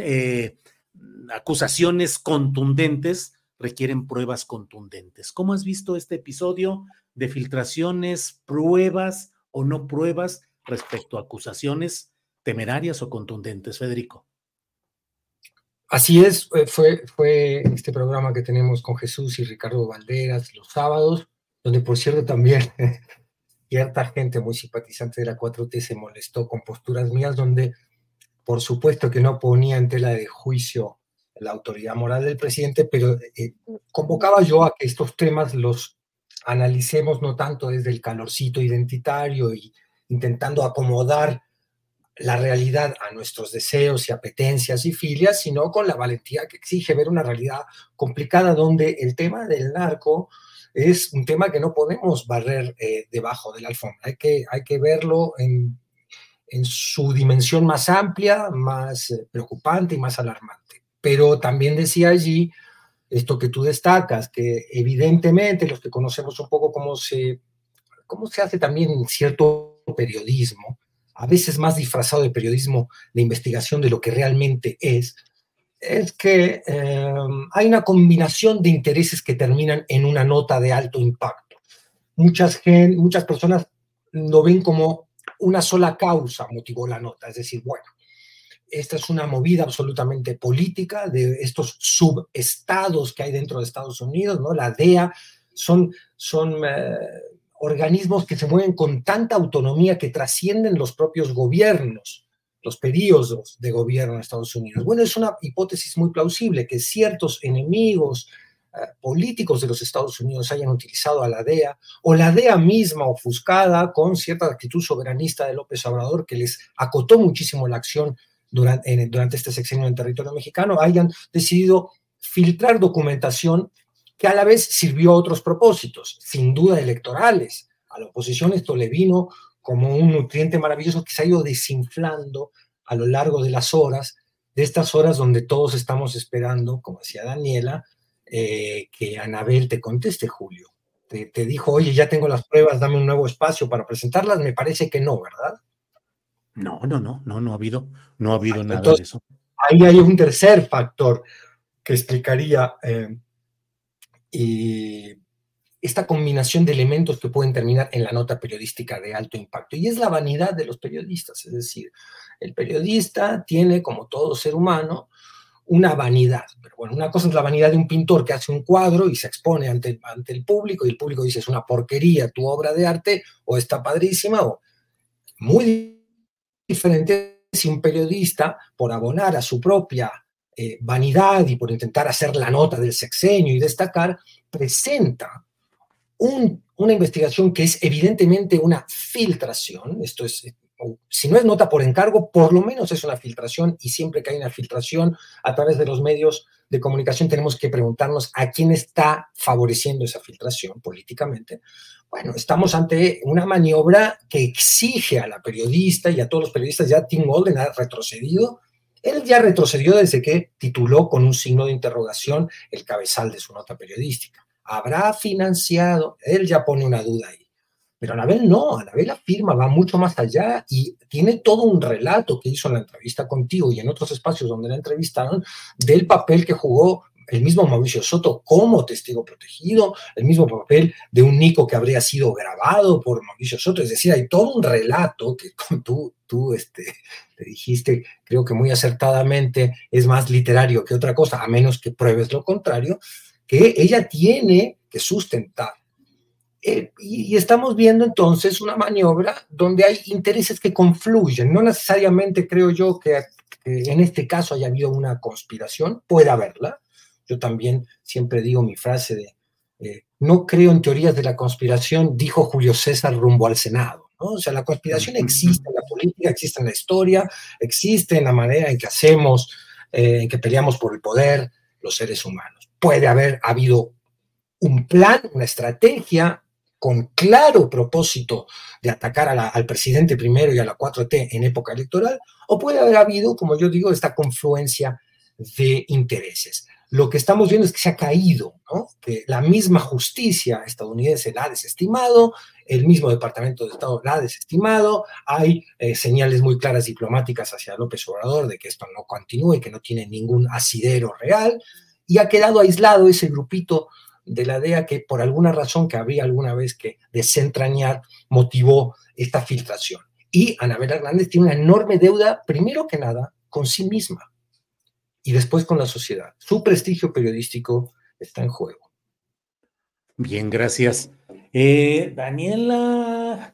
acusaciones contundentes requieren pruebas contundentes. ¿Cómo has visto este episodio de filtraciones, pruebas o no pruebas respecto a acusaciones temerarias o contundentes, Federico? Así es, fue, este programa que tenemos con Jesús y Ricardo Valderas los sábados, donde por cierto también [LAUGHS] cierta gente muy simpatizante de la 4T se molestó con posturas mías, donde por supuesto que no ponía en tela de juicio la autoridad moral del presidente, pero eh, convocaba yo a que estos temas los analicemos no tanto desde el calorcito identitario y intentando acomodar la realidad a nuestros deseos y apetencias y filias, sino con la valentía que exige ver una realidad complicada donde el tema del narco es un tema que no podemos barrer eh, debajo de la alfombra. Hay que, hay que verlo en, en su dimensión más amplia, más eh, preocupante y más alarmante. Pero también decía allí esto que tú destacas, que evidentemente los que conocemos un poco cómo se, cómo se hace también cierto periodismo, a veces más disfrazado de periodismo de investigación de lo que realmente es, es que eh, hay una combinación de intereses que terminan en una nota de alto impacto. Muchas, muchas personas lo ven como una sola causa motivó la nota, es decir, bueno, esta es una movida absolutamente política de estos subestados que hay dentro de Estados Unidos, ¿no? La DEA son, son eh, organismos que se mueven con tanta autonomía que trascienden los propios gobiernos, los periodos de gobierno en Estados Unidos. Bueno, es una hipótesis muy plausible que ciertos enemigos eh, políticos de los Estados Unidos hayan utilizado a la DEA o la DEA misma ofuscada con cierta actitud soberanista de López Obrador que les acotó muchísimo la acción durante, durante este sexenio en territorio mexicano, hayan decidido filtrar documentación que a la vez sirvió a otros propósitos, sin duda electorales. A la oposición esto le vino como un nutriente maravilloso que se ha ido desinflando a lo largo de las horas, de estas horas donde todos estamos esperando, como decía Daniela, eh, que Anabel te conteste, Julio. Te, te, dijo, oye, ya tengo las pruebas, dame un nuevo espacio para presentarlas. Me parece que no, ¿verdad? No, no, no, no, no ha habido, no ha habido nada de eso. Ahí hay un tercer factor que explicaría eh, y esta combinación de elementos que pueden terminar en la nota periodística de alto impacto. Y es la vanidad de los periodistas, es decir, el periodista tiene, como todo ser humano, una vanidad. Pero bueno, una cosa es la vanidad de un pintor que hace un cuadro y se expone ante, ante el público y el público dice es una porquería tu obra de arte o está padrísima o muy diferente si un periodista, por abonar a su propia eh, vanidad y por intentar hacer la nota del sexenio y destacar, presenta una investigación que es evidentemente una filtración, esto es, si no es nota por encargo, por lo menos es una filtración y siempre que hay una filtración a través de los medios de comunicación tenemos que preguntarnos a quién está favoreciendo esa filtración políticamente. Bueno, estamos ante una maniobra que exige a la periodista y a todos los periodistas, ya Tim Golden ha retrocedido, él ya retrocedió desde que tituló con un signo de interrogación el cabezal de su nota periodística. ¿Habrá financiado? Él ya pone una duda ahí. Pero Anabel no, Anabel afirma, va mucho más allá y tiene todo un relato que hizo en la entrevista contigo y en otros espacios donde la entrevistaron del papel que jugó el mismo Mauricio Soto como testigo protegido, el mismo papel de un Nico que habría sido grabado por Mauricio Soto, es decir, hay todo un relato que [LAUGHS] tú, tú este, [LAUGHS] te dijiste, creo que muy acertadamente, es más literario que otra cosa, a menos que pruebes lo contrario, que ella tiene que sustentar eh, y, estamos viendo entonces una maniobra donde hay intereses que confluyen. No necesariamente creo yo que, en este caso haya habido una conspiración, puede haberla. Yo también siempre digo mi frase de eh, no creo en teorías de la conspiración, dijo Julio César rumbo al Senado. ¿No? O sea, la conspiración existe en la política, existe en la historia, existe en la manera en que hacemos, eh, en que peleamos por el poder los seres humanos. Puede haber habido un plan, una estrategia con claro propósito de atacar al presidente primero y a la 4T en época electoral, o puede haber habido, como yo digo, esta confluencia de intereses. Lo que estamos viendo es que se ha caído, ¿no? que la misma justicia estadounidense la ha desestimado, el mismo Departamento de Estado la ha desestimado, hay eh, señales muy claras diplomáticas hacia López Obrador de que esto no continúe, que no tiene ningún asidero real, y ha quedado aislado ese grupito de la DEA que por alguna razón que habría alguna vez que desentrañar motivó esta filtración. Y Anabel Hernández tiene una enorme deuda, primero que nada, con sí misma y después con la sociedad. Su prestigio periodístico está en juego. Bien, gracias. Eh, Daniela,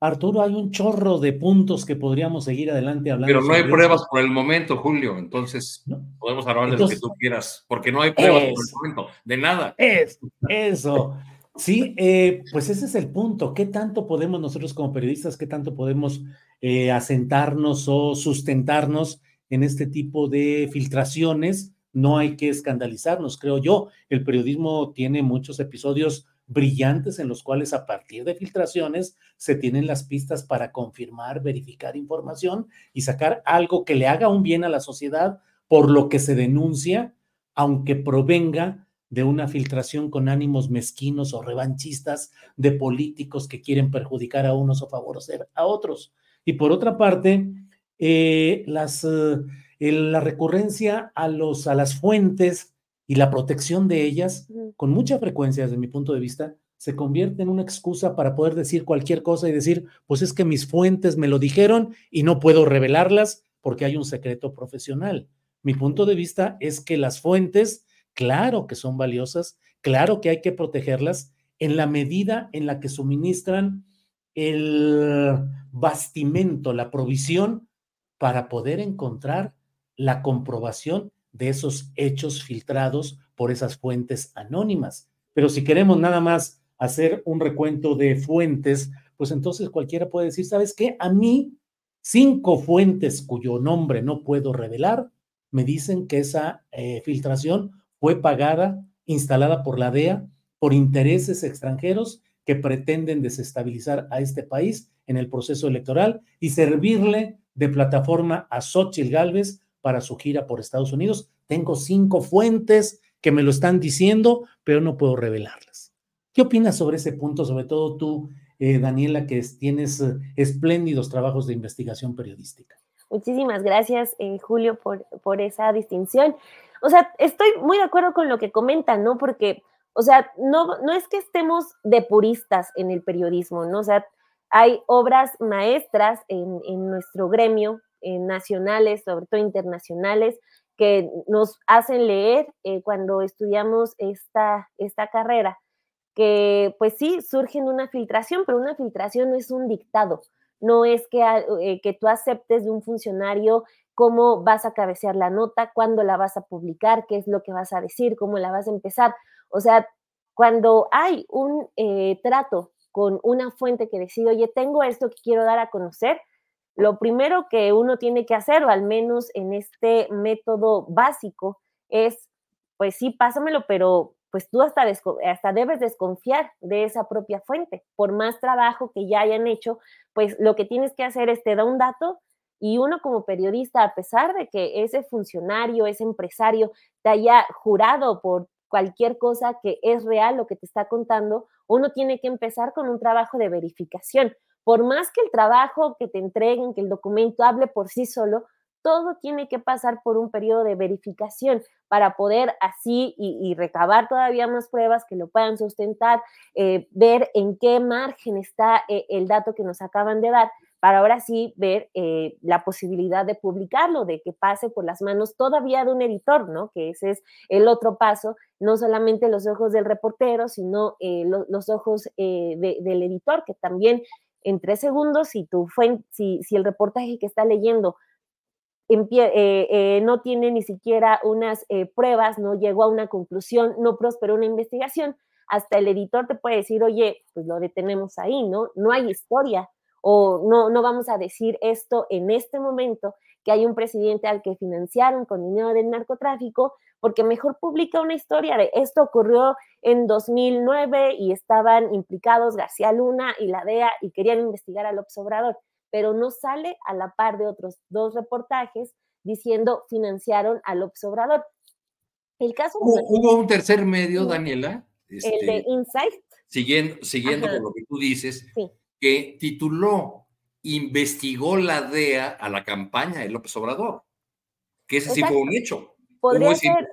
Arturo, hay un chorro de puntos que podríamos seguir adelante hablando. Pero no hay pruebas por el momento, Julio, entonces podemos hablar de lo que tú quieras, porque no hay pruebas por el momento, de nada. Es, eso. Sí, eh, pues ese es el punto. ¿Qué tanto podemos nosotros como periodistas, qué tanto podemos eh, asentarnos o sustentarnos en este tipo de filtraciones? No hay que escandalizarnos, creo yo. El periodismo tiene muchos episodios brillantes en los cuales a partir de filtraciones se tienen las pistas para confirmar, verificar información y sacar algo que le haga un bien a la sociedad por lo que se denuncia, aunque provenga de una filtración con ánimos mezquinos o revanchistas de políticos que quieren perjudicar a unos o favorecer a otros. Y por otra parte, eh, eh, la recurrencia a, los, a las fuentes y la protección de ellas, con mucha frecuencia desde mi punto de vista, se convierte en una excusa para poder decir cualquier cosa y decir, pues es que mis fuentes me lo dijeron y no puedo revelarlas porque hay un secreto profesional. Mi punto de vista es que las fuentes, claro que son valiosas, claro que hay que protegerlas en la medida en la que suministran el bastimento, la provisión para poder encontrar la comprobación de esos hechos filtrados por esas fuentes anónimas. Pero si queremos nada más hacer un recuento de fuentes, pues entonces cualquiera puede decir, ¿sabes qué? A mí, cinco fuentes cuyo nombre no puedo revelar, me dicen que esa eh, filtración fue pagada, instalada por la DEA, por intereses extranjeros que pretenden desestabilizar a este país en el proceso electoral y servirle de plataforma a Xochitl Gálvez para su gira por Estados Unidos. Tengo cinco fuentes que me lo están diciendo, pero no puedo revelarlas. ¿Qué opinas sobre ese punto? Sobre todo tú, eh, Daniela, que tienes eh, espléndidos trabajos de investigación periodística. Muchísimas gracias, eh, Julio, por, esa distinción. O sea, estoy muy de acuerdo con lo que comentan, ¿no? Porque, o sea, no, no es que estemos de puristas en el periodismo, ¿no? O sea, hay obras maestras en nuestro gremio eh, nacionales, sobre todo internacionales, que nos hacen leer eh, cuando estudiamos esta, esta carrera, que pues sí, surgen una filtración, pero una filtración no es un dictado, no es que, eh, que tú aceptes de un funcionario cómo vas a cabecear la nota, cuándo la vas a publicar, qué es lo que vas a decir, cómo la vas a empezar. O sea, cuando hay un trato con una fuente que decide, oye, tengo esto que quiero dar a conocer, lo primero que uno tiene que hacer, o al menos en este método básico, es, pues sí, pásamelo, pero pues tú hasta, hasta debes desconfiar de esa propia fuente. Por más trabajo que ya hayan hecho, pues lo que tienes que hacer es te da un dato y uno como periodista, a pesar de que ese funcionario, ese empresario te haya jurado por cualquier cosa que es real lo que te está contando, uno tiene que empezar con un trabajo de verificación por más que el trabajo que te entreguen, que el documento hable por sí solo, todo tiene que pasar por un periodo de verificación para poder así y, recabar todavía más pruebas que lo puedan sustentar, eh, ver en qué margen está eh, el dato que nos acaban de dar, para ahora sí ver eh, la posibilidad de publicarlo, de que pase por las manos todavía de un editor, ¿no? Que ese es el otro paso, no solamente los ojos del reportero, sino los ojos del editor, que también en tres segundos si, tu si, si el reportaje que está leyendo eh, eh, no tiene ni siquiera unas eh, pruebas, no llegó a una conclusión, no prosperó una investigación, hasta el editor te puede decir, oye, pues lo detenemos ahí, ¿no? No hay historia o no, no vamos a decir esto en este momento, que hay un presidente al que financiaron con dinero del narcotráfico, porque mejor publica una historia de esto ocurrió en 2009 y estaban implicados García Luna y la DEA y querían investigar al Obrador, pero no sale a la par de otros dos reportajes diciendo financiaron al Obrador. El caso hubo, un tercer medio, Daniela. el de este, Insight. Siguiendo, siguiendo con lo que tú dices, que tituló Investigó la DEA a la campaña de López Obrador. Que ese sí fue un hecho. Podría ser.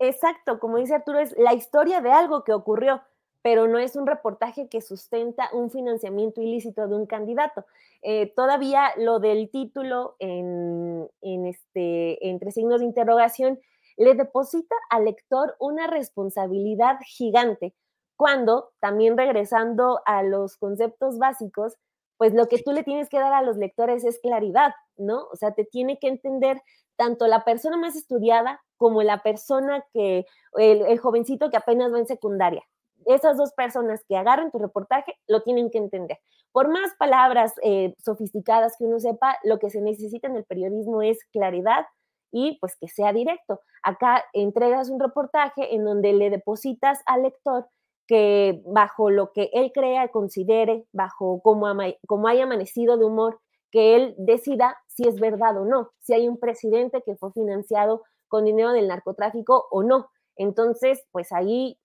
Exacto, como dice Arturo, es la historia de algo que ocurrió, pero no es un reportaje que sustenta un financiamiento ilícito de un candidato. Eh, todavía lo del título en, este, entre signos de interrogación le deposita al lector una responsabilidad gigante, cuando también regresando a los conceptos básicos, pues lo que tú le tienes que dar a los lectores es claridad, ¿no? O sea, te tiene que entender tanto la persona más estudiada como la persona que, el, jovencito que apenas va en secundaria. Esas dos personas que agarran tu reportaje lo tienen que entender. Por más palabras eh, sofisticadas que uno sepa, lo que se necesita en el periodismo es claridad y pues que sea directo. Acá entregas un reportaje en donde le depositas al lector que bajo lo que él crea, considere, bajo cómo, cómo haya amanecido de humor, que él decida si es verdad o no, si hay un presidente que fue financiado con dinero del narcotráfico o no. Entonces, pues ahí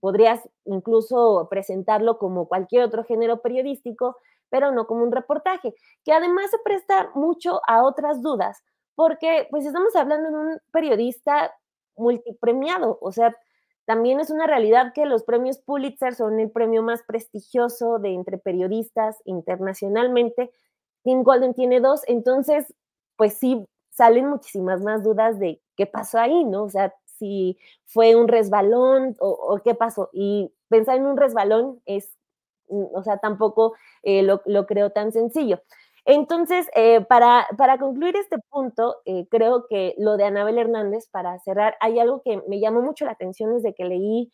podrías incluso presentarlo como cualquier otro género periodístico, pero no como un reportaje, que además se presta mucho a otras dudas, porque pues estamos hablando de un periodista multipremiado, o sea, también es una realidad que los premios Pulitzer son el premio más prestigioso de entre periodistas internacionalmente, Tim Golden tiene dos, entonces, pues sí, salen muchísimas más dudas de qué pasó ahí, ¿no? O sea, si fue un resbalón o, qué pasó. Y pensar en un resbalón es, mm, o sea, tampoco eh, lo, creo tan sencillo. Entonces, eh, para, para, concluir este punto, eh, creo que lo de Anabel Hernández, para cerrar, hay algo que me llamó mucho la atención desde que leí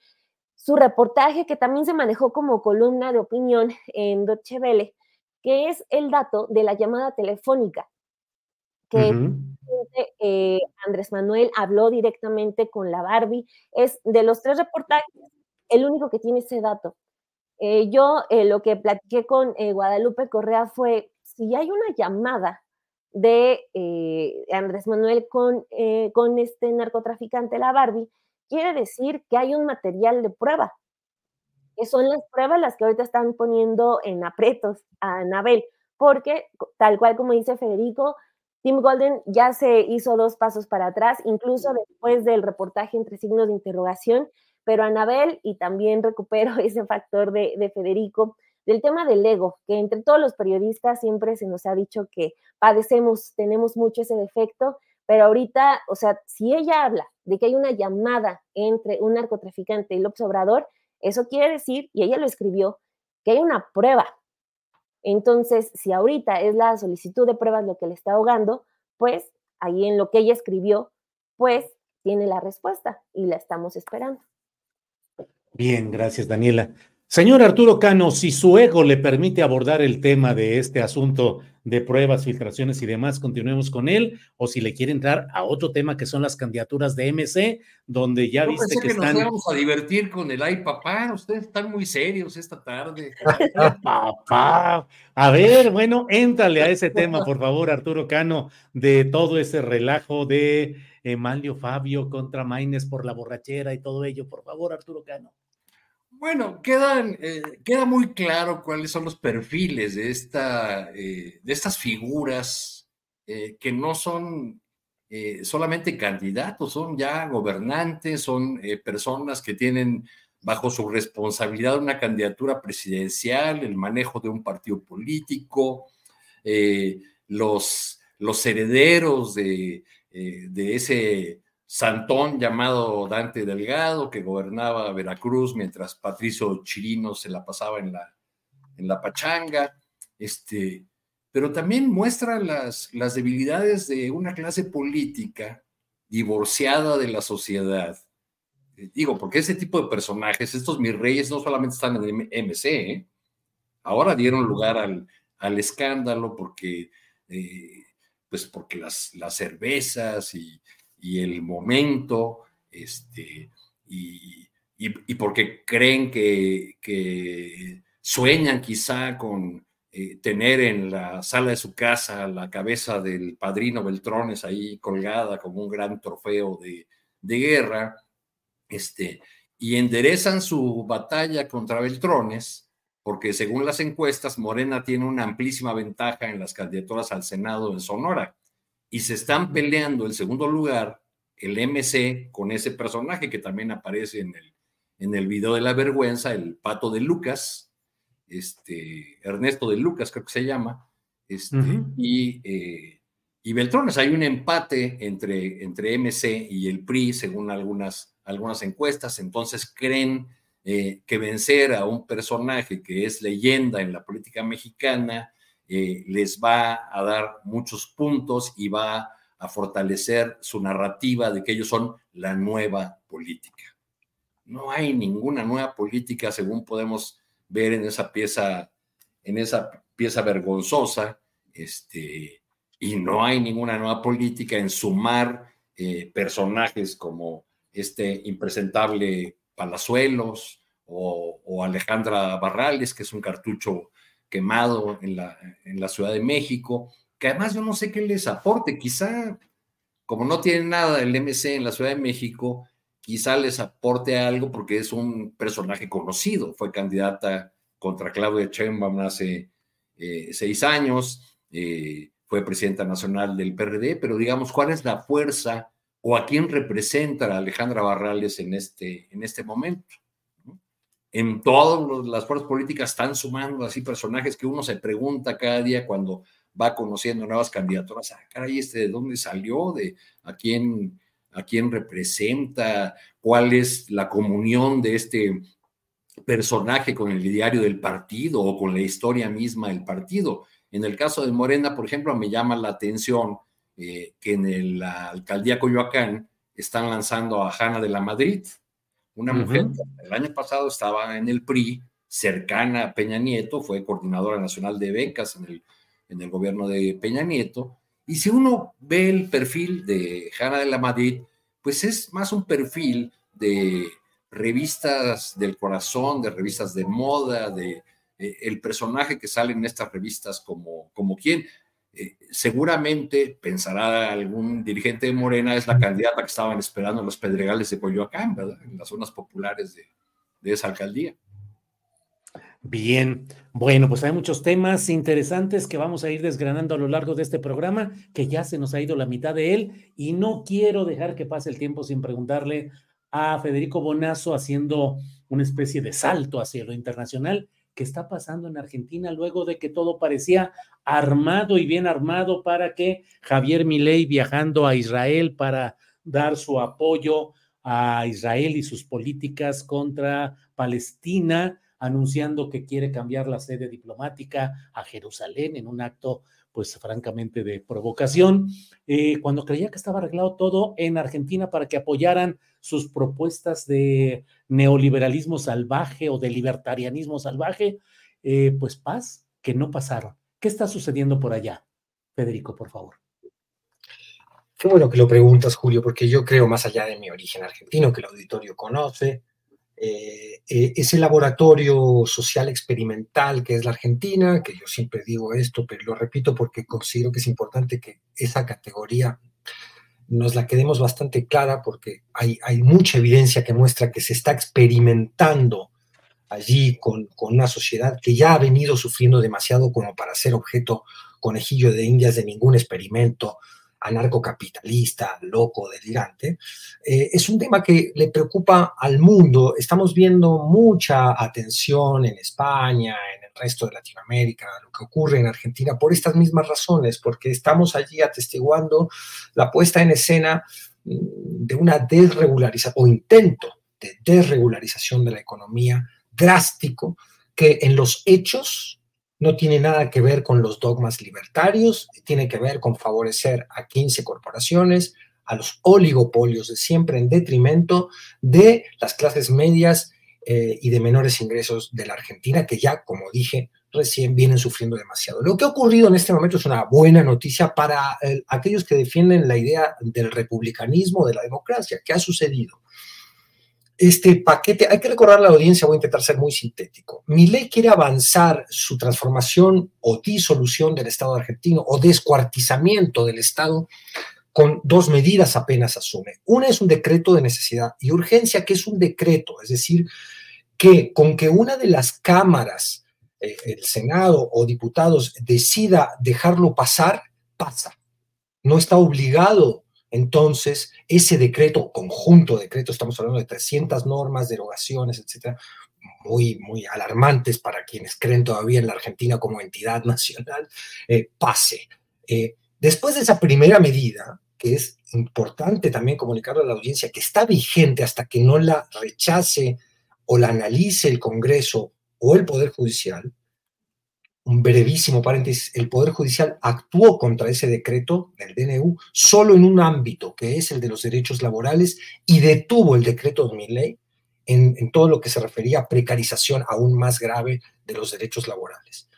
su reportaje, que también se manejó como columna de opinión en Deutsche Welle, que es el dato de la llamada telefónica, que eh, Andrés Manuel habló directamente con la Barbie. Es de los tres reportajes, el único que tiene ese dato. Eh, yo eh, lo que platiqué con Guadalupe Correa fue, si hay una llamada de Andrés Manuel con, con este narcotraficante, la Barbie, quiere decir que hay un material de prueba que son las pruebas las que ahorita están poniendo en apretos a Anabel, porque tal cual como dice Federico, Tim Golden ya se hizo dos pasos para atrás, incluso después del reportaje entre signos de interrogación, pero Anabel, y también recupero [LAUGHS] ese factor de, de Federico, del tema del ego, que entre todos los periodistas siempre se nos ha dicho que padecemos, tenemos mucho ese defecto, pero ahorita, o sea, si ella habla de que hay una llamada entre un narcotraficante y el Obrador, eso quiere decir, y ella lo escribió, que hay una prueba. Entonces, si ahorita es la solicitud de pruebas lo que le está ahogando, pues ahí en lo que ella escribió, pues tiene la respuesta y la estamos esperando. Bien, gracias Daniela. Señor Arturo Cano, si su ego le permite abordar el tema de este asunto de pruebas, filtraciones y demás, continuemos con él, o si le quiere entrar a otro tema que son las candidaturas de MC, donde ya viste que, que, están... Nos vamos a divertir con el ay papá, ustedes están muy serios esta tarde. [LAUGHS] papá, a ver, bueno, éntrale a ese tema, por favor, Arturo Cano, de todo ese relajo de Emalio Fabio contra Maines por la borrachera y todo ello, por favor, Arturo Cano. Bueno, eh, queda muy claro cuáles son los perfiles de, esta, eh, de estas figuras eh, que no son solamente candidatos, son ya gobernantes, son personas que tienen bajo su responsabilidad una candidatura presidencial, el manejo de un partido político, los, los herederos de, de ese Santón llamado Dante Delgado, que gobernaba Veracruz mientras Patricio Chirino se la pasaba en la, en la pachanga, este, pero también muestra las, las debilidades de una clase política divorciada de la sociedad, Digo, porque ese tipo de personajes, estos mis reyes, no solamente están en MC, ¿eh? ahora dieron lugar al, al escándalo porque, eh, pues porque las, las cervezas y, y, el momento, este, y, y, porque creen que, que, sueñan quizá con eh, tener en la sala de su casa la cabeza del padrino Beltrones ahí colgada como un gran trofeo de, de guerra, este, y enderezan su batalla contra Beltrones, porque según las encuestas, Morena tiene una amplísima ventaja en las candidaturas al Senado en Sonora, y se están peleando el segundo lugar, el MC, con ese personaje que también aparece en el, en el video de la vergüenza, el pato de Lucas, este, Ernesto de Lucas creo que se llama, este, y eh, y Beltrones. Hay un empate entre, entre MC y el PRI, según algunas, algunas encuestas. Entonces creen eh, que vencer a un personaje que es leyenda en la política mexicana eh, les va a dar muchos puntos y va a fortalecer su narrativa de que ellos son la nueva política. No hay ninguna nueva política, según podemos ver en esa pieza, en esa pieza vergonzosa, este, y no hay ninguna nueva política en sumar eh, personajes como este impresentable Palazuelos o, Alejandra Barrales, que es un cartucho quemado en la, en la Ciudad de México, que además yo no sé qué les aporte, quizá como no tiene nada el MC en la Ciudad de México, quizá les aporte algo porque es un personaje conocido, fue candidata contra Claudia Sheinbaum hace eh, seis años, eh, fue presidenta nacional del PRD, pero digamos, ¿cuál es la fuerza o a quién representa a Alejandra Barrales en este, en este momento? En todas las fuerzas políticas están sumando así personajes que uno se pregunta cada día cuando va conociendo nuevas candidaturas. Ah, caray, este de dónde salió, de a quién, a quién representa, cuál es la comunión de este personaje con el diario del partido o con la historia misma del partido. En el caso de Morena, por ejemplo, me llama la atención eh, que en la alcaldía Coyoacán están lanzando a Hanna de la Madrid, una mujer que el año pasado estaba en el PRI, cercana a Peña Nieto, fue coordinadora nacional de becas en el, en el gobierno de Peña Nieto. Y si uno ve el perfil de Hanna de la Madrid, pues es más un perfil de revistas del corazón, de revistas de moda, de eh, el personaje que sale en estas revistas como, como quien. Eh, seguramente pensará algún dirigente de Morena, es la candidata que estaban esperando en los pedregales de Coyoacán, ¿verdad? En las zonas populares de, de esa alcaldía. Bien, bueno, pues hay muchos temas interesantes que vamos a ir desgranando a lo largo de este programa, que ya se nos ha ido la mitad de él, y no quiero dejar que pase el tiempo sin preguntarle a Federico Bonazo haciendo una especie de salto hacia lo internacional que está pasando en Argentina luego de que todo parecía armado y bien armado para que Javier Milei viajando a Israel para dar su apoyo a Israel y sus políticas contra Palestina, anunciando que quiere cambiar la sede diplomática a Jerusalén en un acto pues francamente de provocación, eh, cuando creía que estaba arreglado todo en Argentina para que apoyaran sus propuestas de neoliberalismo salvaje o de libertarianismo salvaje, eh, pues paz, que no pasaron. ¿Qué está sucediendo por allá? Federico, por favor. Qué bueno que lo preguntas, Julio, porque yo creo, más allá de mi origen argentino, que el auditorio conoce, eh, eh, ese laboratorio social experimental que es la Argentina, que yo siempre digo esto, pero lo repito porque considero que es importante que esa categoría nos la quedemos bastante clara porque hay, hay mucha evidencia que muestra que se está experimentando allí con, con, una sociedad que ya ha venido sufriendo demasiado como para ser objeto conejillo de indias de ningún experimento anarcocapitalista, loco, delirante, eh, es un tema que le preocupa al mundo. Estamos viendo mucha atención en España, en resto de Latinoamérica, lo que ocurre en Argentina, por estas mismas razones, porque estamos allí atestiguando la puesta en escena mm, de una desregularización o intento de desregularización de la economía drástico que en los hechos no tiene nada que ver con los dogmas libertarios, tiene que ver con favorecer a 15 corporaciones, a los oligopolios de siempre en detrimento de las clases medias eh, y de menores ingresos de la Argentina, que ya, como dije, recién vienen sufriendo demasiado. Lo que ha ocurrido en este momento es una buena noticia para eh, aquellos que defienden la idea del republicanismo, de la democracia. ¿Qué ha sucedido? Este paquete, hay que recordar a la audiencia, voy a intentar ser muy sintético. Mi ley quiere avanzar su transformación o disolución del Estado argentino o descuartizamiento del Estado con dos medidas apenas asume. Una es un decreto de necesidad y urgencia, que es un decreto, es decir, que con que una de las cámaras eh, el Senado o diputados decida dejarlo pasar, pasa. No está obligado entonces ese decreto, conjunto de decretos, estamos hablando de 300 normas, derogaciones, etcétera, muy, muy alarmantes para quienes creen todavía en la Argentina como entidad nacional, eh, pase. Eh, después de esa primera medida, que es importante también comunicarle a la audiencia que está vigente hasta que no la rechace o la analice el Congreso o el Poder Judicial, un brevísimo paréntesis, el Poder Judicial actuó contra ese decreto del DNU solo en un ámbito, que es el de los derechos laborales, y detuvo el decreto de mi ley en, en todo lo que se refería a precarización aún más grave de los derechos laborales.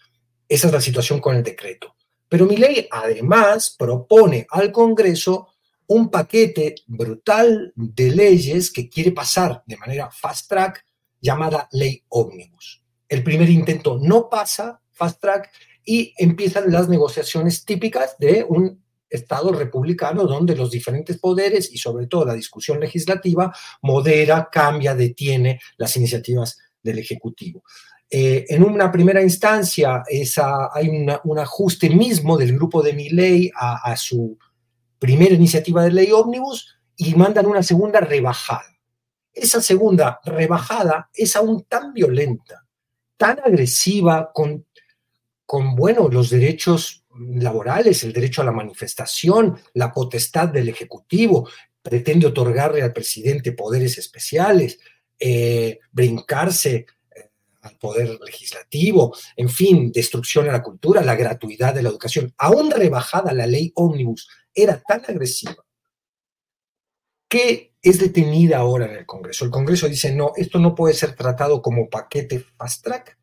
Esa es la situación con el decreto. Pero mi ley además propone al Congreso un paquete brutal de leyes que quiere pasar de manera fast track llamada ley ómnibus. El primer intento no pasa, fast track, y empiezan las negociaciones típicas de un Estado republicano donde los diferentes poderes y sobre todo la discusión legislativa modera, cambia, detiene las iniciativas del Ejecutivo. Eh, en una primera instancia hay un ajuste mismo del grupo de mi ley a, a su primera iniciativa de ley ómnibus y mandan una segunda rebajada. Esa segunda rebajada es aún tan violenta, tan agresiva con, bueno, los derechos laborales, el derecho a la manifestación, la potestad del Ejecutivo, pretende otorgarle al presidente poderes especiales, eh, brincarse al poder legislativo, en fin, destrucción a la cultura, la gratuidad de la educación. Aún rebajada la ley ómnibus, era tan agresiva que es detenida ahora en el Congreso. El Congreso dice, no, esto no puede ser tratado como paquete fast track,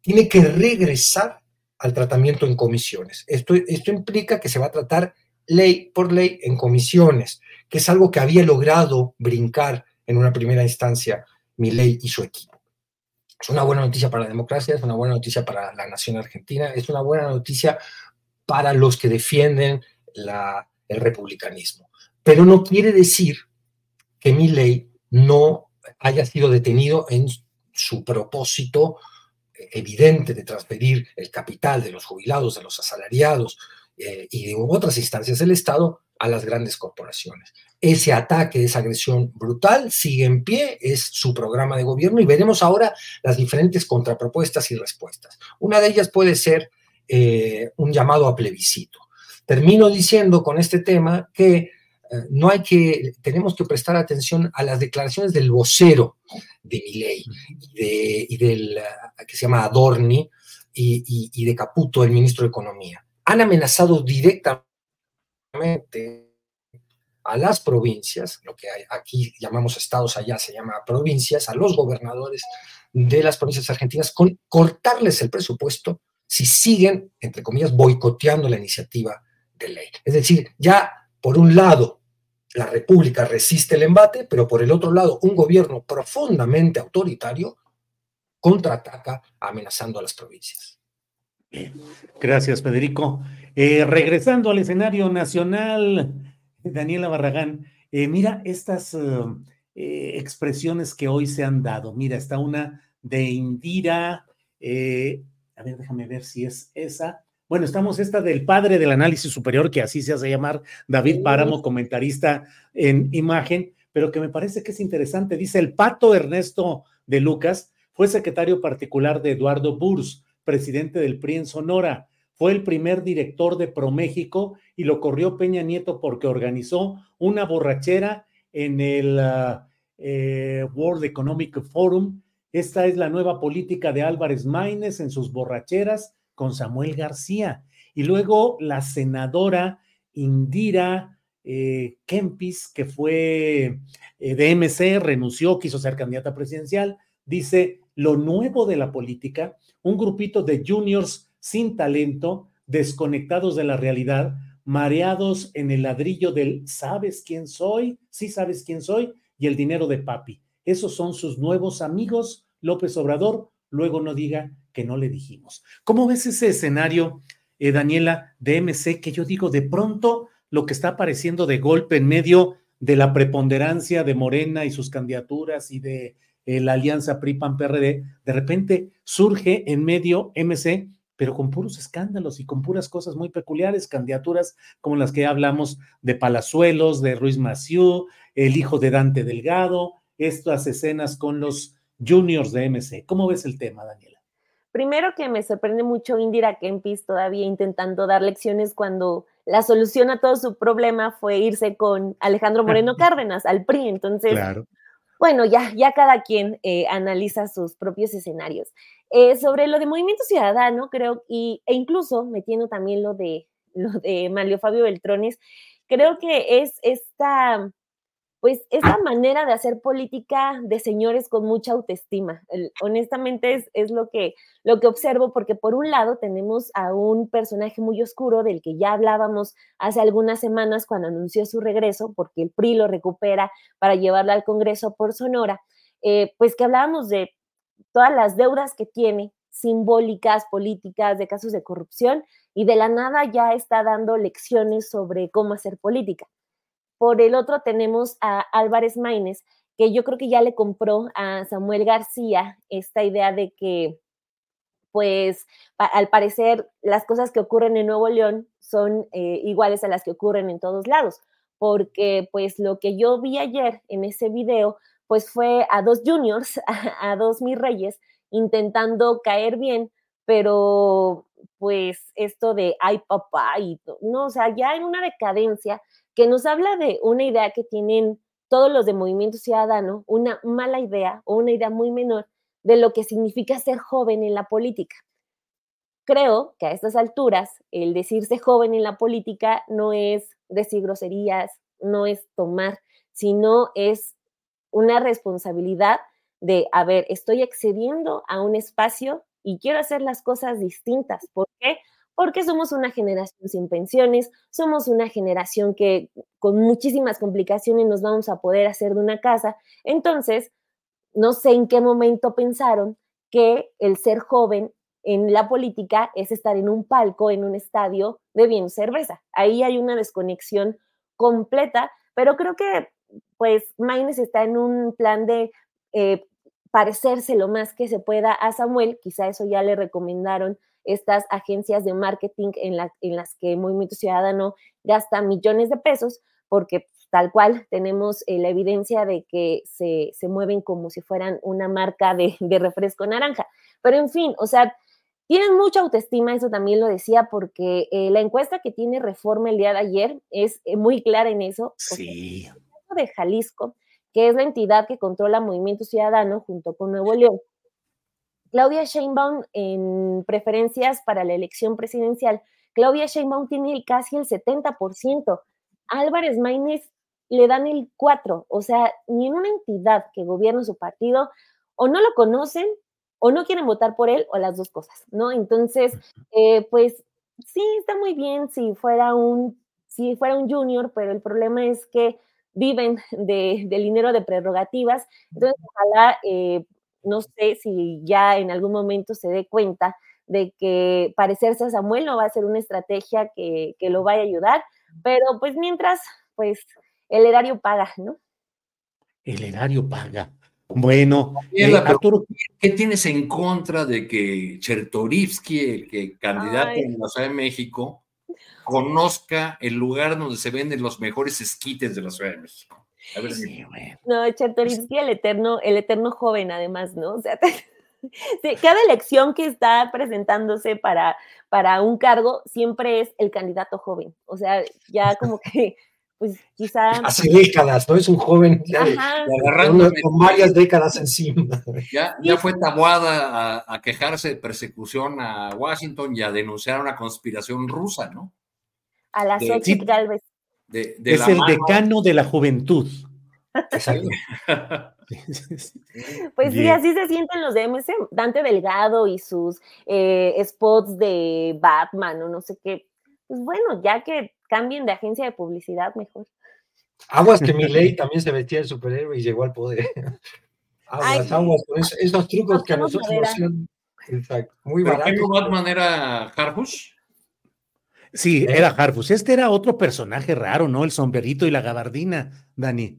tiene que regresar al tratamiento en comisiones. Esto, esto implica que se va a tratar ley por ley en comisiones, que es algo que había logrado brincar en una primera instancia mi ley y su equipo. Es una buena noticia para la democracia, es una buena noticia para la nación argentina, es una buena noticia para los que defienden la, el republicanismo. Pero no quiere decir que mi ley no haya sido detenido en su propósito evidente de transferir el capital de los jubilados, de los asalariados eh, y de otras instancias del Estado a las grandes corporaciones. Ese ataque, esa agresión brutal sigue en pie, es su programa de gobierno y veremos ahora las diferentes contrapropuestas y respuestas. Una de ellas puede ser eh, un llamado a plebiscito. Termino diciendo con este tema que eh, no hay que, tenemos que prestar atención a las declaraciones del vocero de Milei y, del, eh, que se llama Adorni, y, de Caputo, el ministro de Economía. Han amenazado directamente a las provincias, lo que aquí llamamos estados, allá se llama provincias, a los gobernadores de las provincias argentinas, con cortarles el presupuesto si siguen, entre comillas, boicoteando la iniciativa de ley. Es decir, ya por un lado la República resiste el embate, pero por el otro lado, un gobierno profundamente autoritario contraataca amenazando a las provincias. Gracias, Federico. Eh, regresando al escenario nacional, Daniela Barragán, eh, mira estas eh, expresiones que hoy se han dado. Mira, está una de Indira, a ver, déjame ver si es esa. Bueno, estamos esta del padre del análisis superior, que así se hace llamar, David Páramo, comentarista en imagen, pero que me parece que es interesante. Dice, el pato Ernesto de Lucas fue secretario particular de Eduardo Burs, presidente del PRI en Sonora. Fue el primer director de ProMéxico y lo corrió Peña Nieto porque organizó una borrachera en el ah, eh, World Economic Forum. Esta es la nueva política de Álvarez Maínez en sus borracheras con Samuel García. Y luego la senadora Indira eh, Kempis, que fue eh, de MC, renunció, quiso ser candidata presidencial, dice, lo nuevo de la política, un grupito de juniors sin talento, desconectados de la realidad, mareados en el ladrillo del ¿sabes quién soy? Sí sabes quién soy y el dinero de papi. Esos son sus nuevos amigos, López Obrador, luego no diga que no le dijimos. ¿Cómo ves ese escenario, eh, Daniela, de MC, que yo digo, de pronto lo que está apareciendo de golpe en medio de la preponderancia de Morena y sus candidaturas y de eh, la alianza PRI-PAN-PRD, de repente surge en medio MC, pero con puros escándalos y con puras cosas muy peculiares, candidaturas como las que hablamos de Palazuelos, de Ruiz Maciú, el hijo de Dante Delgado, estas escenas con los juniors de MC. ¿Cómo ves el tema, Daniela? Primero que me sorprende mucho Indira Kempis todavía intentando dar lecciones cuando la solución a todo su problema fue irse con Alejandro Moreno [LAUGHS] Cárdenas al PRI. Entonces, bueno, ya, ya cada quien eh, analiza sus propios escenarios. Eh, sobre lo de Movimiento Ciudadano, creo, y, e incluso metiendo también lo de, lo de Mario Fabio Beltrones, creo que es esta pues esa manera de hacer política de señores con mucha autoestima. honestamente es, es, lo, que, lo que observo porque por un lado tenemos a un personaje muy oscuro del que ya hablábamos hace algunas semanas cuando anunció su regreso, porque el PRI lo recupera para llevarlo al Congreso por Sonora, eh, pues que hablábamos de todas las deudas que tiene simbólicas, políticas, de casos de corrupción, y de la nada ya está dando lecciones sobre cómo hacer política. Por el otro tenemos a Álvarez Maínez, que yo creo que ya le compró a Samuel García esta idea de que, pues, al parecer las cosas que ocurren en Nuevo León son eh, iguales a las que ocurren en todos lados, porque pues lo que yo vi ayer en ese video, pues fue a dos juniors, a, [LAUGHS] a dos mis reyes, intentando caer bien, pero pues esto de ay papá y no, o sea, ya en una decadencia que nos habla de una idea que tienen todos los de Movimiento Ciudadano, una mala idea o una idea muy menor de lo que significa ser joven en la política. Creo que a estas alturas el decirse joven en la política no es decir groserías, no es tomar, sino es una responsabilidad de, a ver, estoy accediendo a un espacio y quiero hacer las cosas distintas. ¿Por qué? Porque somos una generación sin pensiones, somos una generación que con muchísimas complicaciones nos vamos a poder hacer de una casa. Entonces, no sé en qué momento pensaron que el ser joven en la política es estar en un palco, en un estadio, bebiendo cerveza. Ahí hay una desconexión completa, pero creo que pues Maines está en un plan de eh, parecerse lo más que se pueda a Samuel, quizá eso ya le recomendaron estas agencias de marketing en, las que Movimiento Ciudadano gasta millones de pesos, porque tal cual tenemos eh, la evidencia de que se, mueven como si fueran una marca de, refresco naranja. Pero en fin, o sea, tienen mucha autoestima, eso también lo decía, porque eh, la encuesta que tiene Reforma el día de ayer es eh, muy clara en eso. Sí. de Jalisco, que es la entidad que controla Movimiento Ciudadano junto con Nuevo León, Claudia Sheinbaum en preferencias para la elección presidencial, Claudia Sheinbaum tiene casi el 70%. Álvarez Maínez le dan el 4%. O sea, ni en una entidad que gobierna su partido o no lo conocen o no quieren votar por él o las dos cosas, ¿no? Entonces, eh, pues sí, está muy bien si fuera un, si fuera un junior, pero el problema es que viven de, del dinero de prerrogativas. Entonces, ojalá eh, no sé si ya en algún momento se dé cuenta de que parecerse a Samuel no va a ser una estrategia que, lo vaya a ayudar, pero pues mientras, pues el erario paga, ¿no? El erario paga. Bueno, eh, Arturo, ¿qué tienes en contra de que Chertorivsky, el que candidato en la Ciudad de México, conozca el lugar donde se venden los mejores esquites de la Ciudad de México? No, Chertorinsky, el eterno, el eterno joven, además, ¿no? O sea, [LAUGHS] cada elección que está presentándose para, para un cargo siempre es el candidato joven. O sea, ya como [LAUGHS] que, pues quizá. Hace décadas, ¿no? Es un joven con, varias décadas encima. [LAUGHS] Ya, ya fue tabuada a, quejarse de persecución a Washington y a denunciar una conspiración rusa, ¿no? A la Xochitl Galvez. Es el decano de la juventud. [LAUGHS] Exacto. Pues sí, así se sienten los de MC, Dante Delgado y sus eh, spots de Batman o no sé qué. Pues bueno, ya que cambien de agencia de publicidad, mejor. Aguas que mi ley también se vestía de superhéroe y llegó al poder. [LAUGHS] Aguas, aguas, esos, trucos que a nosotros nos Exacto, muy barato. ¿Qué Batman era Harfush? Sí, era Harfush. Este era otro personaje raro, ¿no? El sombrerito y la gabardina, Dani.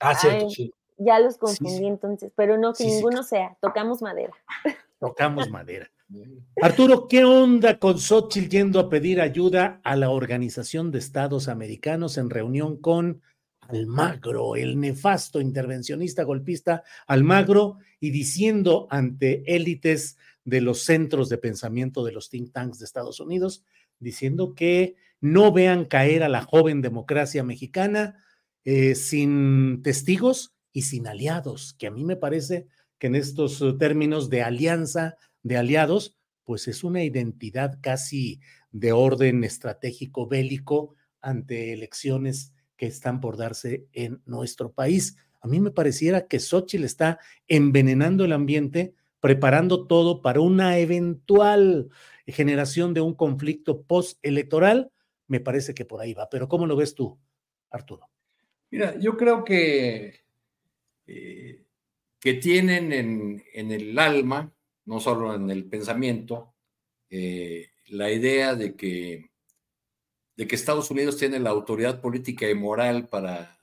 Ah, cierto, sí. Ya los confundí entonces, pero no que ninguno sea. Tocamos madera. Tocamos madera. [LAUGHS] Arturo, ¿qué onda con Xochitl yendo a pedir ayuda a la Organización de Estados Americanos en reunión con Almagro, el nefasto intervencionista golpista Almagro, y diciendo ante élites de los centros de pensamiento de los think tanks de Estados Unidos, diciendo que no vean caer a la joven democracia mexicana eh, sin testigos y sin aliados, que a mí me parece que en estos eh, términos de alianza de aliados, pues es una identidad casi de orden estratégico bélico ante elecciones que están por darse en nuestro país. A mí me pareciera que Xochitl está envenenando el ambiente, preparando todo para una eventual generación de un conflicto postelectoral. Me parece que por ahí va. Pero ¿cómo lo ves tú, Arturo? Mira, yo creo que eh, que tienen en, el alma, no solo en el pensamiento, eh, la idea de que, de que Estados Unidos tiene la autoridad política y moral para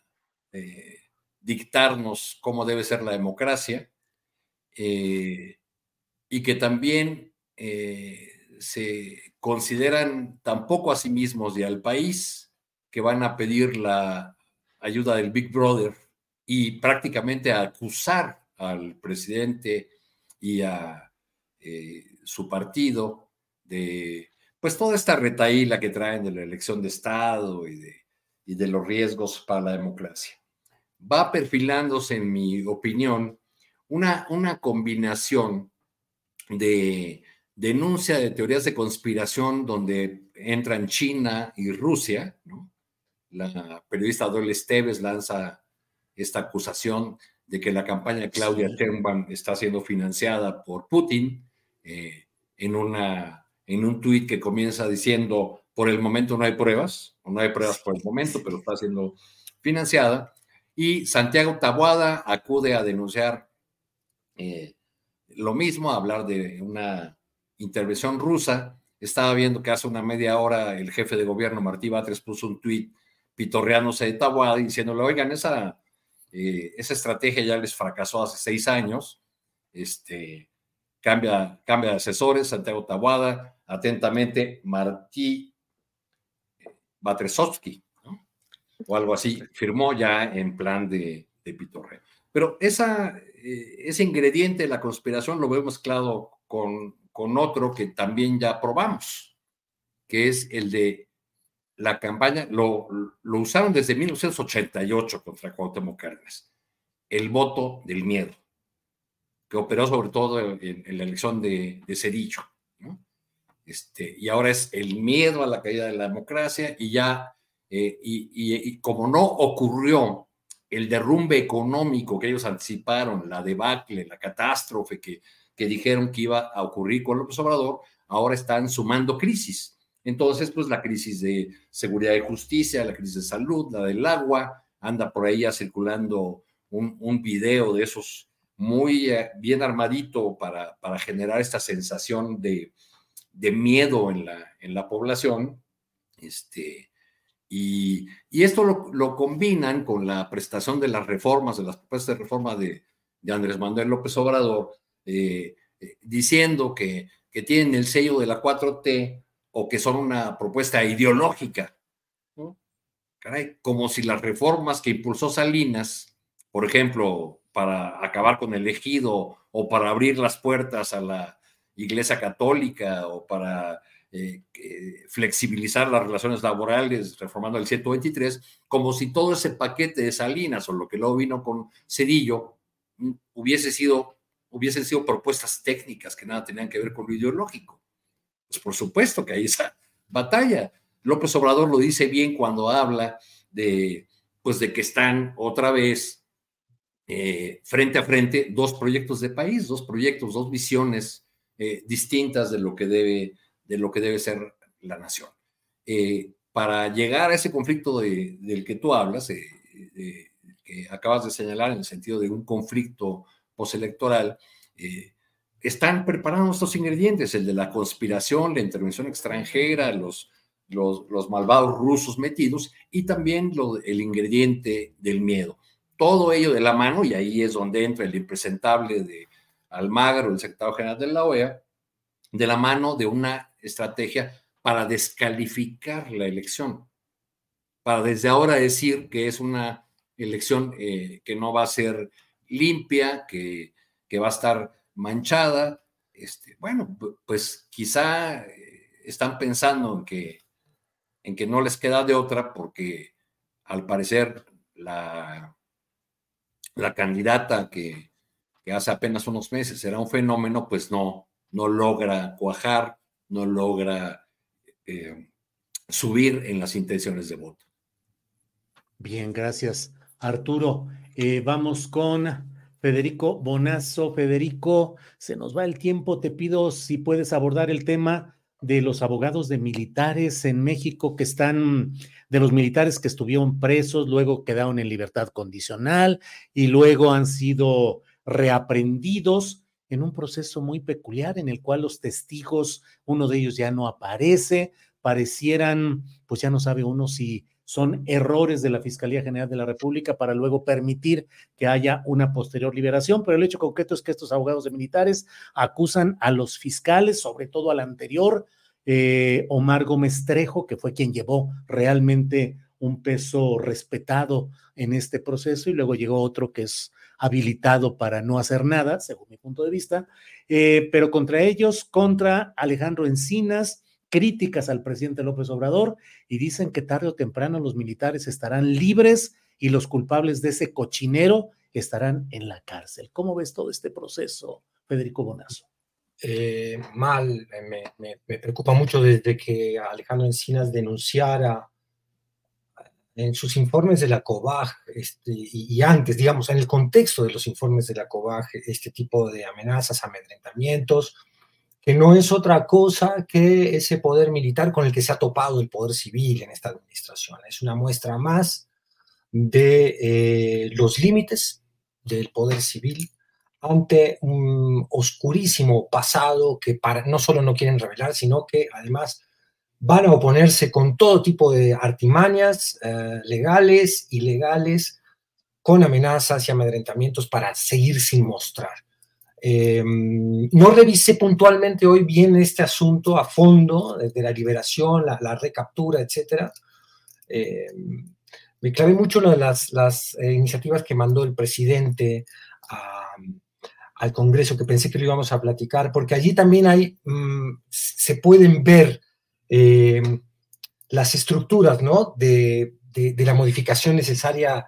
eh, dictarnos cómo debe ser la democracia, y que también se consideran tampoco a sí mismos y al país que van a pedir la ayuda del Big Brother y prácticamente a acusar al presidente y a eh, su partido de pues toda esta retaíla que traen de la elección de Estado y de, y de los riesgos para la democracia. Va perfilándose, en mi opinión, una, una combinación de denuncia de teorías de conspiración donde entran China y Rusia. La periodista Dole Esteves lanza esta acusación de que la campaña de Claudia Sheinbaum está siendo financiada por Putin eh, en, una, en un tuit que comienza diciendo, por el momento no hay pruebas, o no hay pruebas por el momento, pero está siendo financiada. Y Santiago Tabuada acude a denunciar eh, lo mismo, hablar de una intervención rusa. Estaba viendo que hace una media hora el jefe de gobierno, Martí Batres, puso un tuit pitorreándose de Tabuada diciéndole, oigan, esa eh, esa estrategia ya les fracasó hace seis años. Este, cambia, cambia de asesores, Santiago Tabuada, atentamente Martí Batresovsky, o algo así, firmó ya en plan de, de pitorreo. Pero esa, eh, ese ingrediente de la conspiración lo vemos mezclado con, con otro que también ya probamos, que es el de la campaña, lo, lo usaron desde 1988 contra Cuauhtémoc Cárdenas, el voto del miedo, que operó sobre todo en, la elección de, de Cedillo. Este, y ahora es el miedo a la caída de la democracia y ya, eh, y, y, como no ocurrió el derrumbe económico que ellos anticiparon, la debacle, la catástrofe que, que dijeron que iba a ocurrir con López Obrador, ahora están sumando crisis entonces, pues la crisis de seguridad y justicia, la crisis de salud, la del agua, anda por ahí circulando un, un video de esos muy eh, bien armadito para, para generar esta sensación de, de miedo en la, en la población. Este, y, y esto lo, lo, combinan con la prestación de las reformas, de las propuestas de reforma de, de Andrés Manuel López Obrador, eh, eh, diciendo que, que tienen el sello de la 4T o que son una propuesta ideológica. como si las reformas que impulsó Salinas, por ejemplo, para acabar con el ejido o para abrir las puertas a la Iglesia Católica o para eh, eh, flexibilizar las relaciones laborales reformando el 123, como si todo ese paquete de Salinas o lo que luego vino con Cedillo mm, hubiese sido, hubiesen sido propuestas técnicas que nada tenían que ver con lo ideológico. Pues por supuesto que hay esa [LAUGHS] batalla. López Obrador lo dice bien cuando habla de, pues de que están otra vez eh, frente a frente dos proyectos de país, dos proyectos, dos visiones eh, distintas de lo que debe, de lo que debe ser la nación. Eh, para llegar a ese conflicto del que tú hablas, que acabas de señalar en el sentido de un conflicto postelectoral, están preparando estos ingredientes, el de la conspiración, la intervención extranjera, los, los, malvados rusos metidos y también el ingrediente del miedo. Todo ello de la mano, y ahí es donde entra el impresentable de Almagro, el secretario general de la OEA, de la mano de una estrategia para descalificar la elección, para desde ahora decir que es una elección eh, que no va a ser limpia, que, que va a estar manchada. Este, bueno, pues quizá eh, están pensando en que en que no les queda de otra porque al parecer la, la candidata que, hace apenas unos meses era un fenómeno, pues no, no logra cuajar, no logra eh, subir en las intenciones de voto. Bien, gracias. Arturo, eh, vamos con Federico Bonazo. Federico, se nos va el tiempo. Te pido si puedes abordar el tema de los abogados de militares en México que están, de los militares que estuvieron presos, luego quedaron en libertad condicional y luego han sido reaprendidos en un proceso muy peculiar en el cual los testigos, uno de ellos ya no aparece, parecieran, pues ya no sabe uno si son errores de la Fiscalía General de la República para luego permitir que haya una posterior liberación, pero el hecho concreto es que estos abogados de militares acusan a los fiscales, sobre todo al anterior, eh, Omar Gómez Trejo, que fue quien llevó realmente un peso respetado en este proceso, y luego llegó otro que es habilitado para no hacer nada, según mi punto de vista, eh, pero contra ellos, contra Alejandro Encinas, críticas al presidente López Obrador y dicen que tarde o temprano los militares estarán libres y los culpables de ese cochinero estarán en la cárcel. ¿Cómo ves todo este proceso, Federico Bonazo? Eh, mal, me, preocupa mucho desde que Alejandro Encinas denunciara en sus informes de la COBAG este, y, antes, digamos, en el contexto de los informes de la COBAG, este tipo de amenazas, amedrentamientos, que no es otra cosa que ese poder militar con el que se ha topado el poder civil en esta administración. Es una muestra más de eh, los límites del poder civil ante un oscurísimo pasado que para, no solo no quieren revelar, sino que además van a oponerse con todo tipo de artimañas eh, legales, ilegales, con amenazas y amedrentamientos para seguir sin mostrar. Em, no revisé puntualmente hoy bien este asunto a fondo, de la liberación, la, recaptura, etc. Em, me clavé mucho en las, las eh, iniciativas que mandó el presidente al Congreso, que pensé que lo íbamos a platicar, porque allí también hay, mm, se pueden ver em, las estructuras ¿no? de, de la modificación necesaria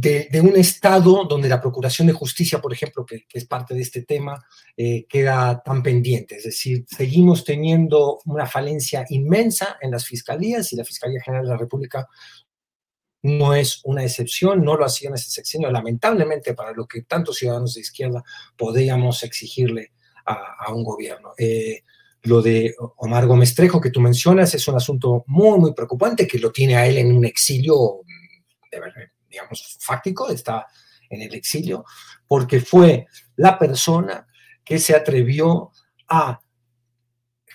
de, un Estado donde la Procuración de Justicia, por ejemplo, que, es parte de este tema, eh, queda tan pendiente. Es decir, seguimos teniendo una falencia inmensa en las fiscalías y la Fiscalía General de la República no es una excepción, no lo ha sido en este sexenio, lamentablemente para lo que tantos ciudadanos de izquierda podríamos exigirle a, un gobierno. Eh, lo de Omar Gómez Trejo que tú mencionas es un asunto muy, muy preocupante que lo tiene a él en un exilio digamos, fáctico, está en el exilio, porque fue la persona que se atrevió a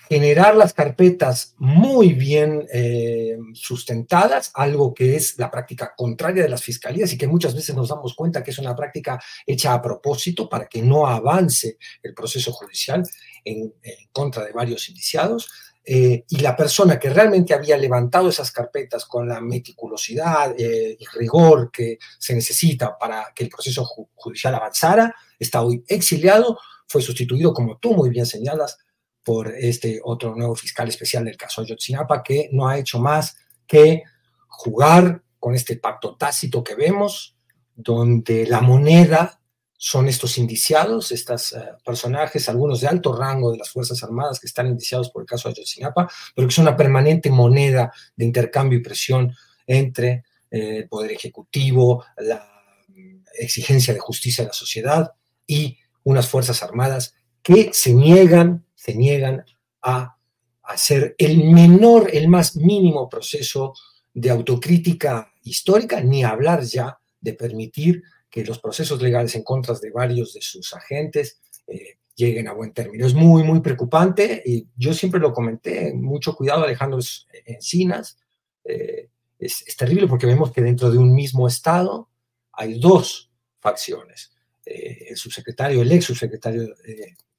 generar las carpetas muy bien eh, sustentadas, algo que es la práctica contraria de las fiscalías y que muchas veces nos damos cuenta que es una práctica hecha a propósito para que no avance el proceso judicial en, contra de varios indiciados. Eh, y la persona que realmente había levantado esas carpetas con la meticulosidad eh, y rigor que se necesita para que el proceso judicial avanzara, está hoy exiliado, fue sustituido, como tú muy bien señalas, por este otro nuevo fiscal especial del caso Ayotzinapa, que no ha hecho más que jugar con este pacto tácito que vemos, donde la moneda son estos indiciados, estos eh, personajes, algunos de alto rango de las Fuerzas Armadas que están indiciados por el caso Ayotzinapa, pero que son una permanente moneda de intercambio y presión entre eh, el Poder Ejecutivo, la mm, exigencia de justicia de la sociedad y unas Fuerzas Armadas que se niegan, se niegan a hacer el menor, el más mínimo proceso de autocrítica histórica, ni hablar ya de permitir que los procesos legales en contra de varios de sus agentes eh, lleguen a buen término. Es muy, muy preocupante y yo siempre lo comenté, mucho cuidado Alejandro Encinas. Eh, es, es, terrible porque vemos que dentro de un mismo Estado hay dos facciones. Eh, el subsecretario, el ex subsecretario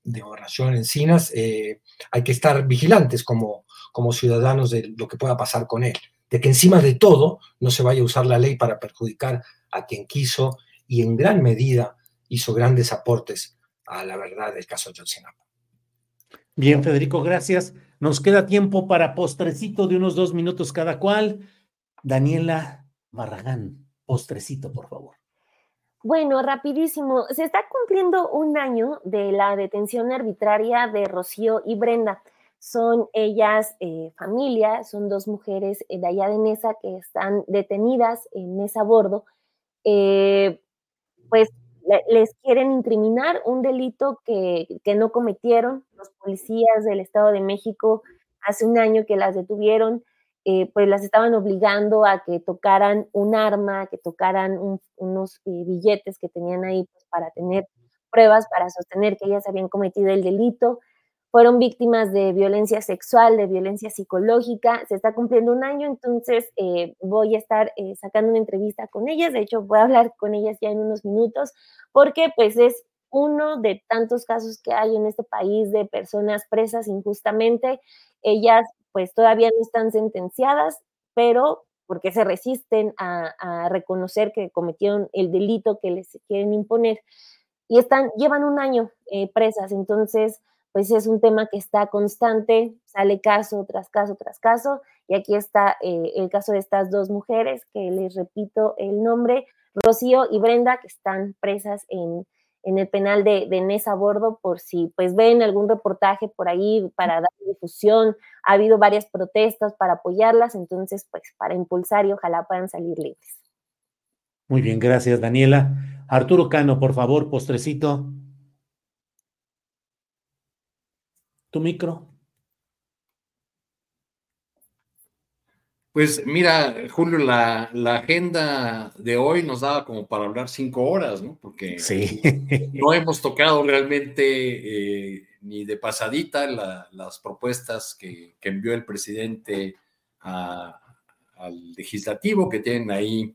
de Gobernación Encinas, hay que estar vigilantes como, como ciudadanos de lo que pueda pasar con él de que encima de todo no se vaya a usar la ley para perjudicar a quien quiso y en gran medida hizo grandes aportes a la verdad del caso Yotzinapa. Bien, Federico, gracias. Nos queda tiempo para postrecito de unos dos minutos cada cual. Daniela Barragán, postrecito, por favor. Bueno, rapidísimo. Se está cumpliendo un año de la detención arbitraria de Rocío y Brenda. Son ellas eh, familia, son dos mujeres eh, de allá de Nesa que están detenidas en Nesa Bordo. Eh, pues les quieren incriminar un delito que, que, no cometieron. Los policías del Estado de México hace un año que las detuvieron, pues las estaban obligando a que tocaran un arma, que tocaran unos billetes que tenían ahí pues, para tener pruebas, para sostener que ellas habían cometido el delito fueron víctimas de violencia sexual, de violencia psicológica. Se está cumpliendo un año, entonces eh, voy a estar eh, sacando una entrevista con ellas. De hecho, voy a hablar con ellas ya en unos minutos, porque pues es uno de tantos casos que hay en este país de personas presas injustamente. Ellas pues todavía no están sentenciadas, pero porque se resisten a, reconocer que cometieron el delito que les quieren imponer y están llevan un año eh, presas. Entonces, pues es un tema que está constante, sale caso tras caso tras caso, y aquí está eh, el caso de estas dos mujeres, que les repito el nombre, Rocío y Brenda, que están presas en, el penal de, de Nesa Bordo, por si pues ven algún reportaje por ahí para dar difusión, ha habido varias protestas para apoyarlas, entonces pues para impulsar y ojalá puedan salir libres. Muy bien, gracias Daniela. Arturo Cano, por favor, postrecito. tu micro. Pues mira, Julio, la, la, agenda de hoy nos daba como para hablar cinco horas, ¿no? Porque sí. no hemos tocado realmente eh, ni de pasadita las propuestas que, que, envió el presidente al legislativo, que tienen ahí,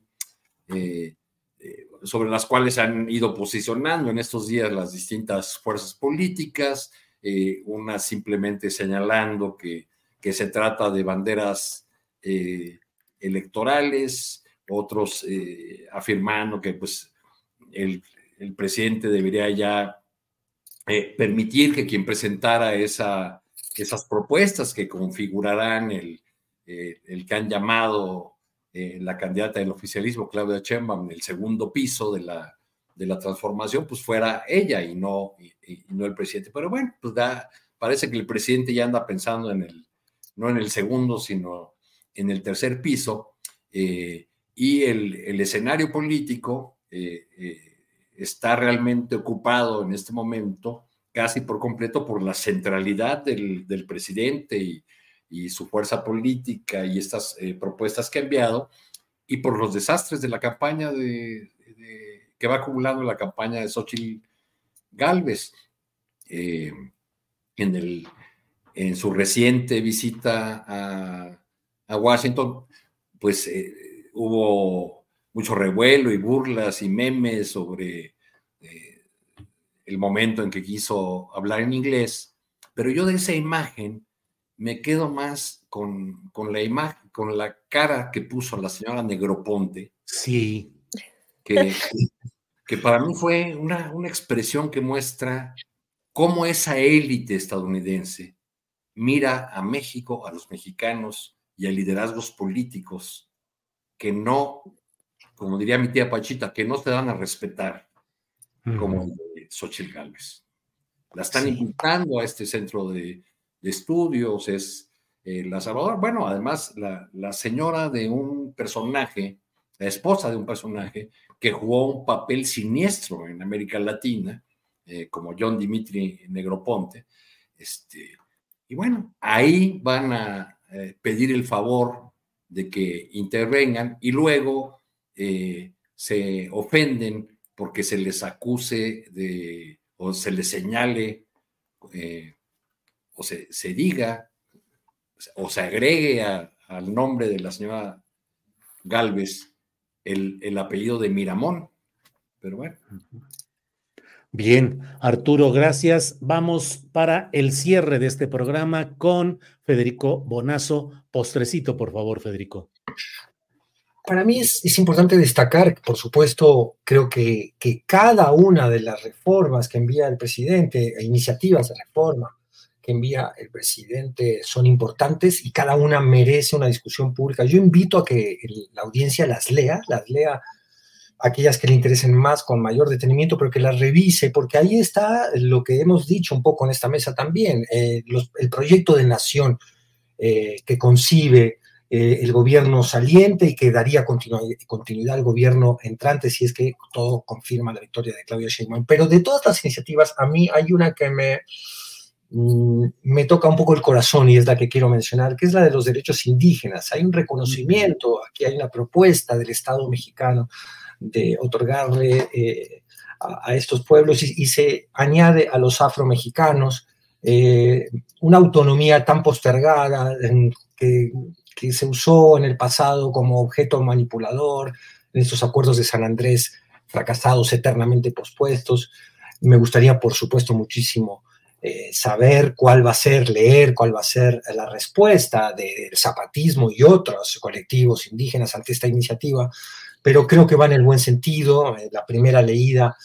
eh, eh, sobre las cuales han ido posicionando en estos días las distintas fuerzas políticas. Una simplemente señalando que, que, se trata de banderas eh, electorales, otros eh, afirmando que pues, el, el, presidente debería ya permitir que quien presentara esa, esas propuestas que configurarán el, el que han llamado la candidata del oficialismo, Claudia Sheinbaum, el segundo piso de la de la transformación, pues fuera ella y no, no el presidente. Pero bueno, pues da, parece que el presidente ya anda pensando en el, no en el segundo, sino en el tercer piso. Eh, y el, el, escenario político eh, eh, está realmente ocupado en este momento casi por completo por la centralidad del, del presidente y, y, su fuerza política y estas propuestas que ha enviado, y por los desastres de la campaña de, que va acumulando la campaña de Xochitl Galvez. Eh, en, el, en su reciente visita a, Washington, pues eh, hubo mucho revuelo y burlas y memes sobre eh, el momento en que quiso hablar en inglés, pero yo de esa imagen me quedo más con, con la imagen, con la cara que puso la señora Negroponte. Sí que, para mí fue una, una expresión que muestra cómo esa élite estadounidense mira a México, a los mexicanos y a liderazgos políticos que no, como diría mi tía Pachita, que no se dan a respetar, como el de Xochitl Gálvez. La están invitando a este centro de, de, estudios, es eh, La Salvador. Bueno, además, la, la señora de un personaje, la esposa de un personaje que jugó un papel siniestro en América Latina, eh, como John Dimitri Negroponte. Este, y bueno, ahí van a eh, pedir el favor de que intervengan y luego eh, se ofenden porque se les acuse de, o se les señale, o se, se, diga, o se agregue a, al nombre de la señora Galvez el, el apellido de Miramón. Pero bueno. Bien, Arturo, gracias. Vamos para el cierre de este programa con Federico Bonazo. Postrecito, por favor, Federico. Para mí es, importante destacar, por supuesto, creo que, que, cada una de las reformas que envía el presidente, e iniciativas de reforma que envía el presidente son importantes y cada una merece una discusión pública. Yo invito a que la audiencia las lea, las lea aquellas que le interesen más con mayor detenimiento, pero que las revise, porque ahí está lo que hemos dicho un poco en esta mesa también, eh, el proyecto de nación eh, que concibe eh, el gobierno saliente y que daría continu continuidad al gobierno entrante si es que todo confirma la victoria de Claudia Sheinbaum. Pero de todas las iniciativas, a mí hay una que me, mm, me toca un poco el corazón y es la que quiero mencionar, que es la de los derechos indígenas. Hay un reconocimiento, aquí hay una propuesta del Estado mexicano de otorgarle eh, a, estos pueblos y, se añade a los afromexicanos eh, una autonomía tan postergada que, que, se usó en el pasado como objeto manipulador en estos acuerdos de San Andrés fracasados, eternamente pospuestos. Me gustaría, por supuesto, muchísimo eh, saber cuál va a ser, leer cuál va a ser la respuesta del zapatismo y otros colectivos indígenas ante esta iniciativa, pero creo que va en el buen sentido. Eh, la primera leída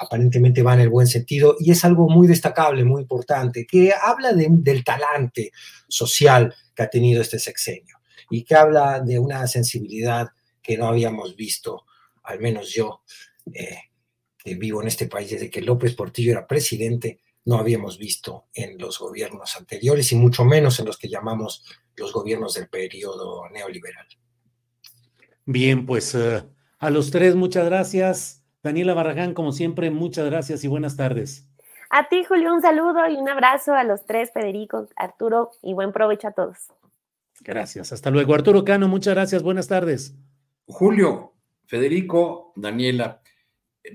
aparentemente va en el buen sentido y es algo muy destacable, muy importante, que habla de, del talante social que ha tenido este sexenio y que habla de una sensibilidad que no habíamos visto, al menos yo, eh, que vivo en este país desde que López Portillo era presidente, no habíamos visto en los gobiernos anteriores y mucho menos en los que llamamos los gobiernos del periodo neoliberal. Bien, pues uh, a los tres muchas gracias. Daniela Barragán, como siempre, muchas gracias y buenas tardes. A ti, Julio, un saludo y un abrazo a los tres, Federico, Arturo, y buen provecho a todos. Gracias. Hasta luego. Arturo Cano, muchas gracias. Buenas tardes. Julio, Federico, Daniela,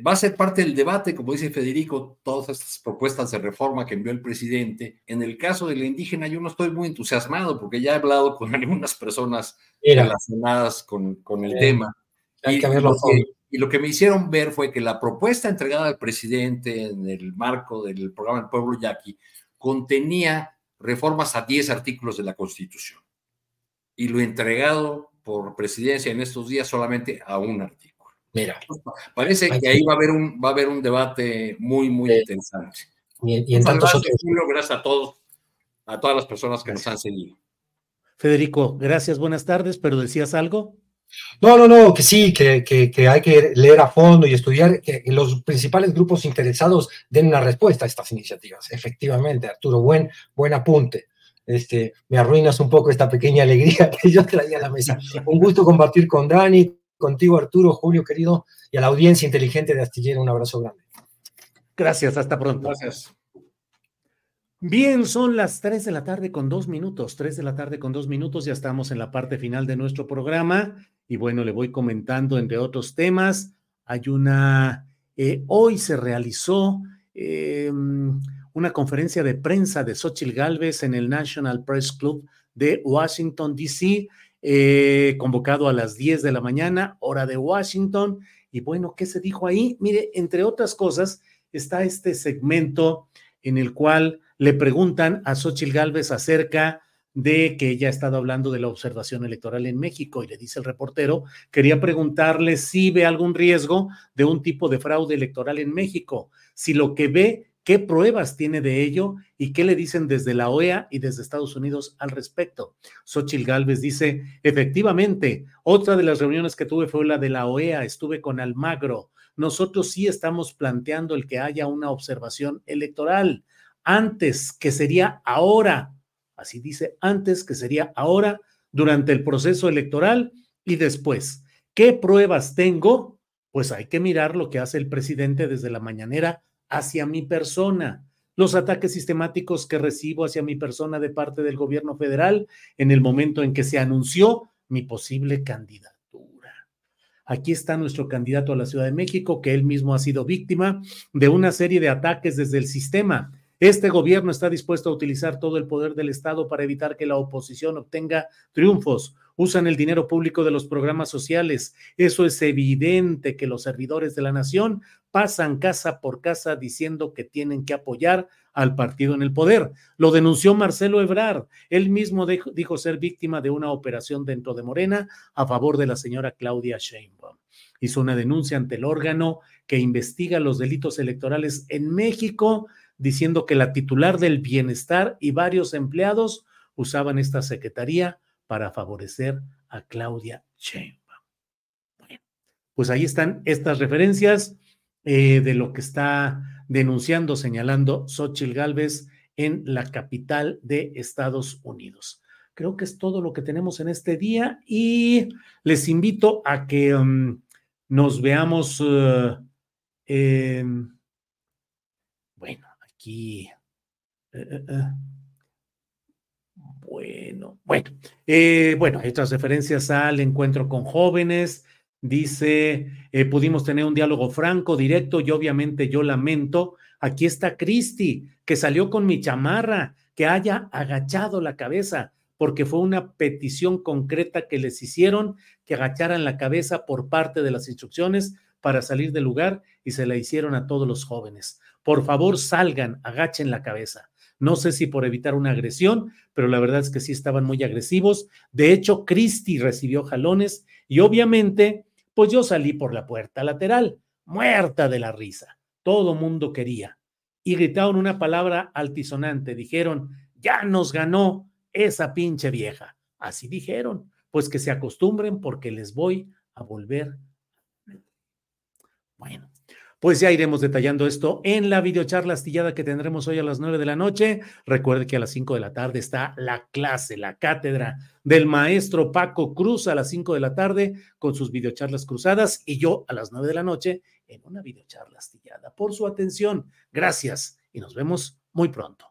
va a ser parte del debate, como dice Federico, todas estas propuestas de reforma que envió el presidente. En el caso de la indígena, yo no estoy muy entusiasmado porque ya he hablado con [LAUGHS] algunas personas Mira. relacionadas con, con el tema. Hay y, que verlo lo que, y lo que me hicieron ver fue que la propuesta entregada al presidente en el marco del programa del pueblo yaqui contenía reformas a 10 artículos de la Constitución. Y lo entregado por presidencia en estos días solamente a un artículo. Mira, parece que ahí va a haber un, va a haber un debate muy, muy eh, interesante. Y, y en tantos gracias, otros... Julio, gracias a todos, a todas las personas que nos han seguido. Federico, gracias, buenas tardes, pero decías algo. No, no, no, que sí, que, que, que, hay que leer a fondo y estudiar, que los principales grupos interesados den una respuesta a estas iniciativas. Efectivamente, Arturo, buen, buen apunte. Este, me arruinas un poco esta pequeña alegría [LAUGHS] que yo traía a la mesa. Un gusto compartir con Dani, contigo, Arturo, Julio, querido, y a la audiencia inteligente de Astillero, un abrazo grande. Gracias, hasta pronto. Gracias. Bien, son las 3 de la tarde con dos minutos, 3 de la tarde con dos minutos, ya estamos en la parte final de nuestro programa y bueno, le voy comentando entre otros temas. Hay una, eh, hoy se realizó eh, una conferencia de prensa de Xochitl Galvez en el National Press Club de Washington, D.C., eh, convocado a las 10 de la mañana, hora de Washington. Y bueno, ¿qué se dijo ahí? Mire, entre otras cosas, está este segmento en el cual le preguntan a Xochitl Gálvez acerca de que ella ha estado hablando de la observación electoral en México y le dice el reportero, quería preguntarle si ve algún riesgo de un tipo de fraude electoral en México, si lo que ve, qué pruebas tiene de ello y qué le dicen desde la OEA y desde Estados Unidos al respecto. Xochitl Gálvez dice, efectivamente, otra de las reuniones que tuve fue la de la OEA, estuve con Almagro. Nosotros sí estamos planteando el que haya una observación electoral antes, que sería ahora. Así dice antes, que sería ahora, durante el proceso electoral y después. ¿Qué pruebas tengo? Pues hay que mirar lo que hace el presidente desde la mañanera hacia mi persona los ataques sistemáticos que recibo hacia mi persona de parte del gobierno federal en el momento en que se anunció mi posible candidatura. Aquí está nuestro candidato a la Ciudad de México, que él mismo ha sido víctima de una serie de ataques desde el sistema. Este gobierno está dispuesto a utilizar todo el poder del Estado para evitar que la oposición obtenga triunfos usan el dinero público de los programas sociales. Eso es evidente que los servidores de la nación pasan casa por casa diciendo que tienen que apoyar al partido en el poder. Lo denunció Marcelo Ebrard. Él mismo dijo, ser víctima de una operación dentro de Morena a favor de la señora Claudia Sheinbaum. Hizo una denuncia ante el órgano que investiga los delitos electorales en México, diciendo que la titular del bienestar y varios empleados usaban esta secretaría para favorecer a Claudia Sheinbaum. Bueno, pues ahí están estas referencias eh, de lo que está denunciando, señalando Xochitl Gálvez en la capital de Estados Unidos. Creo que es todo lo que tenemos en este día y les invito a que um, nos veamos. Uh, bueno, aquí. Eh, eh, bueno, bueno, eh, bueno, hay otras referencias al encuentro con jóvenes. Dice, eh, pudimos tener un diálogo franco, directo y obviamente yo lamento. Aquí está Cristi, que salió con mi chamarra, que haya agachado la cabeza, porque fue una petición concreta que les hicieron que agacharan la cabeza por parte de las instrucciones para salir del lugar y se la hicieron a todos los jóvenes. Por favor, salgan, agachen la cabeza. No sé si por evitar una agresión, pero la verdad es que sí estaban muy agresivos. De hecho, Christy recibió jalones y obviamente, pues yo salí por la puerta lateral, muerta de la risa. Todo mundo quería. Y gritaron una palabra altisonante. Dijeron, ya nos ganó esa pinche vieja. Así dijeron. Pues que se acostumbren porque les voy a volver. Bueno, pues ya iremos detallando esto en la videocharla astillada que tendremos hoy a las nueve de la noche. Recuerde que a las cinco de la tarde está la clase, la cátedra del maestro Paco Cruz a las cinco de la tarde con sus videocharlas cruzadas y yo a las nueve de la noche en una videocharla astillada. Por su atención, gracias y nos vemos muy pronto.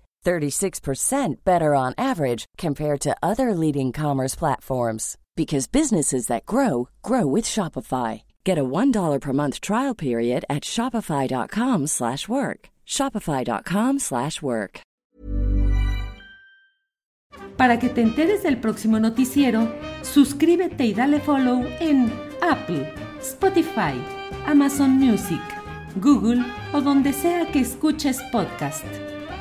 36% better on average compared to other leading commerce platforms because businesses that grow grow with Shopify. Get a $1 per month trial period at shopify.com/work. shopify.com/work. Para que te enteres del próximo noticiero, suscríbete y dale follow en Apple, Spotify, Amazon Music, Google o donde sea que escuches podcast.